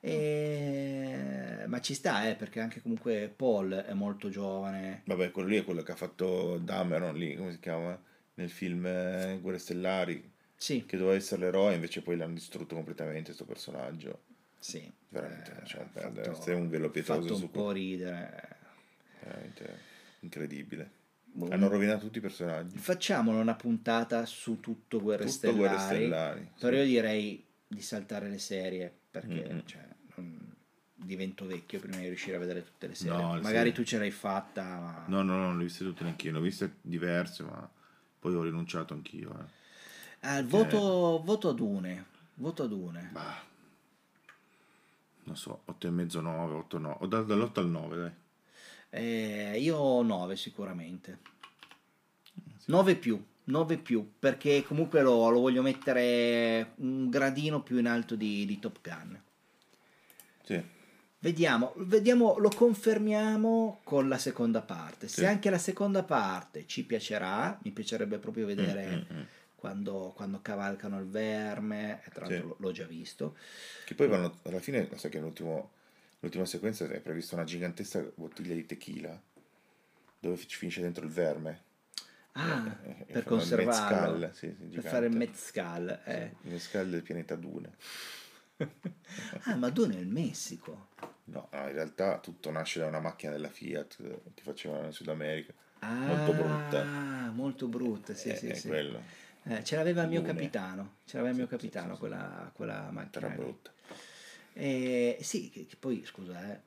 [SPEAKER 2] E- Ma ci sta, eh, perché anche comunque Paul è molto giovane.
[SPEAKER 1] Vabbè, quello lì è quello che ha fatto Dameron lì, come si chiama? Nel film eh, Guerre Stellari,
[SPEAKER 2] Sì,
[SPEAKER 1] che doveva essere l'eroe, invece poi l'hanno distrutto completamente questo personaggio.
[SPEAKER 2] sì.
[SPEAKER 1] Veramente,
[SPEAKER 2] Eh,
[SPEAKER 1] lasciamo perdere.
[SPEAKER 2] fatto-
[SPEAKER 1] è un velo pietoso
[SPEAKER 2] fatto
[SPEAKER 1] su
[SPEAKER 2] un po' ridere.
[SPEAKER 1] Veramente incredibile.
[SPEAKER 2] Boh.
[SPEAKER 1] Hanno rovinato tutti i personaggi.
[SPEAKER 2] Facciamolo una puntata su tutto Guerre
[SPEAKER 1] Tutto
[SPEAKER 2] Stellari.
[SPEAKER 1] Guerre Stellari.
[SPEAKER 2] Però io direi di saltare le serie perché
[SPEAKER 1] Mm-mm.
[SPEAKER 2] cioè, divento vecchio prima di riuscire a vedere tutte le serie.
[SPEAKER 1] No, le
[SPEAKER 2] Magari
[SPEAKER 1] serie-
[SPEAKER 2] tu ce l'hai fatta, ma
[SPEAKER 1] No, no, no, non le ho viste tutte neanch'io. Ne ho viste diverse, ma poi ho rinunciato anch'io. Eh.
[SPEAKER 2] Ah, il voto, voto ad une. Voto ad une.
[SPEAKER 1] Bah, non so, 8 e mezzo, 9, 8, 9. Ho dato dall'8 al 9, dai.
[SPEAKER 2] Eh, io 9 sicuramente. 9 più, 9 più, perché comunque lo, lo voglio mettere un gradino più in alto di, di Top Gun.
[SPEAKER 1] Sì.
[SPEAKER 2] Vediamo, vediamo, lo confermiamo con la seconda parte. Se
[SPEAKER 1] Sì.
[SPEAKER 2] anche la seconda parte ci piacerà, mi piacerebbe proprio vedere
[SPEAKER 1] Mm, mm, mm.
[SPEAKER 2] quando, quando cavalcano il verme, e tra
[SPEAKER 1] Sì.
[SPEAKER 2] l'altro l'ho- l'ho già visto.
[SPEAKER 1] Che poi vanno, alla fine, lo sai che l'ultimo- l'ultima sequenza è prevista una gigantesca bottiglia di tequila dove ci finisce dentro il verme.
[SPEAKER 2] Ah,
[SPEAKER 1] Eh, eh,
[SPEAKER 2] per conservarlo,
[SPEAKER 1] mezcal, sì, sì,
[SPEAKER 2] per fare mezcal. eh.
[SPEAKER 1] Il mezcal del pianeta Dune. (laughs)
[SPEAKER 2] Ah, ma Dune è il Messico.
[SPEAKER 1] No, no, in realtà tutto nasce da una macchina della Fiat eh, che facevano in Sud America.
[SPEAKER 2] Ah,
[SPEAKER 1] Molto brutta.
[SPEAKER 2] molto brutta, sì,
[SPEAKER 1] è,
[SPEAKER 2] sì,
[SPEAKER 1] è
[SPEAKER 2] sì.
[SPEAKER 1] quello.
[SPEAKER 2] Eh, ce l'aveva il mio capitano, ce l'aveva il mio
[SPEAKER 1] Sì, sì,
[SPEAKER 2] capitano
[SPEAKER 1] sì, sì.
[SPEAKER 2] quella, quella macchina.
[SPEAKER 1] Era brutta.
[SPEAKER 2] Eh, sì, che, che poi scusa, eh.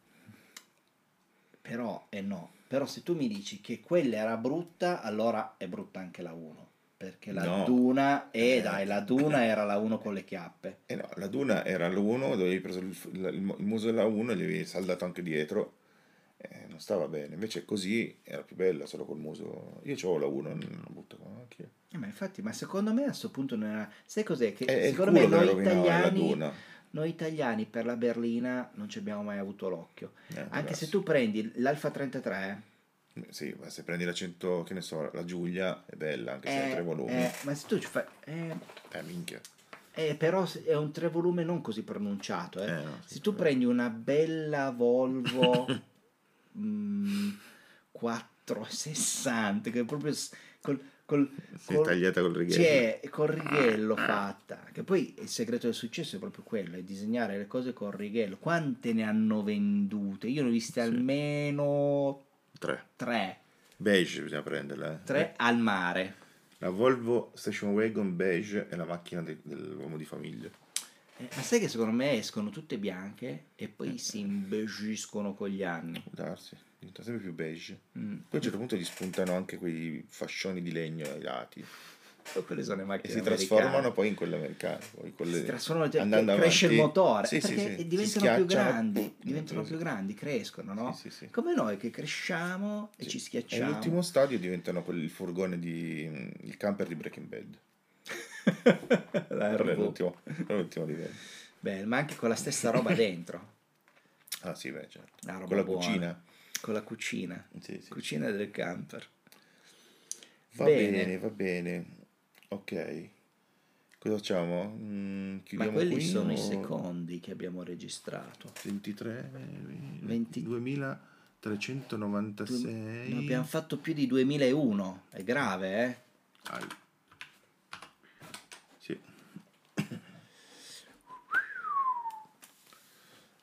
[SPEAKER 2] Però eh no, però se tu mi dici che quella era brutta, allora è brutta anche la 1. Perché la
[SPEAKER 1] No.
[SPEAKER 2] Duna, eh
[SPEAKER 1] Eh.
[SPEAKER 2] dai, la Duna era la 1 con le chiappe.
[SPEAKER 1] E no, la Duna era l'1 dove avevi preso il, il, il muso della 1 e gli avevi saldato anche dietro. Eh, non stava bene. Invece così era più bella solo col muso. Io c'avevo la 1, non la butto con anch'io.
[SPEAKER 2] Eh, ma infatti, ma secondo me a questo punto non era... Sai cos'è? Che
[SPEAKER 1] È, è il
[SPEAKER 2] secondo me noi italiani,
[SPEAKER 1] Duna.
[SPEAKER 2] Noi italiani per la berlina non ci abbiamo mai avuto l'occhio.
[SPEAKER 1] Eh,
[SPEAKER 2] Anche se tu prendi l'Alfa 33,
[SPEAKER 1] Eh, Sì, ma se prendi la 100, che ne so, la Giulia è bella, anche se ha
[SPEAKER 2] eh,
[SPEAKER 1] tre volumi.
[SPEAKER 2] eh, ma se tu ci fai... Eh,
[SPEAKER 1] Eh, minchia.
[SPEAKER 2] eh, però è un tre volume non così pronunciato. eh.
[SPEAKER 1] Eh, no, sì,
[SPEAKER 2] Se tu prendi una bella Volvo (laughs) mm, 460, che è proprio col, col,
[SPEAKER 1] è
[SPEAKER 2] col-
[SPEAKER 1] tagliata col righello.
[SPEAKER 2] c'è col righello fatta, che poi il segreto del successo è proprio quello, è disegnare le cose col righello. Quante ne hanno vendute? Io ne ho viste almeno
[SPEAKER 1] Tre.
[SPEAKER 2] tre,
[SPEAKER 1] Beige bisogna prenderla. eh.
[SPEAKER 2] tre al mare.
[SPEAKER 1] La Volvo Station Wagon beige è la macchina de- dell'uomo di famiglia.
[SPEAKER 2] Eh, ma sai che secondo me escono tutte bianche e poi si imbeigiscono con gli anni.
[SPEAKER 1] Darsi. Diventa sempre più beige.
[SPEAKER 2] Mm.
[SPEAKER 1] Poi a un certo punto gli spuntano anche quei fascioni di legno ai lati
[SPEAKER 2] Oh, Quelle sono le
[SPEAKER 1] e
[SPEAKER 2] macchine
[SPEAKER 1] si
[SPEAKER 2] americane.
[SPEAKER 1] trasformano poi in quelle americane. Poi quelle-
[SPEAKER 2] si trasformano, cioè,
[SPEAKER 1] andando
[SPEAKER 2] cresce il
[SPEAKER 1] avanti-
[SPEAKER 2] motore
[SPEAKER 1] Sì,
[SPEAKER 2] perché
[SPEAKER 1] sì.
[SPEAKER 2] diventano più grandi
[SPEAKER 1] boom,
[SPEAKER 2] diventano
[SPEAKER 1] sì,
[SPEAKER 2] più grandi crescono no?
[SPEAKER 1] Sì,
[SPEAKER 2] come noi che cresciamo e ci
[SPEAKER 1] E
[SPEAKER 2] schiacciamo
[SPEAKER 1] l'ultimo stadio diventano quelli, il furgone di il camper di Breaking Bad. (laughs) L'ultimo, l'ultimo livello.
[SPEAKER 2] Beh, ma anche con la stessa roba dentro
[SPEAKER 1] Ah sì, beh, certo.
[SPEAKER 2] La roba
[SPEAKER 1] Con la
[SPEAKER 2] buona.
[SPEAKER 1] cucina.
[SPEAKER 2] Con la cucina
[SPEAKER 1] Sì, sì.
[SPEAKER 2] cucina del camper
[SPEAKER 1] Va bene. va bene. Ok. Cosa facciamo? Mm,
[SPEAKER 2] ma quelli sono i
[SPEAKER 1] o-
[SPEAKER 2] secondi che abbiamo registrato
[SPEAKER 1] 23
[SPEAKER 2] 20.
[SPEAKER 1] 2396
[SPEAKER 2] Ne abbiamo fatto più di 2001 è grave eh
[SPEAKER 1] Ai. Sì. (coughs)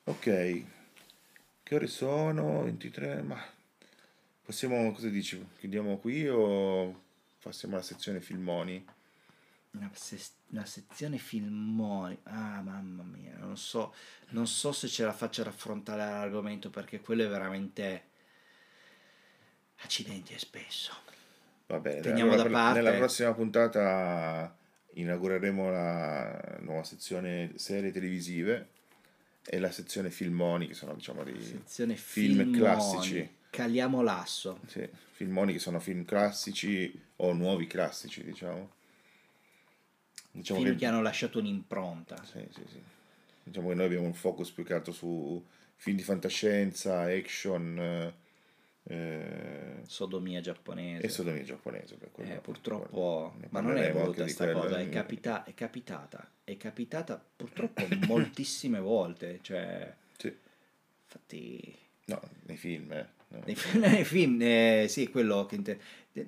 [SPEAKER 1] Ok. Che ore sono? 23, ma possiamo cosa dici? Chiudiamo qui o passiamo alla sezione filmoni?
[SPEAKER 2] Una, se- una sezione filmoni. Ah, mamma mia, non so, non so se ce la faccio ad affrontare l'argomento perché quello è veramente. Accidenti e spesso.
[SPEAKER 1] Va bene,
[SPEAKER 2] Teniamo
[SPEAKER 1] allora
[SPEAKER 2] da parte.
[SPEAKER 1] nella prossima puntata inaugureremo la nuova sezione serie televisive e la sezione filmoni che sono diciamo
[SPEAKER 2] Sezione
[SPEAKER 1] film
[SPEAKER 2] filmoni.
[SPEAKER 1] classici.
[SPEAKER 2] Caliamo l'asso.
[SPEAKER 1] Sì, filmoni che sono film classici o nuovi classici, diciamo. Diciamo
[SPEAKER 2] film
[SPEAKER 1] che,
[SPEAKER 2] che hanno lasciato un'impronta.
[SPEAKER 1] sì, sì, sì. Diciamo che noi abbiamo un focus più che altro su film di fantascienza, action eh,
[SPEAKER 2] Sodomia giapponese.
[SPEAKER 1] e sodomia giapponese. per quello-
[SPEAKER 2] Eh, purtroppo,
[SPEAKER 1] ne
[SPEAKER 2] ma non è voluta
[SPEAKER 1] anche di
[SPEAKER 2] sta
[SPEAKER 1] quello.
[SPEAKER 2] cosa, è, capita- è capitata, è capitata purtroppo (coughs) moltissime volte, cioè,
[SPEAKER 1] Sì.
[SPEAKER 2] infatti,
[SPEAKER 1] No, nei film, eh. No.
[SPEAKER 2] nei, (laughs) nei film, eh, sì, quello che inter-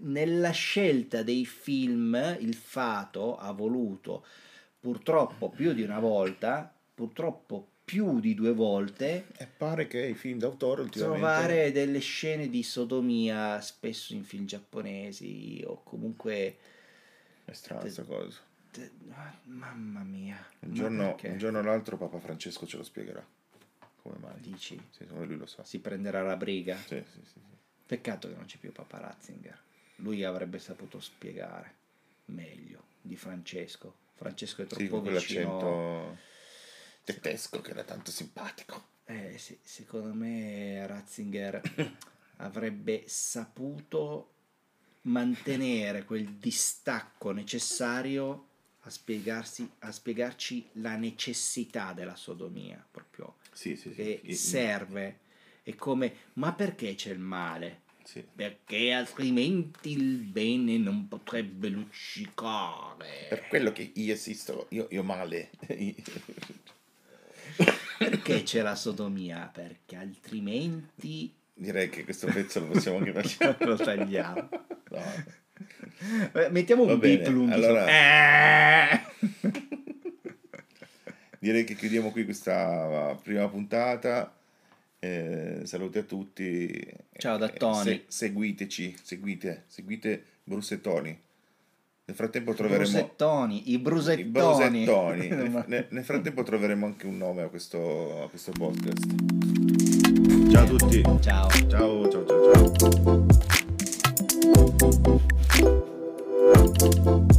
[SPEAKER 2] nella scelta dei film il fato ha voluto purtroppo più di una volta, purtroppo più di due volte,
[SPEAKER 1] E pare che i film d'autore ultimamente...
[SPEAKER 2] trovare delle scene di sodomia spesso in film giapponesi o comunque
[SPEAKER 1] È strana questa cosa.
[SPEAKER 2] Te- Mamma mia.
[SPEAKER 1] Un giorno, un giorno o l'altro Papa Francesco ce lo spiegherà. Come mai?
[SPEAKER 2] Dici,
[SPEAKER 1] Sì, come lui lo sa.
[SPEAKER 2] si prenderà la briga.
[SPEAKER 1] Sì, sì, sì. sì.
[SPEAKER 2] Peccato che non c'è più Papa Ratzinger. Lui avrebbe saputo spiegare meglio di Francesco. Francesco è
[SPEAKER 1] Sì,
[SPEAKER 2] troppo
[SPEAKER 1] con
[SPEAKER 2] vicino.
[SPEAKER 1] Tedesco che era tanto simpatico.
[SPEAKER 2] Eh sì, secondo me Ratzinger (coughs) avrebbe saputo mantenere quel distacco necessario a, spiegarsi, a spiegarci la necessità della sodomia, proprio
[SPEAKER 1] Sì, sì, sì.
[SPEAKER 2] che
[SPEAKER 1] I-
[SPEAKER 2] serve. È come, ma perché c'è il male?
[SPEAKER 1] sì.
[SPEAKER 2] Perché altrimenti il bene non potrebbe luccicare.
[SPEAKER 1] Per quello che io esisto, io, io male.
[SPEAKER 2] Perché c'è la sodomia? Perché altrimenti
[SPEAKER 1] Direi che questo pezzo lo possiamo anche (laughs) lasciare.
[SPEAKER 2] lo tagliamo.
[SPEAKER 1] No.
[SPEAKER 2] Mettiamo un beep lungo.
[SPEAKER 1] allora-
[SPEAKER 2] Eh! (laughs)
[SPEAKER 1] Direi che chiudiamo qui questa prima puntata. Eh, saluti a tutti.
[SPEAKER 2] Ciao da
[SPEAKER 1] Eh,
[SPEAKER 2] Tony.
[SPEAKER 1] se- seguiteci, seguite, seguite Bruce e Tony. Nel frattempo troveremo...
[SPEAKER 2] Brusettoni, i brusettoni. I
[SPEAKER 1] brusettoni. (laughs) nel, nel, frattempo troveremo anche un nome a questo, a questo podcast. Ciao a tutti.
[SPEAKER 2] Ciao.
[SPEAKER 1] Ciao, ciao, ciao, ciao.